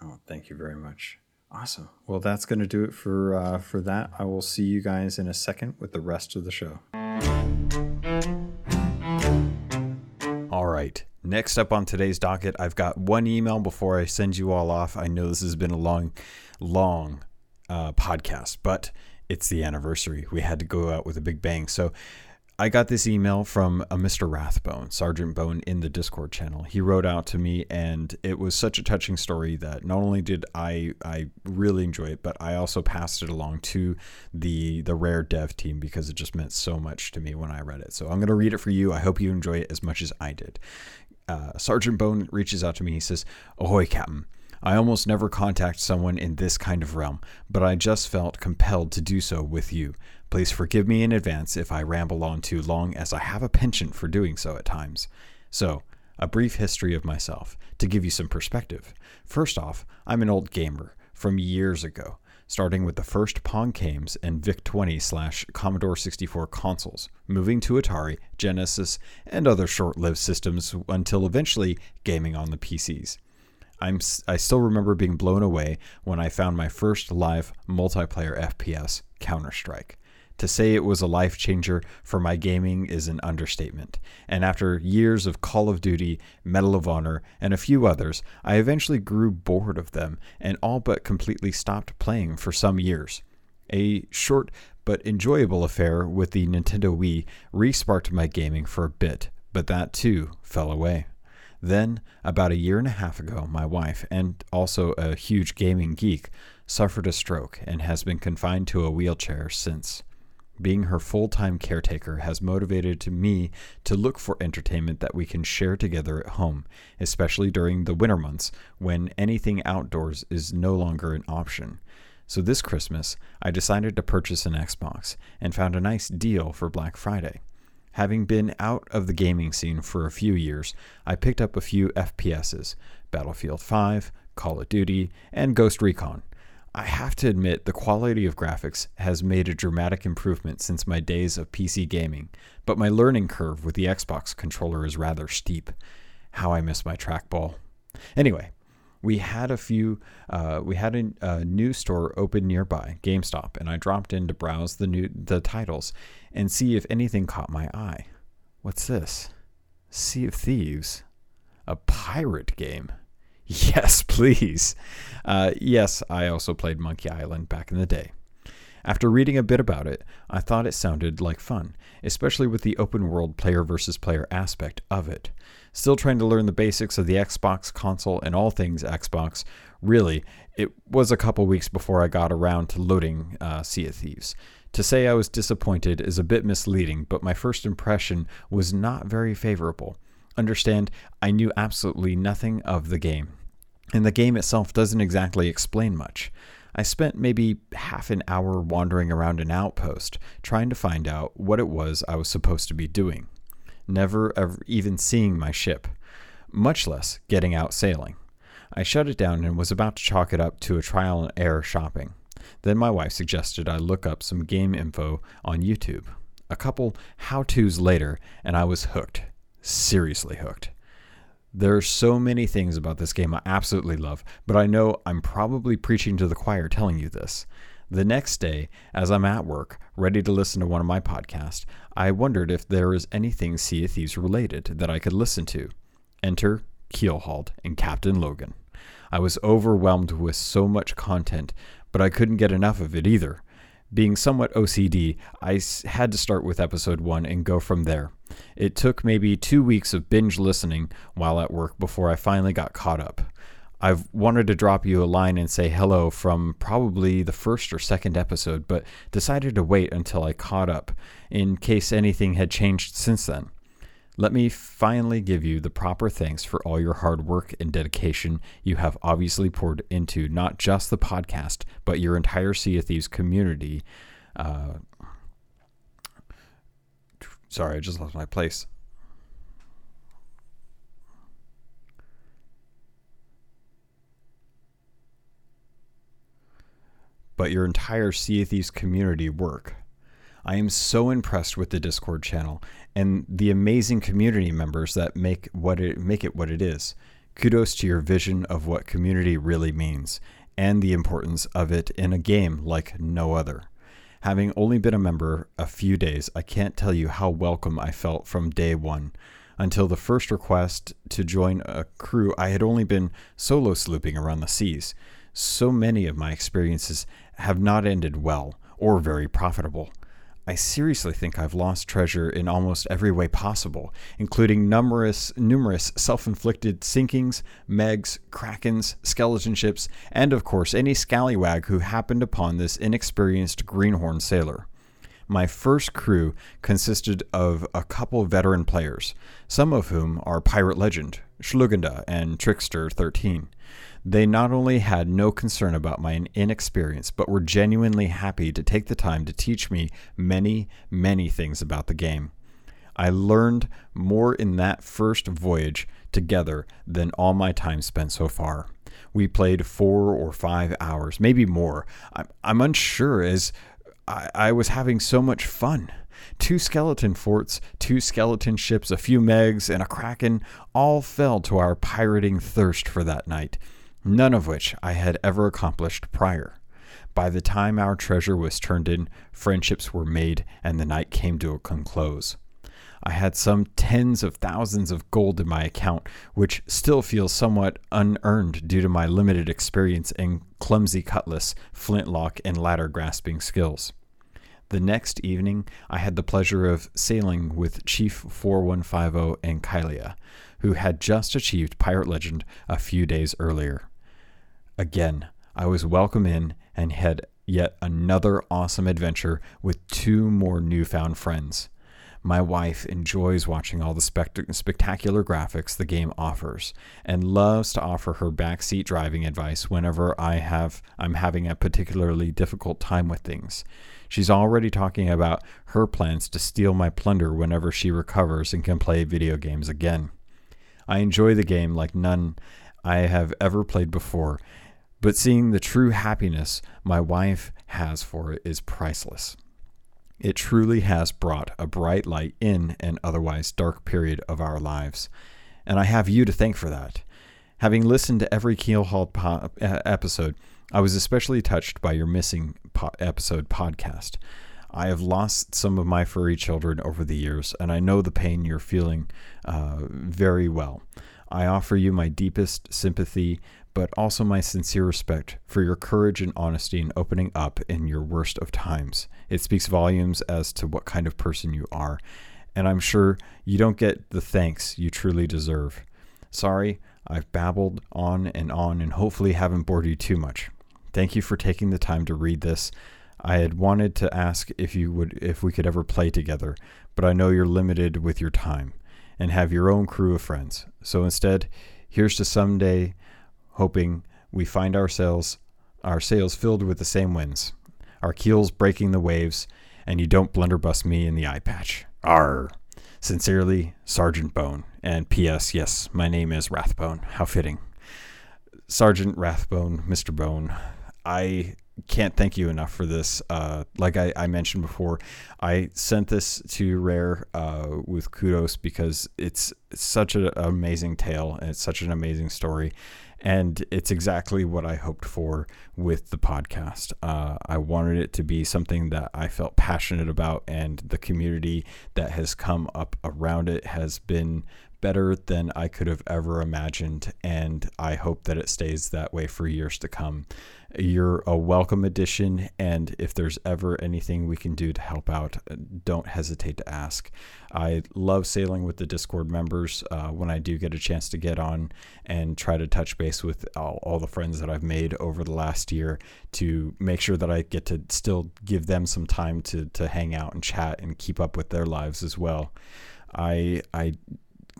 Oh, thank you very much. Awesome. Well, that's going to do it for uh, for that. I will see you guys in a second with the rest of the show. All right. Next up on today's docket, I've got one email before I send you all off. I know this has been a long, long uh, podcast, but it's the anniversary. We had to go out with a big bang. So I got this email from a Mr. Rathbone, Sergeant Bone, in the Discord channel. He wrote out to me, and it was such a touching story that not only did I I really enjoy it, but I also passed it along to the the Rare Dev team because it just meant so much to me when I read it. So I'm to read it for you. I hope you enjoy it as much as I did. Uh, Sergeant Bone reaches out to me. He says, "Ahoy, Captain." I almost never contact someone in this kind of realm, but I just felt compelled to do so with you. Please forgive me in advance if I ramble on too long, as I have a penchant for doing so at times. So, a brief history of myself to give you some perspective. First off, I'm an old gamer from years ago, starting with the first Pong games and VIC 20 slash Commodore 64 consoles, moving to Atari, Genesis, and other short lived systems until eventually gaming on the PCs. I'm I still remember being blown away when I found my first live multiplayer FPS, Counter-Strike. To say it was a life changer for my gaming is an understatement. And after years of Call of Duty, Medal of Honor, and a few others, I eventually grew bored of them and all but completely stopped playing for some years. A short but enjoyable affair with the Nintendo Wii resparked my gaming for a bit, but that too fell away. Then, about a year and a half ago, my wife, and also a huge gaming geek, suffered a stroke and has been confined to a wheelchair since. Being her full time caretaker has motivated me to look for entertainment that we can share together at home, especially during the winter months when anything outdoors is no longer an option. So this Christmas, I decided to purchase an Xbox and found a nice deal for Black Friday. Having been out of the gaming scene for a few years, I picked up a few FPSs Battlefield 5, Call of Duty, and Ghost Recon. I have to admit, the quality of graphics has made a dramatic improvement since my days of PC gaming, but my learning curve with the Xbox controller is rather steep. How I miss my trackball. Anyway, we had a few uh, we had a, a, new store open nearby gamestop and i dropped in to browse the new the titles and see if anything caught my eye what's this sea of thieves a pirate game yes please uh, yes i also played monkey island back in the day after reading a bit about it, I thought it sounded like fun, especially with the open world player versus player aspect of it. Still trying to learn the basics of the Xbox console and all things Xbox. Really, it was a couple weeks before I got around to loading uh, Sea of Thieves. To say I was disappointed is a bit misleading, but my first impression was not very favorable. Understand, I knew absolutely nothing of the game, and the game itself doesn't exactly explain much. I spent maybe half an hour wandering around an outpost, trying to find out what it was I was supposed to be doing, never ever even seeing my ship, much less getting out sailing. I shut it down and was about to chalk it up to a trial and error shopping. Then my wife suggested I look up some game info on YouTube. A couple how to's later, and I was hooked. Seriously hooked. There are so many things about this game I absolutely love, but I know I'm probably preaching to the choir telling you this. The next day, as I'm at work, ready to listen to one of my podcasts, I wondered if there is anything Sea of Thieves related that I could listen to. Enter Keelhauled and Captain Logan. I was overwhelmed with so much content, but I couldn't get enough of it either. Being somewhat OCD, I had to start with episode one and go from there. It took maybe two weeks of binge listening while at work before I finally got caught up. I've wanted to drop you a line and say hello from probably the first or second episode, but decided to wait until I caught up in case anything had changed since then. Let me finally give you the proper thanks for all your hard work and dedication you have obviously poured into not just the podcast, but your entire Sea of Thieves community. Uh, sorry, I just lost my place. But your entire Sea of Thieves community work. I am so impressed with the Discord channel and the amazing community members that make what it make it what it is. Kudos to your vision of what community really means and the importance of it in a game like no other. Having only been a member a few days, I can't tell you how welcome I felt from day 1 until the first request to join a crew I had only been solo slooping around the seas. So many of my experiences have not ended well or very profitable. I seriously think I've lost treasure in almost every way possible, including numerous numerous self-inflicted sinkings, megs, krakens, skeleton ships, and of course any scallywag who happened upon this inexperienced greenhorn sailor. My first crew consisted of a couple veteran players, some of whom are Pirate Legend, Schlugenda, and Trickster 13. They not only had no concern about my inexperience, but were genuinely happy to take the time to teach me many, many things about the game. I learned more in that first voyage together than all my time spent so far. We played four or five hours, maybe more. I'm, unsure as I was having so much fun. Two skeleton forts, two skeleton ships, a few megs, and a kraken all fell to our pirating thirst for that night none of which I had ever accomplished prior. By the time our treasure was turned in, friendships were made, and the night came to a close. I had some tens of thousands of gold in my account, which still feels somewhat unearned due to my limited experience and clumsy cutlass, flintlock, and ladder grasping skills. The next evening, I had the pleasure of sailing with Chief 4150 and Kylia, who had just achieved Pirate Legend a few days earlier. Again, I was welcome in and had yet another awesome adventure with two more newfound friends. My wife enjoys watching all the spect- spectacular graphics the game offers and loves to offer her backseat driving advice whenever I have I'm having a particularly difficult time with things. She's already talking about her plans to steal my plunder whenever she recovers and can play video games again. I enjoy the game like none I have ever played before but seeing the true happiness my wife has for it is priceless. It truly has brought a bright light in an otherwise dark period of our lives. And I have you to thank for that. Having listened to every Keelhauled po- episode, I was especially touched by your missing po- episode podcast. I have lost some of my furry children over the years, and I know the pain you're feeling uh, very well. I offer you my deepest sympathy but also my sincere respect for your courage and honesty in opening up in your worst of times. It speaks volumes as to what kind of person you are, and I'm sure you don't get the thanks you truly deserve. Sorry, I've babbled on and on and hopefully haven't bored you too much. Thank you for taking the time to read this. I had wanted to ask if you would if we could ever play together, but I know you're limited with your time and have your own crew of friends. So instead, here's to someday hoping we find ourselves our sails filled with the same winds, our keels breaking the waves, and you don't blunderbuss me in the eye patch. Arr! Sincerely, Sergeant Bone. And P.S. Yes, my name is Rathbone. How fitting. Sergeant Rathbone, Mr. Bone, I can't thank you enough for this. Uh, like I, I, mentioned before, I sent this to Rare uh, with kudos because it's, it's such an amazing tale and it's such an amazing story. And it's exactly what I hoped for with the podcast. Uh, I wanted it to be something that I felt passionate about, and the community that has come up around it has been better than I could have ever imagined. And I hope that it stays that way for years to come. You're a welcome addition, and if there's ever anything we can do to help out, don't hesitate to ask. I love sailing with the Discord members uh, when I do get a chance to get on and try to touch base with all, all the friends that I've made over the last year to make sure that I get to still give them some time to, to hang out and chat and keep up with their lives as well. I, I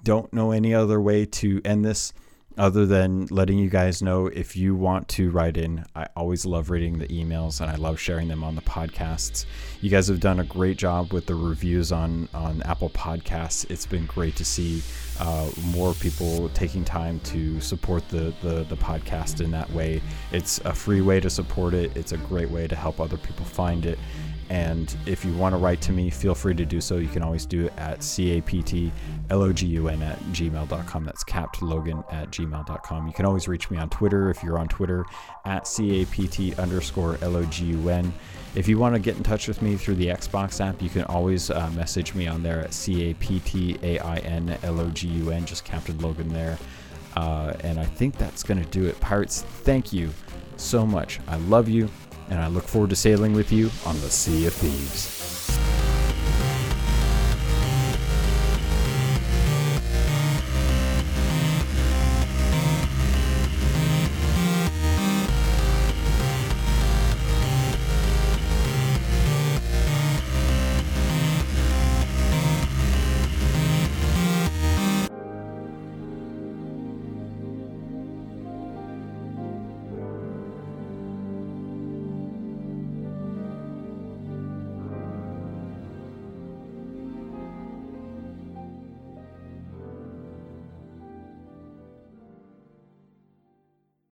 don't know any other way to end this other than letting you guys know if you want to write in. I always love reading the emails and I love sharing them on the podcasts. You guys have done a great job with the reviews on on Apple Podcasts. It's been great to see uh, more people taking time to support the, the the podcast in that way. It's a free way to support it. It's a great way to help other people find it. And if you want to write to me, feel free to do so. You can always do it at captlogun at gmail.com. That's captlogan at gmail.com. You can always reach me on Twitter if you're on Twitter at capt underscore logun. If you want to get in touch with me through the Xbox app, you can always uh, message me on there at captainlogun, just Captain Logan there. Uh, and I think that's going to do it. Pirates, thank you so much. I love you and I look forward to sailing with you on the Sea of Thieves.